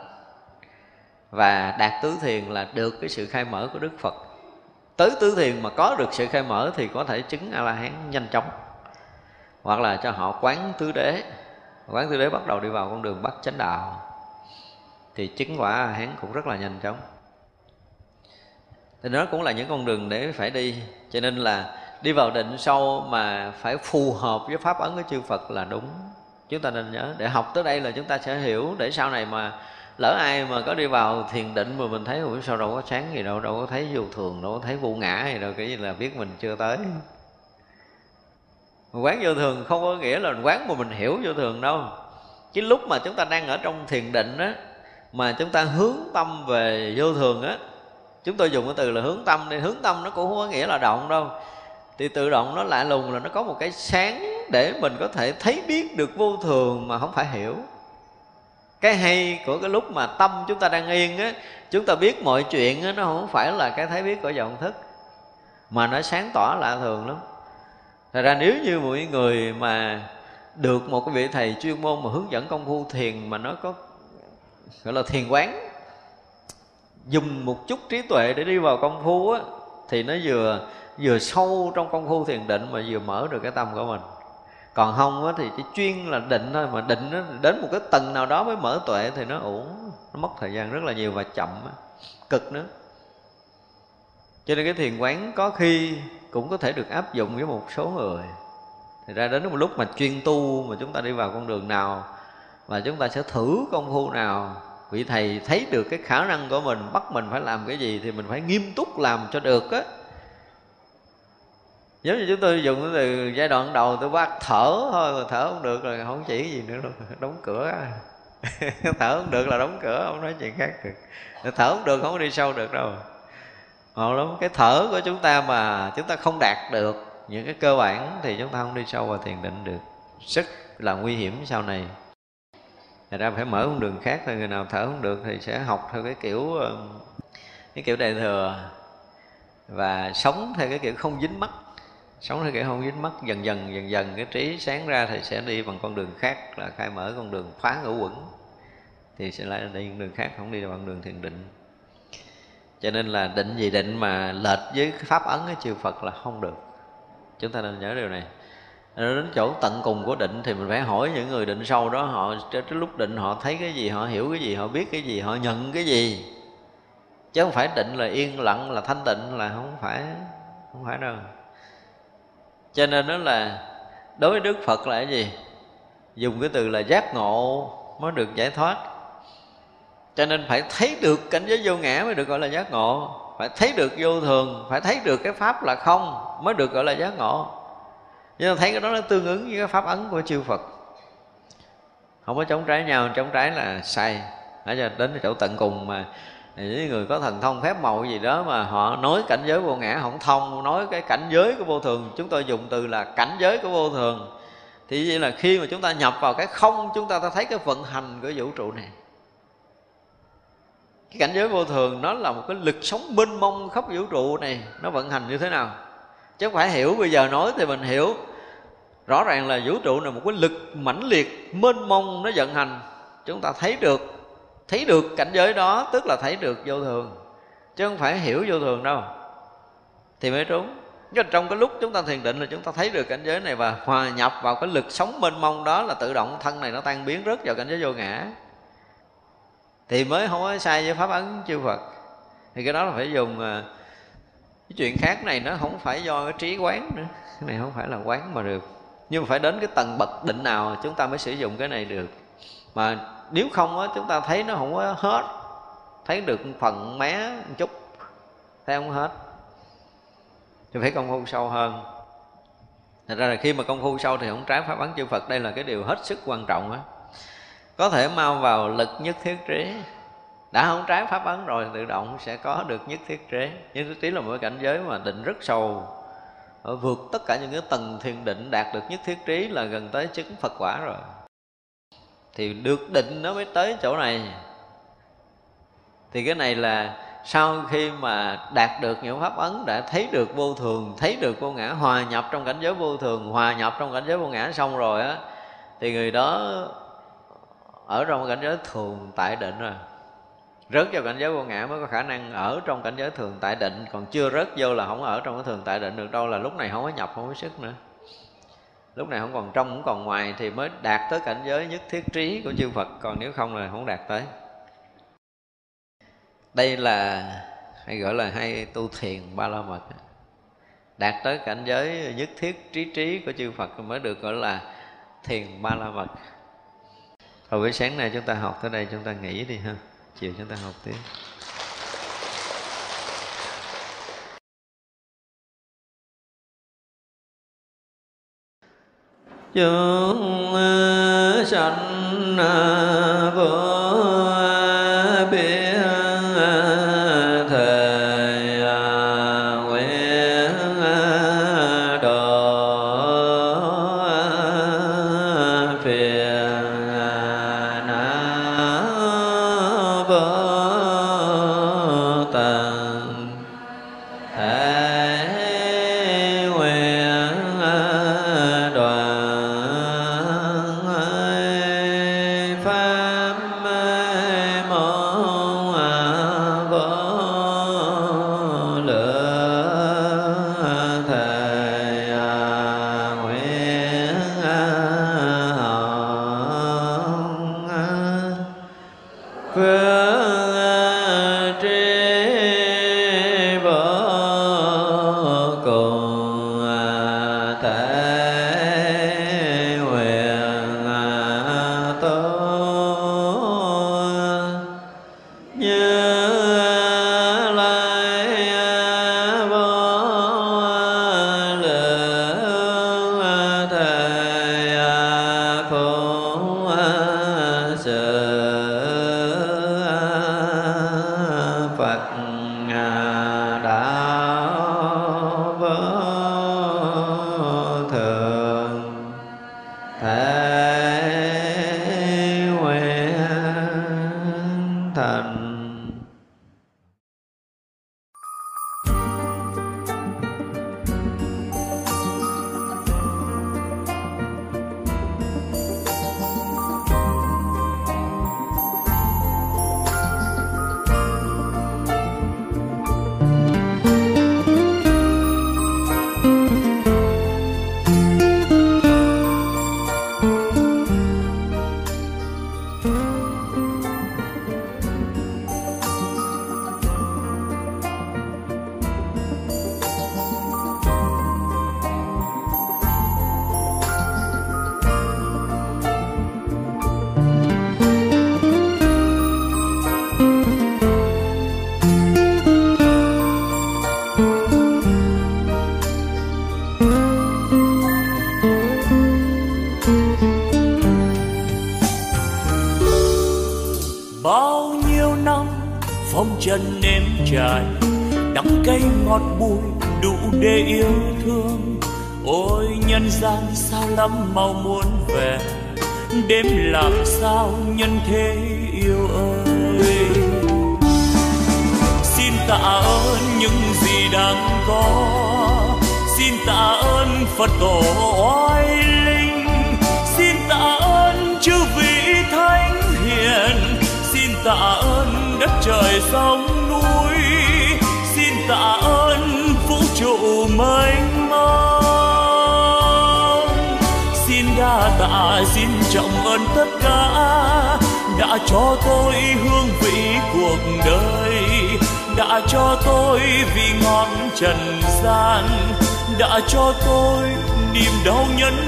và đạt tứ thiền là được cái sự khai mở của đức phật. Tới tứ thiền mà có được sự khai mở thì có thể chứng a la hán nhanh chóng, hoặc là cho họ quán tứ đế. Quán tứ đế bắt đầu đi vào con đường bắt chánh đạo, thì chứng quả a hán cũng rất là nhanh chóng. Thì nó cũng là những con đường để phải đi. Cho nên là đi vào định sâu mà phải phù hợp với pháp ấn của chư Phật là đúng. Chúng ta nên nhớ, để học tới đây là chúng ta sẽ hiểu để sau này mà lỡ ai mà có đi vào thiền định mà mình thấy, ủa, sao đâu có sáng gì đâu đâu có thấy vô thường, đâu có thấy vô ngã gì đâu cái gì là biết mình chưa tới. Quán vô thường không có nghĩa là quán mà mình hiểu vô thường đâu. Cái lúc mà chúng ta đang ở trong thiền định á, mà chúng ta hướng tâm về vô thường á, chúng tôi dùng cái từ là hướng tâm đi. Hướng tâm nó cũng không có nghĩa là động đâu. Thì tự động nó lạ lùng là nó có một cái sáng để mình có thể thấy biết được vô thường mà không phải hiểu cái hay của cái lúc mà tâm chúng ta đang yên á, chúng ta biết mọi chuyện á, nó không phải là cái thấy biết của dòng thức. Mà nó sáng tỏ lạ thường lắm. Thật ra nếu như mỗi người mà được một cái vị thầy chuyên môn mà hướng dẫn công phu thiền mà nó có, gọi là thiền quán, dùng một chút trí tuệ để đi vào công phu á, thì nó vừa vừa sâu trong công phu thiền định mà vừa mở được cái tâm của mình còn không á thì chỉ chuyên là định thôi, mà định nó đến một cái tầng nào đó mới mở tuệ thì nó uổng nó mất thời gian rất là nhiều và chậm á, cực nữa. Cho nên cái thiền quán có khi cũng có thể được áp dụng với một số người. Thì ra đến một lúc mà chuyên tu mà chúng ta đi vào con đường nào và chúng ta sẽ thử công phu nào, vị thầy thấy được cái khả năng của mình, bắt mình phải làm cái gì thì mình phải nghiêm túc làm cho được á giống như chúng tôi dùng từ giai đoạn đầu tôi bắt thở thôi mà thở không được rồi không chỉ gì nữa luôn, đóng cửa. Thở không được là đóng cửa không nói chuyện khác được. Thở không được không đi sâu được đâu. Ngộ lắm cái thở của chúng ta mà chúng ta không đạt được những cái cơ bản thì chúng ta không đi sâu vào thiền định được. Rất là nguy hiểm sau này. Thật ra phải mở con đường khác thôi Người nào thở không được thì sẽ học theo cái kiểu Cái kiểu đại thừa Và sống theo cái kiểu không dính mắt. Sống theo kiểu không dính mắt, Dần dần dần dần, cái trí sáng ra Thì sẽ đi bằng con đường khác, Là khai mở con đường phá ngũ quẩn. Thì sẽ lại đi con đường khác, Không đi bằng đường thiền định. Cho nên là định gì định mà lệch với pháp ấn, cái chư Phật là không được. Chúng ta nên nhớ điều này. Đến chỗ tận cùng của định thì mình phải hỏi những người định sâu đó, họ cái lúc định họ thấy cái gì, họ hiểu cái gì, họ biết cái gì, họ nhận cái gì. Chứ không phải định là yên lặng, là thanh tịnh, là không phải không phải đâu cho nên đó là đối với đức phật là cái gì? Dùng cái từ là giác ngộ mới được giải thoát. Cho nên phải thấy được cảnh giới vô ngã mới được gọi là giác ngộ. Phải thấy được vô thường, phải thấy được cái pháp là không mới được gọi là giác ngộ. Nhưng thấy cái đó nó tương ứng với cái pháp ấn của chư Phật. Không có chống trái nhau, chống trái là sai. Ở giờ đến chỗ tận cùng mà những người có thần thông phép màu gì đó mà họ nói cảnh giới vô ngã không thông, nói cái cảnh giới của vô thường. Chúng tôi dùng từ là cảnh giới của vô thường. Thì vậy là khi mà chúng ta nhập vào cái không, chúng ta thấy cái vận hành của vũ trụ này. Cái cảnh giới vô thường nó là một cái lực sống mênh mông khắp vũ trụ này. Nó vận hành như thế nào? Chứ không phải hiểu, bây giờ nói thì mình hiểu. Rõ ràng là vũ trụ là một cái lực mãnh liệt, mênh mông, nó vận hành. Chúng ta thấy được thấy được cảnh giới đó, tức là thấy được vô thường. Chứ không phải hiểu vô thường đâu. Thì mới trúng. Nhưng trong cái lúc chúng ta thiền định là chúng ta thấy được cảnh giới này và hòa nhập vào cái lực sống mênh mông đó là tự động thân này nó tan biến rất vào cảnh giới vô ngã. Thì mới không có sai với pháp ấn chư Phật. Thì cái đó là phải dùng à, cái chuyện khác này nó không phải do cái trí quán nữa. Cái này không phải là quán mà được. Nhưng mà phải đến cái tầng bậc định nào chúng ta mới sử dụng cái này được. Mà nếu không á, chúng ta thấy nó không có hết. Thấy được phần mé một chút, thấy không hết. Thì phải công phu sâu hơn. Thật ra là khi mà công phu sâu thì không trái pháp ấn chư Phật, Đây là cái điều hết sức quan trọng á. Có thể mau vào lực nhất thiết trí. Đã không trái pháp ấn rồi, tự động sẽ có được nhất thiết trí. Nhất thiết trí là một cái cảnh giới mà định rất sâu. Ở vượt tất cả những cái tầng thiền định đạt được nhất thiết trí là gần tới chứng phật quả rồi thì được định nó mới tới chỗ này. Thì cái này là sau khi mà đạt được những pháp ấn, đã thấy được vô thường, thấy được vô ngã, hòa nhập trong cảnh giới vô thường, hòa nhập trong cảnh giới vô ngã xong rồi á, thì người đó ở trong cảnh giới thường tại định rồi. Rớt vào cảnh giới vô ngã mới có khả năng ở trong cảnh giới thường tại định, còn chưa rớt vô là không ở trong cái thường tại định được đâu, là lúc này không có nhập, không có sức nữa lúc này không còn trong, không còn ngoài thì mới đạt tới cảnh giới nhất thiết trí của chư Phật. Còn nếu không là không đạt tới. Đây là, hay gọi là hay tu thiền ba la mật. Đạt tới cảnh giới nhất thiết trí trí của chư Phật mới được gọi là thiền ba la mật. Rồi buổi sáng nay chúng ta học tới đây, chúng ta nghỉ đi ha. Chiều chúng ta học tiếp. Chúng ờ, sanh ờ, vương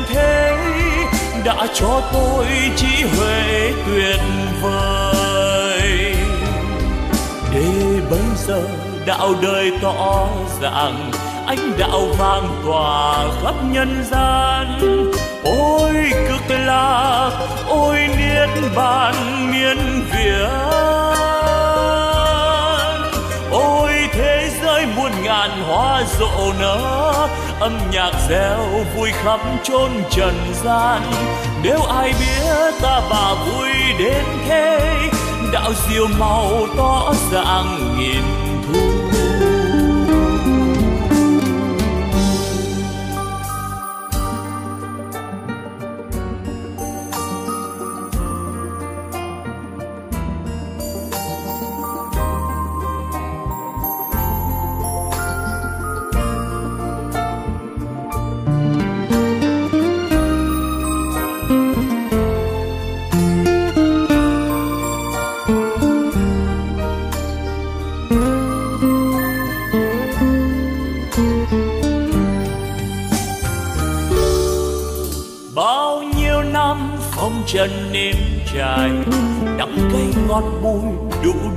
thế, đã cho tôi trí huệ tuyệt vời. Để bây giờ đạo đời tỏ ràng ánh đạo vang tỏa khắp nhân gian. Ôi cực lạc, ôi niết bàn miên việt muôn ngàn hoa rộ nở, âm nhạc reo vui khắp chốn trần gian. Nếu ai biết ta bà vui đến thế, đạo diệu màu tỏ ràng nghìn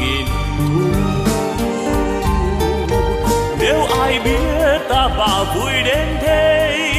nghìn thu. Nếu ai biết ta bà vui đến thế